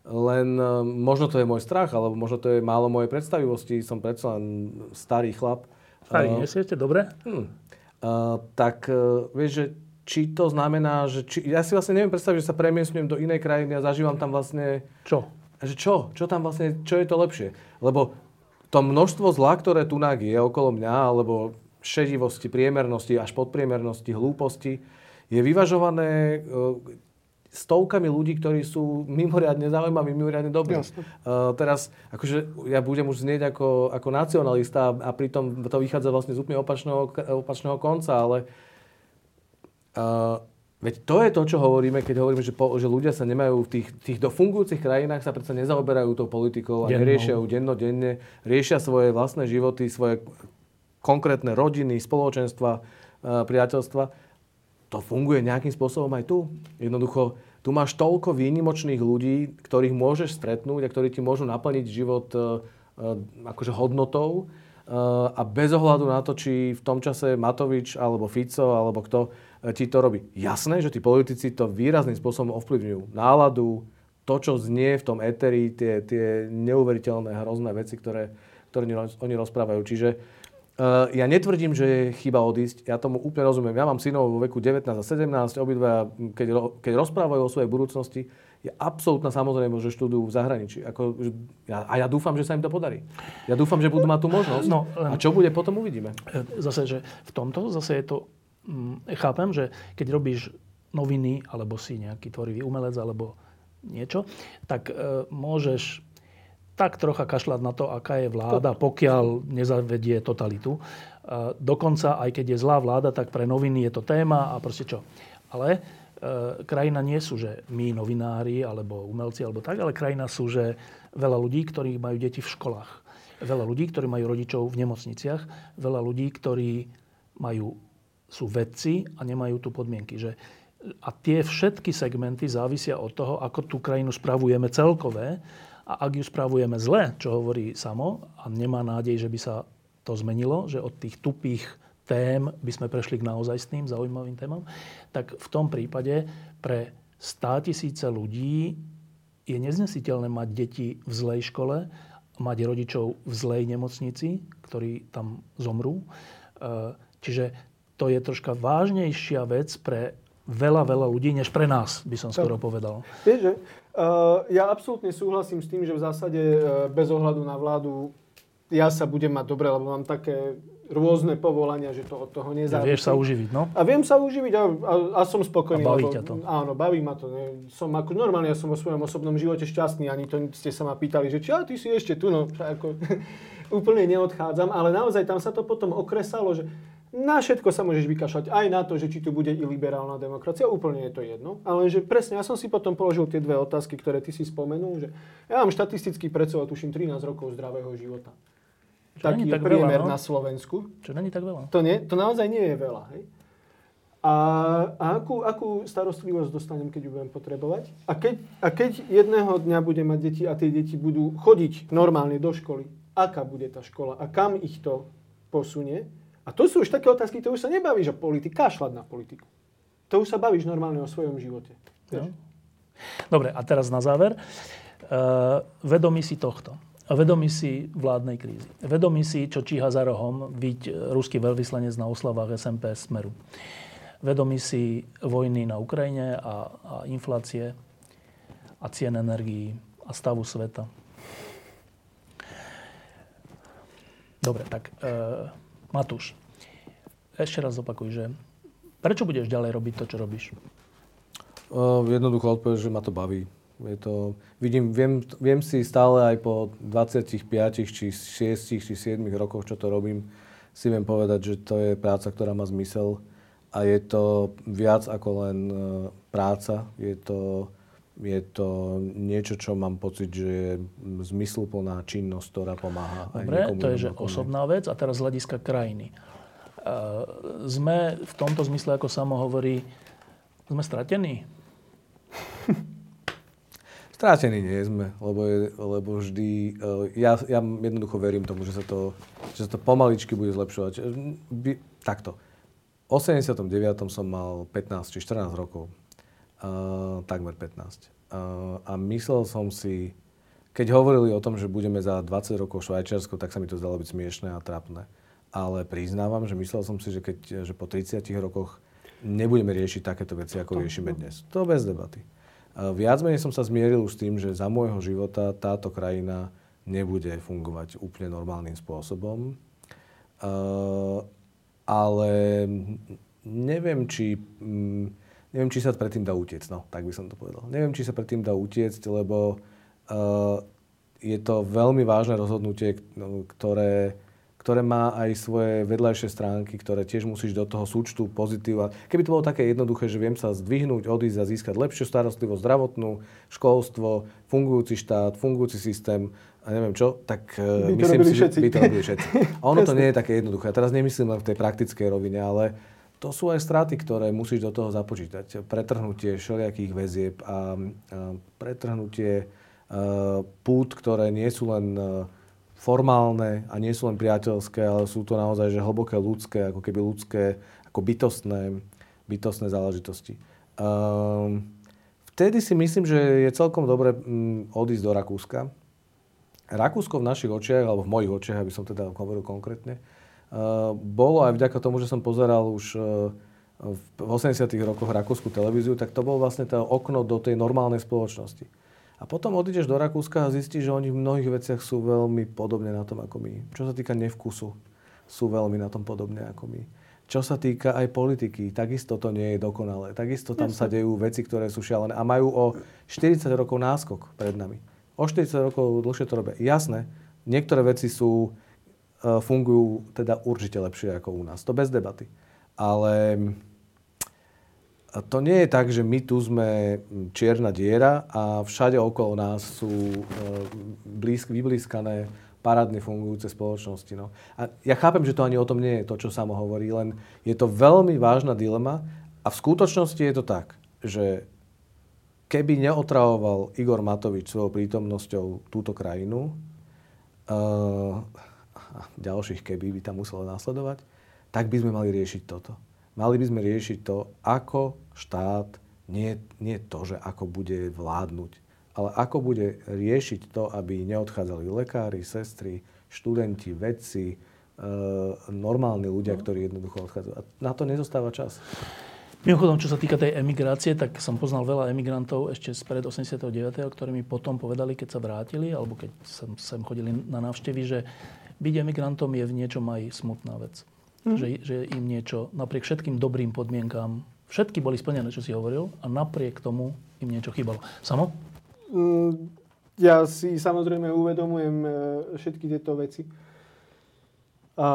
Len uh, možno to je môj strach, alebo možno to je málo mojej predstavivosti. Som predsa len starý chlap. Starý, uh, nie si ešte dobre? Hm. Uh, tak uh, vieš, že či to znamená, že... Či, ja si vlastne neviem predstaviť, že sa premiesňujem do inej krajiny a zažívam tam vlastne... Čo? Že čo? Čo tam vlastne, čo je to lepšie? Lebo to množstvo zla, ktoré tu je okolo mňa, alebo šedivosti, priemernosti, až podpriemernosti, hlúposti, je vyvažované e, stovkami ľudí, ktorí sú mimoriadne zaujímaví, mimoriadne dobrí. Uh, teraz, akože ja budem už znieť ako, ako nacionalista a pritom to vychádza vlastne z úplne opačného, opačného konca, ale uh, Veď to je to, čo hovoríme, keď hovoríme, že, po, že ľudia sa nemajú v tých, tých do fungujúcich krajinách sa predsa nezaoberajú tou politikou a Dennou. neriešia ju dennodenne, riešia svoje vlastné životy, svoje konkrétne rodiny, spoločenstva, priateľstva. To funguje nejakým spôsobom aj tu. Jednoducho, tu máš toľko výnimočných ľudí, ktorých môžeš stretnúť a ktorí ti môžu naplniť život e, e, akože hodnotou e, a bez ohľadu na to, či v tom čase Matovič alebo Fico alebo kto ti to robí. Jasné, že tí politici to výrazným spôsobom ovplyvňujú. Náladu, to, čo znie v tom eteri, tie, tie neuveriteľné, hrozné veci, ktoré, ktoré oni rozprávajú. Čiže uh, ja netvrdím, že je chyba odísť. Ja tomu úplne rozumiem. Ja mám synov vo veku 19 a 17, obidva, keď, keď rozprávajú o svojej budúcnosti, je absolútna samozrejmosť, že študujú v zahraničí. Ako, ja, a ja dúfam, že sa im to podarí. Ja dúfam, že budú mať tú možnosť. No, len, a čo bude, potom uvidíme. Zase, že v tomto zase je to chápem, že keď robíš noviny, alebo si nejaký tvorivý umelec, alebo niečo, tak e, môžeš tak trocha kašľať na to, aká je vláda, pokiaľ nezavedie totalitu. E, dokonca, aj keď je zlá vláda, tak pre noviny je to téma a proste čo. Ale e, krajina nie sú, že my novinári, alebo umelci, alebo tak, ale krajina sú, že veľa ľudí, ktorí majú deti v školách. Veľa ľudí, ktorí majú rodičov v nemocniciach. Veľa ľudí, ktorí majú sú vedci a nemajú tu podmienky. Že, a tie všetky segmenty závisia od toho, ako tú krajinu spravujeme celkové. A ak ju spravujeme zle, čo hovorí samo, a nemá nádej, že by sa to zmenilo, že od tých tupých tém by sme prešli k naozajstným zaujímavým témam, tak v tom prípade pre stá tisíce ľudí je neznesiteľné mať deti v zlej škole, mať rodičov v zlej nemocnici, ktorí tam zomrú. E, čiže to je troška vážnejšia vec pre veľa, veľa ľudí, než pre nás, by som skoro povedal. Vieš, že? Uh, ja absolútne súhlasím s tým, že v zásade uh, bez ohľadu na vládu ja sa budem mať dobre, lebo mám také rôzne povolania, že to od toho nezávisí. Vieš sa uživiť, no? A viem sa uživiť a, a, a som spokojný. A baví lebo, ťa to. Áno, baví ma to. Ne. Som ako, normálne ja som vo svojom osobnom živote šťastný, ani to ste sa ma pýtali, že či a ty si ešte tu, no, ako, úplne neodchádzam, ale naozaj tam sa to potom okresalo, že na všetko sa môžeš vykašľať, aj na to, že či tu bude i liberálna demokracia, úplne je to jedno. Ale že presne, ja som si potom položil tie dve otázky, ktoré ty si spomenul, že ja mám štatistický predsov, tuším 13 rokov zdravého života. Čo Taký je tak priemer veľa, no? na Slovensku. Čo není tak veľa. To, nie, to naozaj nie je veľa. Hej? A, a akú, akú starostlivosť dostanem, keď ju budem potrebovať? A keď, a keď jedného dňa budem mať deti a tie deti budú chodiť normálne do školy, aká bude tá škola a kam ich to posunie? A to sú už také otázky, to už sa nebavíš o politike, kašľať na politiku. To už sa bavíš normálne o svojom živote. No. Dobre, a teraz na záver. Uh, vedomí si tohto. Vedomí si vládnej krízy. Vedomí si, čo číha za rohom, byť ruský veľvyslanec na oslavách SMP Smeru. Vedomí si vojny na Ukrajine a, a inflácie a cien energií a stavu sveta. Dobre, tak uh, Matúš, ešte raz opakuj, že prečo budeš ďalej robiť to, čo robíš? Uh, jednoducho odpoveď, že ma to baví. Je to, vidím, viem, viem si stále aj po 25 či 6 či 7 rokoch, čo to robím, si viem povedať, že to je práca, ktorá má zmysel a je to viac ako len uh, práca. Je to, je to niečo, čo mám pocit, že je zmysluplná činnosť, ktorá pomáha. aj Dobre, niekomu to je že osobná vec a teraz z hľadiska krajiny. Uh, sme v tomto zmysle, ako samo hovorí, sme stratení? Strátení nie sme, lebo, je, lebo vždy... Uh, ja, ja jednoducho verím tomu, že sa to, že sa to pomaličky bude zlepšovať. By, takto. V 89. som mal 15 či 14 rokov. Uh, takmer 15. Uh, a myslel som si, keď hovorili o tom, že budeme za 20 rokov Švajčiarsko, tak sa mi to zdalo byť smiešné a trápne. Ale priznávam, že myslel som si, že, keď, že po 30 rokoch nebudeme riešiť takéto veci, ako riešime dnes. To bez debaty. Viac menej som sa zmieril už s tým, že za môjho života táto krajina nebude fungovať úplne normálnym spôsobom. Uh, ale neviem, či, mm, neviem, či sa predtým dá utiecť. No, tak by som to povedal. Neviem, či sa predtým dá utiecť, lebo uh, je to veľmi vážne rozhodnutie, no, ktoré, ktoré má aj svoje vedľajšie stránky, ktoré tiež musíš do toho súčtu pozitíva. Keby to bolo také jednoduché, že viem sa zdvihnúť, odísť a získať lepšiu starostlivosť zdravotnú, školstvo, fungujúci štát, fungujúci systém a neviem čo, tak eh, By myslím si, že všetci. by to robili všetci. A ono to nie je také jednoduché. A teraz nemyslím len v tej praktickej rovine, ale to sú aj straty, ktoré musíš do toho započítať. Pretrhnutie všelijakých väzieb a, a pretrhnutie uh, pút, ktoré nie sú len uh, formálne a nie sú len priateľské, ale sú to naozaj že hlboké ľudské, ako keby ľudské, ako bytostné, bytostné záležitosti. Um, vtedy si myslím, že je celkom dobre mm, odísť do Rakúska. Rakúsko v našich očiach, alebo v mojich očiach, aby som teda hovoril konkrétne, uh, bolo aj vďaka tomu, že som pozeral už uh, v 80 rokoch rakúsku televíziu, tak to bolo vlastne to okno do tej normálnej spoločnosti. A potom odídeš do Rakúska a zistíš, že oni v mnohých veciach sú veľmi podobne na tom ako my. Čo sa týka nevkusu, sú veľmi na tom podobne ako my. Čo sa týka aj politiky, takisto to nie je dokonalé. Takisto tam sa dejú veci, ktoré sú šialené a majú o 40 rokov náskok pred nami. O 40 rokov dlhšie to robia. Jasné, niektoré veci sú, e, fungujú teda určite lepšie ako u nás. To bez debaty. Ale to nie je tak, že my tu sme čierna diera a všade okolo nás sú e, blízk, vyblískané parádne fungujúce spoločnosti. No. A ja chápem, že to ani o tom nie je to, čo samo hovorí, len je to veľmi vážna dilema a v skutočnosti je to tak, že keby neotravoval Igor Matovič svojou prítomnosťou túto krajinu, uh, a ďalších keby by tam muselo následovať, tak by sme mali riešiť toto. Mali by sme riešiť to, ako štát, nie, nie to, že ako bude vládnuť, ale ako bude riešiť to, aby neodchádzali lekári, sestry, študenti, vedci, e, normálni ľudia, ktorí jednoducho odchádzajú. A na to nezostáva čas. Mimochodom, čo sa týka tej emigrácie, tak som poznal veľa emigrantov ešte spred 89., ktorí mi potom povedali, keď sa vrátili, alebo keď sem, sem chodili na návštevy, že byť emigrantom je v niečom aj smutná vec. Mm. Že, že im niečo, napriek všetkým dobrým podmienkám, všetky boli splnené, čo si hovoril, a napriek tomu im niečo chýbalo. Samo? Mm, ja si samozrejme uvedomujem e, všetky tieto veci. A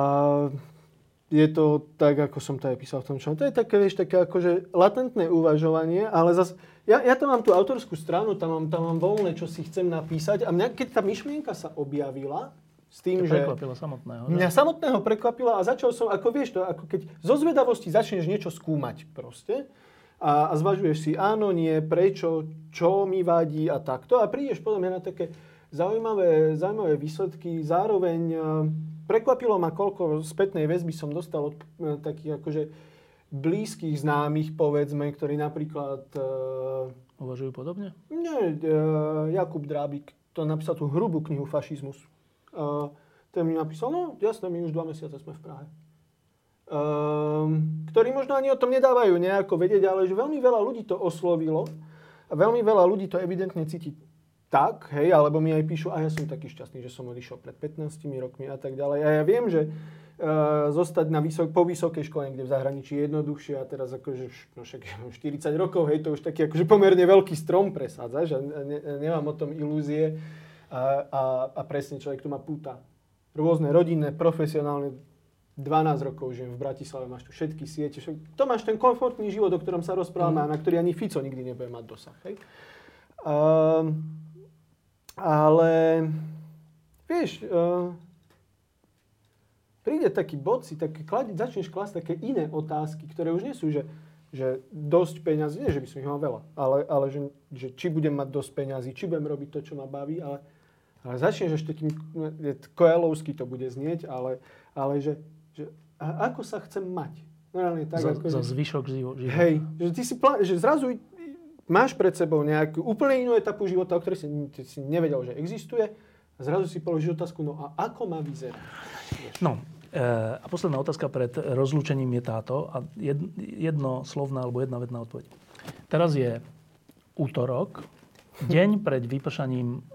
je to tak, ako som to aj písal v tom článku. To je také, vieš, také akože latentné uvažovanie, ale zase ja, ja tam mám tú autorskú stranu, tam mám, tam mám voľné, čo si chcem napísať a mňa, keď tá myšlienka sa objavila, s tým, že... Prekvapila samotného. Mňa samotného prekvapila a začal som, ako vieš to, ako keď zo zvedavosti začneš niečo skúmať proste a, a zvažuješ si áno, nie, prečo, čo mi vadí a takto a prídeš podľa mňa na také zaujímavé, zaujímavé výsledky. Zároveň e, prekvapilo ma, koľko spätnej väzby som dostal od e, takých akože blízkych známych, povedzme, ktorí napríklad... Uh, Uvažujú podobne? Nie, Jakub Drábik, to napísal tú hrubú knihu Fašizmus ten mi napísal, no jasné, my už dva mesiace sme v Prahe. Um, ktorí možno ani o tom nedávajú nejako vedieť, ale že veľmi veľa ľudí to oslovilo a veľmi veľa ľudí to evidentne cíti tak, hej, alebo mi aj píšu, a ja som taký šťastný, že som odišiel pred 15 rokmi a tak ďalej. A ja viem, že uh, zostať na vysok, po vysokej škole niekde v zahraničí je jednoduchšie a teraz akože no však 40 rokov, hej, to už taký akože pomerne veľký strom presádzaš a ne, nemám o tom ilúzie a, a, a presne človek tu má púta. Rôzne rodinné, profesionálne, 12 rokov žijem v Bratislave, máš tu všetky siete, všetky, to máš ten komfortný život, o ktorom sa rozprávame mm. a na ktorý ani Fico nikdy nebude mať dosah. Hej? Uh, ale vieš, uh, príde taký bod, si tak klad, začneš klasť také iné otázky, ktoré už nie sú, že, že dosť peňazí, nie že by som ich mal veľa, ale, ale že, že či budem mať dosť peňazí, či budem robiť to, čo ma baví, ale ale začneš ešte takým, koelovsky to bude znieť, ale, ale že, že a ako sa chcem mať? Normálne tak, za, ako, za zvyšok života. Hej, že ty si plán, že zrazu máš pred sebou nejakú úplne inú etapu života, o ktorej si, si nevedel, že existuje. A zrazu si položíš otázku, no a ako má vyzerať? No, e, a posledná otázka pred rozlúčením je táto. A jedno slovná alebo jedna vedná odpoveď. Teraz je útorok, deň pred vypršaním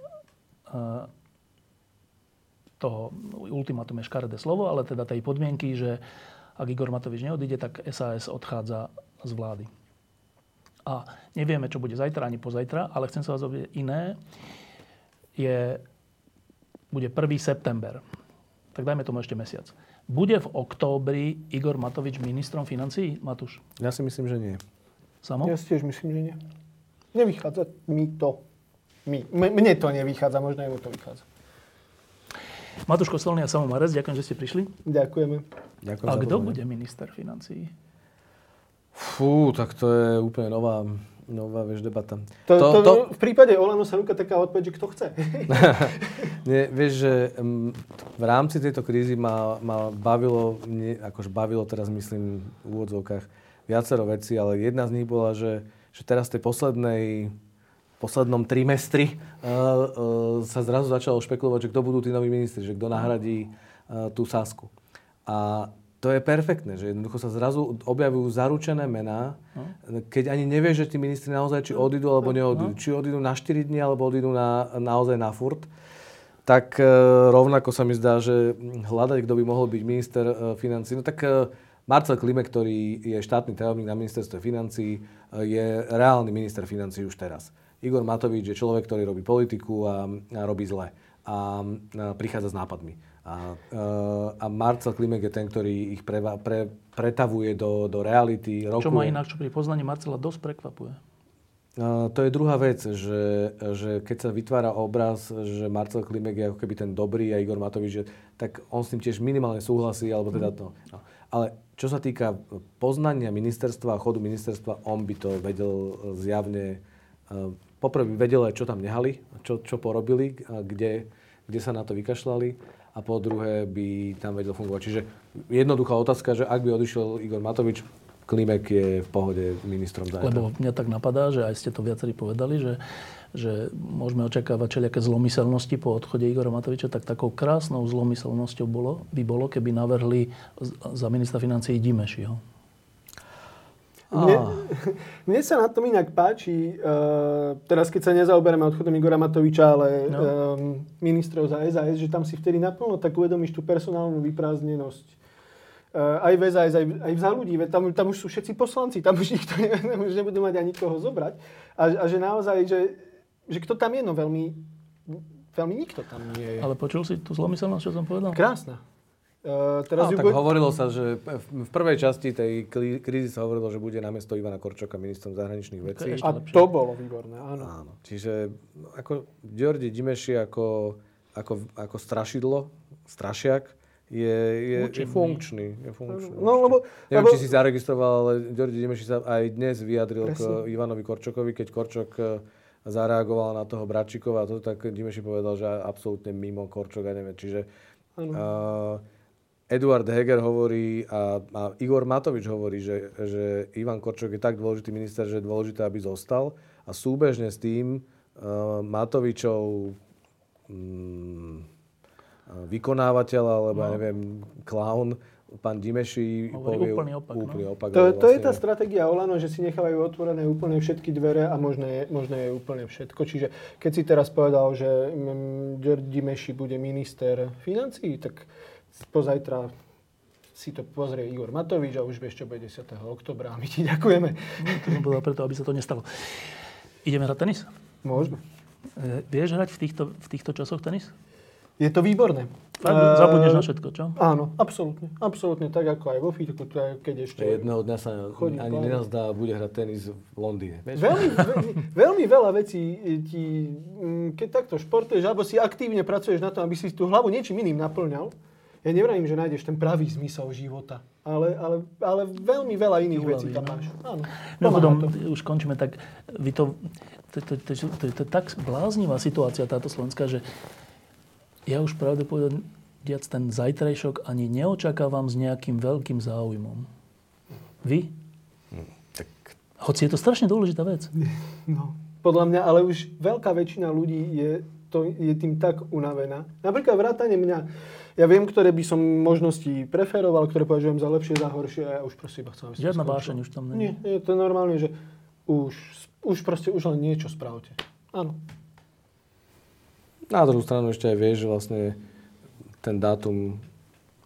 toho ultimátum je škaredé slovo, ale teda tej podmienky, že ak Igor Matovič neodíde, tak SAS odchádza z vlády. A nevieme, čo bude zajtra ani pozajtra, ale chcem sa vás opýtať iné. Je, bude 1. september. Tak dajme tomu ešte mesiac. Bude v októbri Igor Matovič ministrom financií, Matúš? Ja si myslím, že nie. Samo? Ja si tiež myslím, že nie. Nevychádza mi to. My, mne to nevychádza, možno aj mu to vychádza. Matúš Kostolný a Samo Marec, ďakujem, že ste prišli. Ďakujeme. Ďakujem a kto bude minister financií? Fú, tak to je úplne nová, nová vieš, debata. To, to, to, to... V prípade Olano sa núka taká odpoveď, že kto chce. Nie, vieš, že v rámci tejto krízy ma, ma bavilo, nie, akože bavilo teraz myslím v úvodzovkách viacero vecí, ale jedna z nich bola, že, že teraz tej poslednej poslednom trimestri uh, uh, sa zrazu začalo špekulovať, že kto budú tí noví ministri, že kto nahradí uh, tú Sasku. A to je perfektné, že jednoducho sa zrazu objavujú zaručené mená, no. keď ani nevieš, že tí ministri naozaj či odídu alebo neodídu. No. Či odídu na 4 dní alebo odídu na, naozaj na furt. Tak rovnako sa mi zdá, že hľadať, kto by mohol byť minister financí. No tak Marcel Klime, ktorý je štátny tajomník na ministerstve financí, je reálny minister financí už teraz. Igor Matovič je človek, ktorý robí politiku a, a robí zle. A, a prichádza s nápadmi. A, a Marcel Klimek je ten, ktorý ich preva, pre, pretavuje do, do reality. Rokuje. Čo ma inak, čo pri poznaní Marcela dosť prekvapuje. A, to je druhá vec, že, že keď sa vytvára obraz, že Marcel Klimek je ako keby ten dobrý a Igor Matovič, že, tak on s tým tiež minimálne súhlasí, alebo teda to. No. Ale čo sa týka poznania ministerstva a chodu ministerstva, on by to vedel zjavne poprvé vedel aj, čo tam nehali, čo, čo porobili, kde, kde sa na to vykašľali a po druhé by tam vedel fungovať. Čiže jednoduchá otázka, že ak by odišiel Igor Matovič, Klimek je v pohode ministrom zajtra. Lebo mňa tak napadá, že aj ste to viacerí povedali, že, že môžeme očakávať všelijaké zlomyselnosti po odchode Igora Matoviča, tak takou krásnou zlomyselnosťou bolo, by bolo, keby navrhli za ministra financií Dimešiho. Mne, mne sa na tom inak páči, uh, teraz keď sa nezaoberáme odchodom Igora Matoviča, ale no. um, ministrov za SAS, že tam si vtedy naplno tak uvedomíš tú personálnu vyprázdnenosť. Uh, aj v SAS, aj, aj za ľudí, tam, tam už sú všetci poslanci, tam už nikto ne, už nebudú mať ani koho zobrať. A, a že naozaj, že, že kto tam je, no veľmi, veľmi nikto tam nie je. Ale počul si tú zlomyselnosť, čo som povedal? Krásna. Uh, teraz no, tak bude... hovorilo sa, že v prvej časti tej krízy sa hovorilo, že bude namiesto Ivana Korčoka ministrom zahraničných vecí. A lepšie. to bolo výborné, áno. áno. Čiže ako Georgi Dimeši ako, ako, ako strašidlo, strašiak, je, je, je funkčný. Je funkčný no, lebo, Neviem, lebo... či si zaregistroval, ale Georgi Dimeši sa aj dnes vyjadril Presne. k Ivanovi Korčokovi, keď Korčok eh, zareagoval na toho Bračíkova a to tak Dimeši povedal, že absolútne mimo Korčok a neviem. Čiže uh, Eduard Heger hovorí a, a Igor Matovič hovorí, že, že Ivan Korčok je tak dôležitý minister, že je dôležité, aby zostal. A súbežne s tým uh, Matovičov um, vykonávateľ, alebo no. ja neviem, klaun, pán Dimeši povie úplný opak. No. Úplný opak to, to je tá stratégia Olano, že si nechávajú otvorené úplne všetky dvere a možné je, možné je úplne všetko. Čiže keď si teraz povedal, že Dimeši bude minister financí, tak pozajtra si to pozrie Igor Matovič a už vieš, čo bude 10. oktobra a my ti ďakujeme. No, to som povedal preto, aby sa to nestalo. Ideme hrať tenis? Môžeme. E, vieš hrať v týchto, v týchto časoch tenis? Je to výborné. Fakt, zabudneš na všetko, čo? Áno, absolútne. Absolútne tak, ako aj vo fitku, keď ešte... Jedného dňa sa chodí, ani nenazdá a bude hrať tenis v Londýne. Veľmi, veľmi, veľmi veľa vecí ti, mm, keď takto športuješ, alebo si aktívne pracuješ na tom, aby si tú hlavu niečím iným naplňal, ja nevravím, že nájdeš ten pravý zmysel života, ale, ale, ale veľmi veľa iných vecí tam no. máš. Áno, no, potom, už končíme, tak vy to, to, to, to, to, to, to je tak bláznivá situácia táto slovenská, že ja už pravde povedať, ten zajtrajšok ani neočakávam s nejakým veľkým záujmom. Vy? Hm, tak... Hoci je to strašne dôležitá vec. No, podľa mňa, ale už veľká väčšina ľudí je, to, je tým tak unavená. Napríklad vrátane mňa ja viem, ktoré by som možnosti preferoval, ktoré považujem za lepšie, za horšie a ja už iba chcem, Žiadna vášeň už tam nie. Nie, je to normálne, že už, už proste už len niečo spravte. Áno. Na druhú stranu ešte aj vieš, že vlastne ten dátum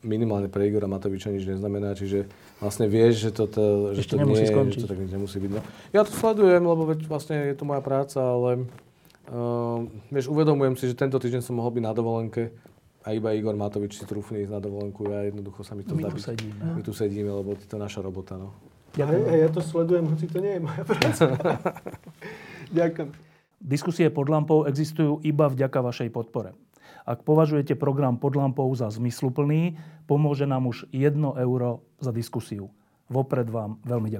minimálne pre Igora Matoviča nič neznamená, čiže vlastne vieš, že to, že to nemusí nie, že to tak nemusí byť. No. Ja to sledujem, lebo veď vlastne je to moja práca, ale uh, vieš, uvedomujem si, že tento týždeň som mohol byť na dovolenke, a iba Igor Matovič si trúfne ísť na dovolenku a jednoducho sa mi to zdá My tu sedíme. My tu sedíme, lebo je to naša robota. No. Ďakujem. Ja, ja to sledujem, hoci to nie je moja práca. Ďakujem. Diskusie pod lampou existujú iba vďaka vašej podpore. Ak považujete program pod lampou za zmysluplný, pomôže nám už 1 euro za diskusiu. Vopred vám veľmi ďakujem.